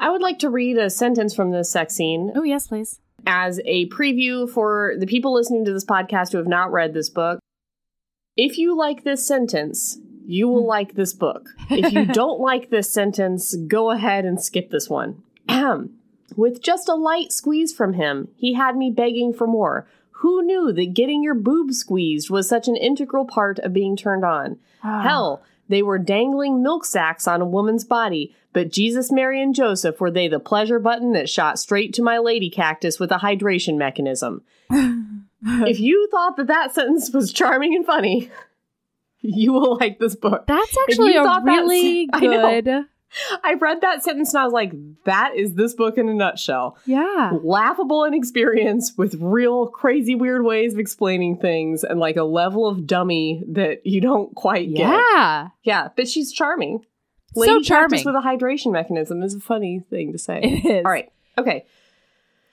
I would like to read a sentence from this sex scene Oh, yes, please. as a preview for the people listening to this podcast who have not read this book. If you like this sentence, you will like this book. If you don't like this sentence, go ahead and skip this one. Ahem. With just a light squeeze from him, he had me begging for more. Who knew that getting your boob squeezed was such an integral part of being turned on? Ah. Hell, they were dangling milk sacks on a woman's body, but Jesus, Mary, and Joseph were they the pleasure button that shot straight to my lady cactus with a hydration mechanism. if you thought that that sentence was charming and funny, you will like this book. That's actually a really know. good. I read that sentence and I was like, that is this book in a nutshell. Yeah. Laughable in experience with real crazy weird ways of explaining things and like a level of dummy that you don't quite get. Yeah. Yeah, but she's charming. So Lady Cactus charming. with a hydration mechanism is a funny thing to say. It is. All right. Okay.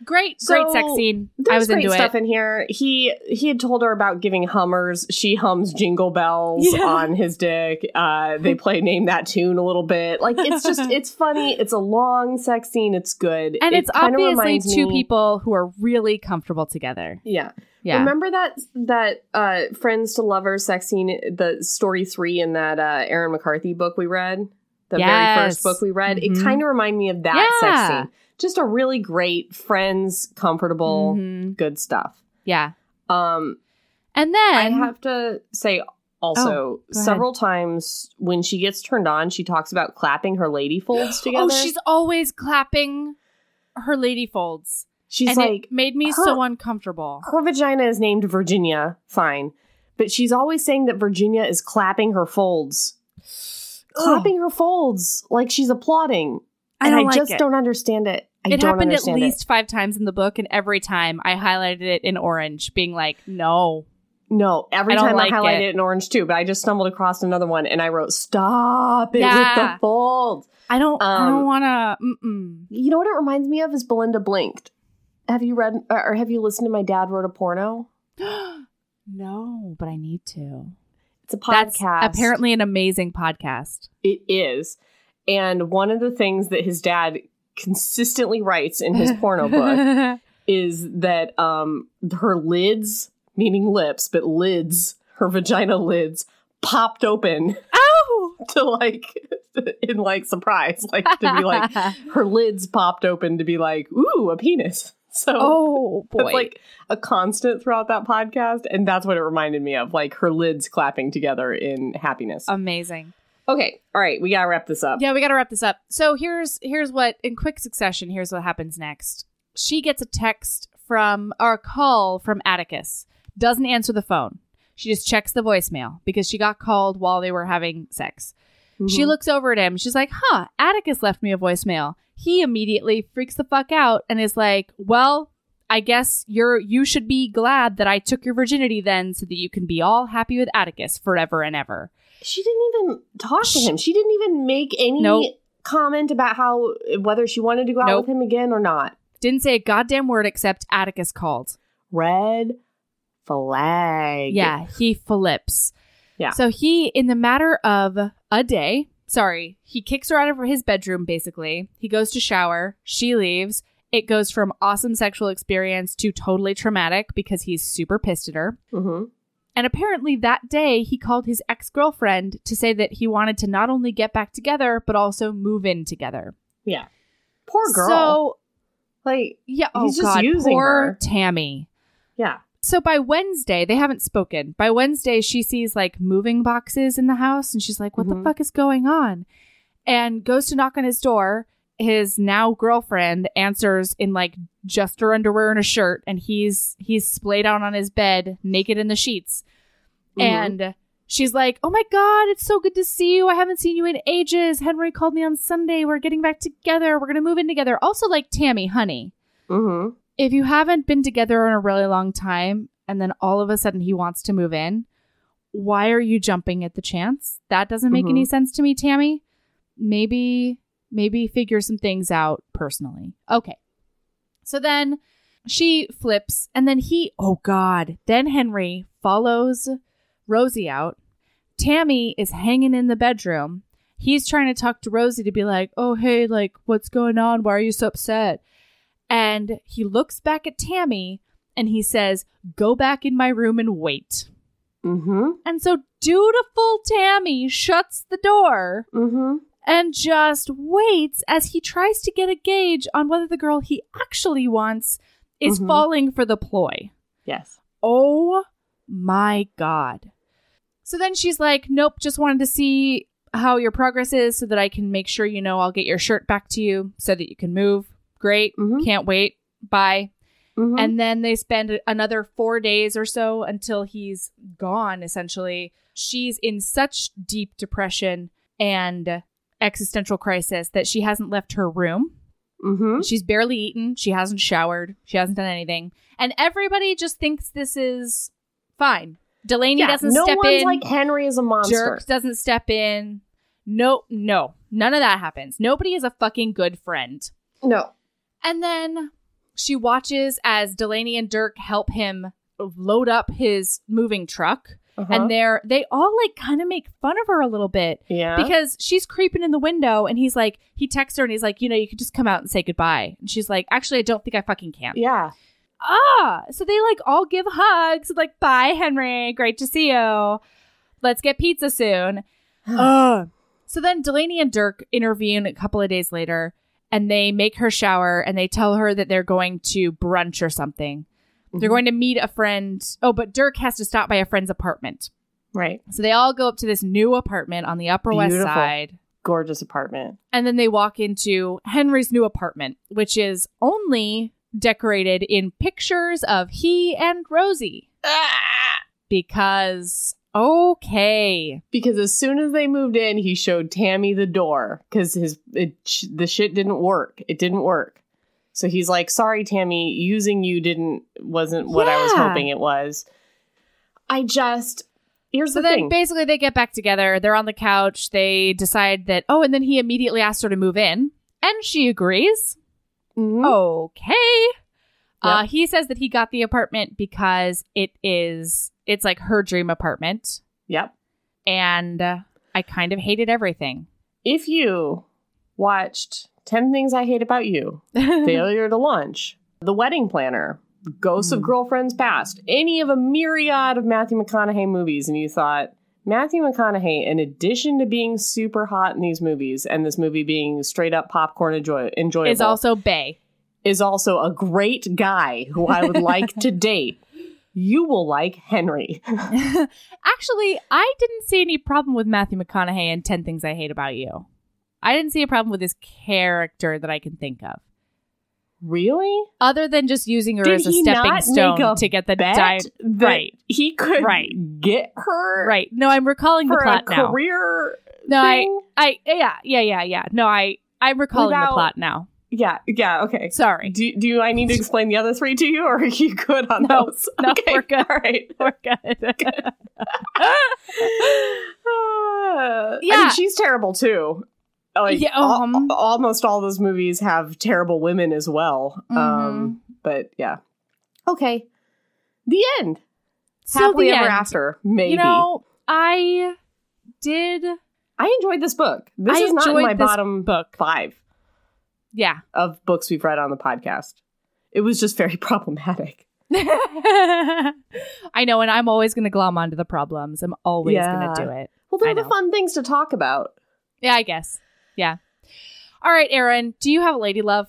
Great, So, great sex scene. There's I was great into stuff it. in here. He he had told her about giving hummers. She hums jingle bells Yeah. on his dick. Uh, they play name that tune a little bit. Like it's just it's funny. It's a long sex scene. It's good. and It it's obviously two me- people who are really comfortable together. Yeah. Yeah. Remember that that uh, friends to lovers sex scene, the story three in that uh, Erin McCarthy book we read, the very first book we read. Mhm. It kind of reminded me of that sex scene. Just a really great friends, comfortable, Mhm. good stuff. Yeah. Um, And then I have to say also Oh, go ahead. several times when she gets turned on, she talks about clapping her lady folds together. Oh, she's always clapping her lady folds. she's and like it made me her- so uncomfortable. her vagina is named Virginia, fine. But she's always saying that Virginia is clapping her folds. Clapping her folds like she's applauding. I And don't I like just it. don't understand it. I it happened at understand it. least five times in the book, and every time I highlighted it in orange, being like, no. No, every I time like I highlighted it. it. in orange too, but I just stumbled across another one and I wrote stop it with Yeah. the folds. I don't I Um, don't wanna mm-mm. You know what it reminds me of is Belinda Blinked. Have you read or have you listened to My Dad Wrote a Porno? No, but I need to. It's a That's podcast. apparently an amazing podcast. It is. And one of the things that his dad consistently writes in his porno book is that um her lids, meaning lips, but lids, her vagina lids popped open Oh to like in like surprise, like to be like her lids popped open to be like, ooh, a penis. So Oh boy. It's like a constant throughout that podcast, and that's what it reminded me of, like her lids clapping together in happiness. amazing. Okay, all right, we gotta wrap this up. Yeah, we got to wrap this up. So here's here's what in quick succession. Here's what happens next. She gets a text from or a call from Atticus. Doesn't answer the phone. She just checks the voicemail because she got called while they were having sex. She Mhm. looks over at him. She's like, "Huh, Atticus left me a voicemail." He immediately freaks the fuck out and is like, "Well, I guess you're you should be glad that I took your virginity then, so that you can be all happy with Atticus forever and ever." She didn't even talk to him. She didn't even make any Nope. comment about how whether she wanted to go out Nope. with him again or not. Didn't say a goddamn word except Atticus called. Red flag. Yeah, he flips. Yeah. So he, in the matter of a day, sorry, he kicks her out of his bedroom, basically. He goes to shower. She leaves. It goes from awesome sexual experience to totally traumatic because he's super pissed at her. hmm And apparently that day, he called his ex girlfriend to say that he wanted to not only get back together, but also move in together. Yeah. Poor girl. So, like, yeah, oh He's just God, using poor her. Tammy. yeah. So by Wednesday, they haven't spoken. By Wednesday, she sees like moving boxes in the house and she's like, What the Mhm. fuck is going on? And goes to knock on his door. His now girlfriend answers in like just her underwear and a shirt, and he's he's splayed out on his bed, naked in the sheets. Mhm. And she's like, Oh my god, it's so good to see you. I haven't seen you in ages. Henry called me on Sunday. We're getting back together. We're gonna move in together. Also, like Tammy, honey Mm-hmm. if you haven't been together in a really long time and then all of a sudden he wants to move in, why are you jumping at the chance? That doesn't make any sense to me, Tammy. Maybe maybe figure some things out personally. Okay. So then she flips and then he oh god, then Henry follows Rosie out. Tammy is hanging in the bedroom. He's trying to talk to Rosie to be like, "Oh, hey, like what's going on? Why are you so upset?" And he looks back at Tammy and he says, Go back in my room and wait. Mm-hmm. And so dutiful Tammy shuts the door Mm-hmm. And just waits as he tries to get a gauge on whether the girl he actually wants is Mhm. falling for the ploy. Yes. Oh my God. So then she's like, Nope, just wanted to see how your progress is so that I can make sure you know I'll get your shirt back to you so that you can move. Great. Mhm. Can't wait. Bye. Mhm. And then they spend another four days or so until he's gone, essentially. She's in such deep depression and existential crisis that she hasn't left her room. Mhm. She's barely eaten. She hasn't showered. She hasn't done anything. And everybody just thinks this is fine. Delaney Yeah, doesn't step in. no step one's in. like Henry is a monster. Jerk doesn't step in. No, no. None of that happens. Nobody is a fucking good friend. No. And then she watches as Delaney and Dirk help him load up his moving truck. Uh-huh. And they're they all like kind of make fun of her a little bit yeah. because she's creeping in the window and he's like he texts her and he's like, you know, you could just come out and say goodbye. And she's like, actually I don't think I fucking can. yeah. Ah, so they like all give hugs, like, bye, Henry. Great to see you. Let's get pizza soon. Ugh. So then Delaney and Dirk intervene a couple of days later and they make her shower and they tell her that they're going to brunch or something. They're Mhm. going to meet a friend. Oh, but Dirk has to stop by a friend's apartment. Right. So they all go up to this new apartment on the Upper West Side. Gorgeous apartment. And then they walk into Henry's new apartment, which is only decorated in pictures of he and Rosie. Because, okay. Because as soon as they moved in, he showed Tammy the door because his it, sh- the shit didn't work. It didn't work. So he's like, "Sorry, Tammy, using you didn't wasn't what I was hoping it was." I just here's So the then thing. basically they get back together. They're on the couch. They decide that, oh, and then he immediately asks her to move in. And she agrees. Mhm. Okay. Uh, he says that he got the apartment because it is, it's like her dream apartment. Yep. And uh, I kind of hated everything. If you watched 10 Things I Hate About You, Failure to Launch, The Wedding Planner, Ghosts of Hmm. Girlfriends Past, any of a myriad of Matthew McConaughey movies, and you thought, Matthew McConaughey, in addition to being super hot in these movies, and this movie being straight up popcorn enjoy- enjoyable, is also Bay. is also a great guy who I would like to date. You will like Henry. Actually, I didn't see any problem with Matthew McConaughey in 10 Things I Hate About You. I didn't see a problem with his character that I can think of. Really? Other than just using her Did as a stepping stone a to get the Bet di- that right. He could Right. get her Right. No, I'm recalling the plot now. career No, I, thing? I, yeah, yeah, yeah, yeah. No, I, I'm recalling the plot now. Yeah, yeah, okay. Sorry. Do, do I need to explain the other three to you, or are you good on No, those? no, okay, we're good. All right. We're good. Uh, I Yeah. mean, she's terrible too. Like, Yeah, al- um. almost all those movies have terrible women as well. Mm-hmm. Um, but yeah. Okay. The end. So Happily the ever end. after. Maybe. You know, I did. I enjoyed this book. This I is not in my bottom book. five Yeah. of books we've read on the podcast. It was just very problematic. I know, and I'm always going to glom onto the problems. I'm always Yeah. going to do it. Well, they're the fun things to talk about. Yeah, I guess. Yeah. All right, Erin, do you have a lady love?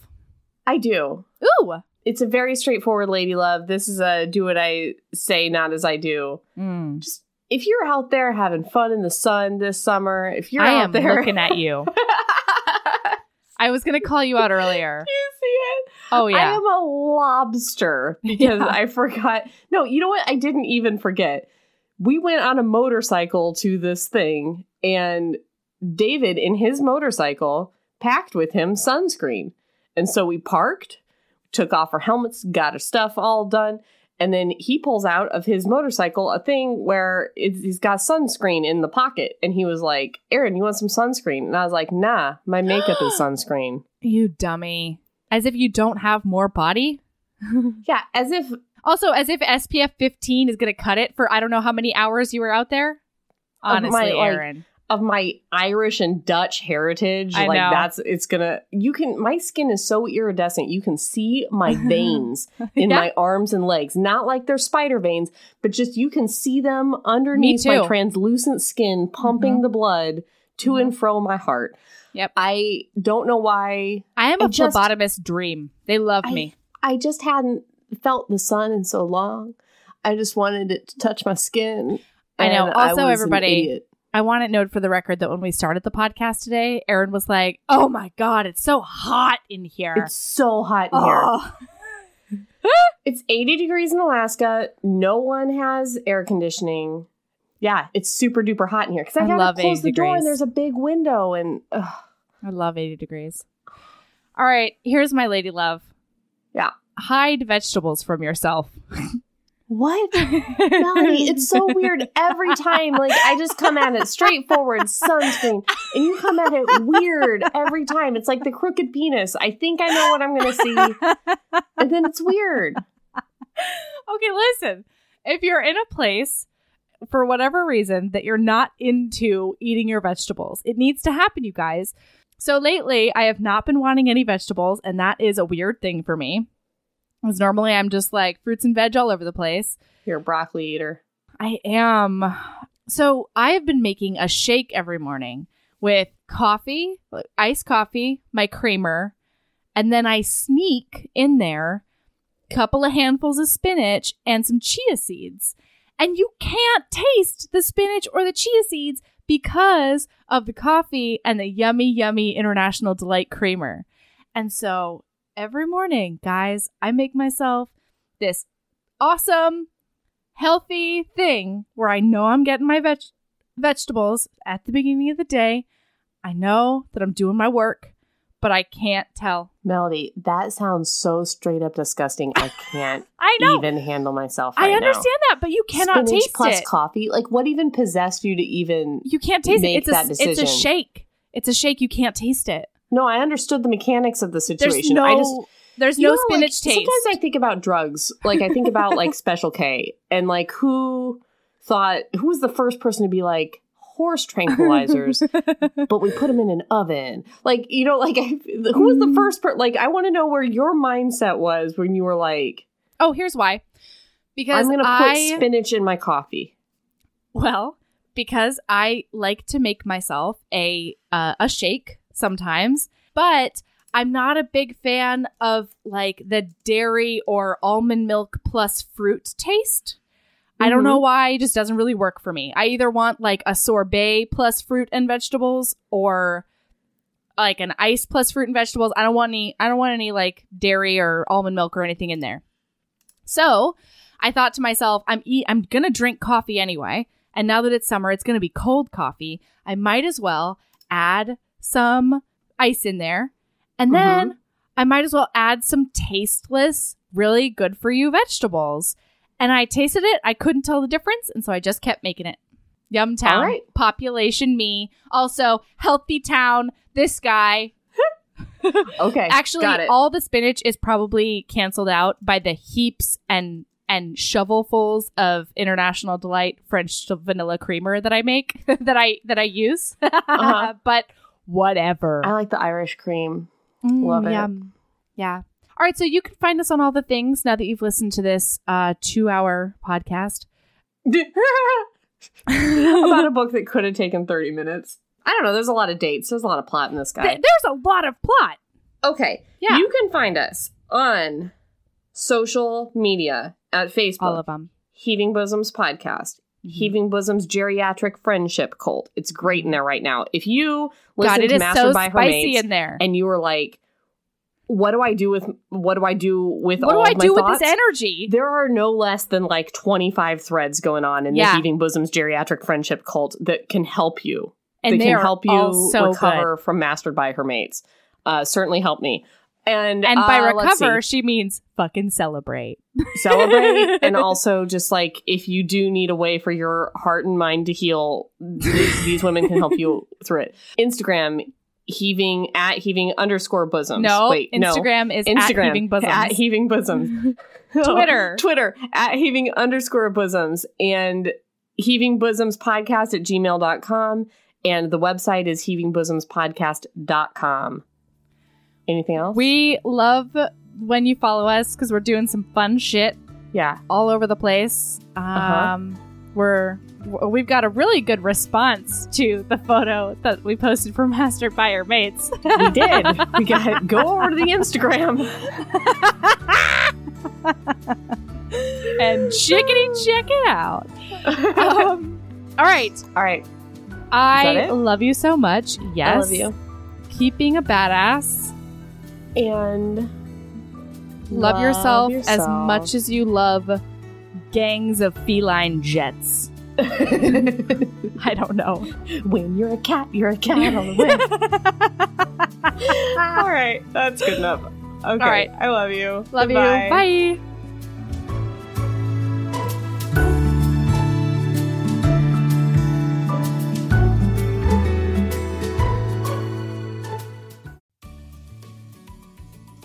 I do. Ooh. It's a very straightforward lady love. This is a do what I say, not as I do. Mm. Just if you're out there having fun in the sun this summer, if you're I out am there looking at you. I was going to call you out earlier. you see it? Oh, yeah. I am a lobster because Yeah. I forgot. No, you know what? I didn't even forget. We went on a motorcycle to this thing, and David, in his motorcycle, packed with him sunscreen. And so we parked, took off our helmets, got our stuff all done. And then he pulls out of his motorcycle a thing where it's, he's got sunscreen in the pocket. And he was like, Erin, you want some sunscreen? And I was like, nah, my makeup is sunscreen. You dummy. As if you don't have more body. Yeah, as if Also, as if SPF 15 is going to cut it for I don't know how many hours you were out there. Honestly, my, like, Erin. Of my Irish and Dutch heritage. I like know. that's it's gonna you can my skin is so iridescent. You can see my veins in Yeah. my arms and legs. Not like they're spider veins, but just you can see them underneath my translucent skin pumping Mhm. the blood to and fro my heart. Yep. I don't know why I am I a just- phlebotomist dream. They love I- me. I just hadn't felt the sun in so long. I just wanted it to touch my skin. I know. Also, everybody-. I want it noted for the record that when we started the podcast today, Erin was like, "Oh my god, it's so hot in here." It's so hot in here. oh. It's 80 degrees in Alaska. No one has air conditioning. Yeah, it's super duper hot in here because I, I gotta love close 80 the door and there's a big window and ugh. I love 80 degrees. All right, here's my lady love. Yeah. Hide vegetables from yourself. What? Melanie, it's so weird every time. Like I just come at it straightforward, sunscreen, and you come at it weird every time. It's like the crooked penis. I think I know what I'm gonna see, and then it's weird. okay, listen. If you're in a place for whatever reason that you're not into eating your vegetables, it needs to happen, you guys. So lately, I have not been wanting any vegetables, and that is a weird thing for me. Because normally I'm just like fruits and veg all over the place. You're a broccoli eater. I am. So I have been making a shake every morning with coffee, iced coffee, my creamer, and then I sneak in there a couple of handfuls of spinach and some chia seeds. And you can't taste the spinach or the chia seeds because of the coffee and the yummy, yummy International Delight creamer. And so every morning, guys, I make myself this awesome, healthy thing where I know I'm getting my veg- vegetables at the beginning of the day. I know that I'm doing my work, but I can't tell. Melody, that sounds so straight up disgusting. I can't I know. even handle myself. I understand now. that, but you cannot Spinach taste plus it. coffee. Like, what even possessed you to even? You can't taste make it. It's a it's a shake. It's a shake. You can't taste it. No, I understood the mechanics of the situation. no I just there's no know, like, spinach taste. Sometimes I think about drugs. Like I think about like Special K and like who thought who was the first person to be like horse tranquilizers, but we put them in an oven. Like you know, like I, who was the Mm. first person? Like I want to know where your mindset was when you were like, oh, here's why. Because I'm going to put I spinach in my coffee. Well, because I like to make myself a uh, a shake sometimes, but I'm not a big fan of like the dairy or almond milk plus fruit taste. I don't Mhm. know why, it just doesn't really work for me. I either want like a sorbet plus fruit and vegetables or like an ice plus fruit and vegetables. I don't want any I don't want any like dairy or almond milk or anything in there. So, I thought to myself, I'm eat I'm going to drink coffee anyway. And now that it's summer, it's going to be cold coffee. I might as well add some ice in there. And then I might as well add some tasteless, really good for you vegetables. And I tasted it. I couldn't tell the difference. And so I just kept making it. Yum Town. Right. Population me. Also, healthy town. This guy. Okay, Actually, all the spinach is probably canceled out by the heaps and and shovelfuls of International Delight French vanilla creamer that I make that I that I use. Uh-huh. but whatever. I like the Irish cream. Mm, love it. Yum. Yeah. All right, so you can find us on all the things now that you've listened to this uh, two-hour podcast. About a book that could have taken 30 minutes. I don't know. There's a lot of dates. There's a lot of plot in this guy. Th- there's a lot of plot. Okay. Yeah. You can find us on social media at Facebook. All of them. Heaving Bosoms Podcast. Heaving Bosoms Geriatric Friendship Cult. It's great in there right now. If you listen God, it to Mastered so by Her Mates in there. and you were like, what do I do with what do I do with what do all I of my do with this energy? There are no less than like 25 threads going on in Yeah. the Heaving Bosoms Geriatric Friendship Cult that can help you and that they can help you so recover from mastered by her mates. Uh, certainly help me. And. And by uh, recover, she means fucking celebrate. celebrate, and also just like if you do need a way for your heart and mind to heal, th- these women can help you through it. Instagram heaving at heaving underscore bosoms. No, wait, no. Instagram is Instagram at heaving bosoms. At heaving bosoms. Twitter. Twitter at heaving underscore bosoms and heaving bosoms podcast at gmail.com. And the website is heavingbosomspodcast.com. Anything else? we love when you follow us because we're doing some fun shit yeah. all over the place. Um, Uh-huh. We're we've got a really good response to the photo that we posted for Mastered by Her Mates. We did. we got to go over to the Instagram. and chickity check it out. Um, all right, All right. I love you so much. Yes, I love you. Keep being a badass. And Love, yourself, as much as you love gangs of feline jets. I don't know. when you're a cat, you're a cat on the wing. All right. That's good enough. Okay. right. I love you. Love Goodbye. you. Bye.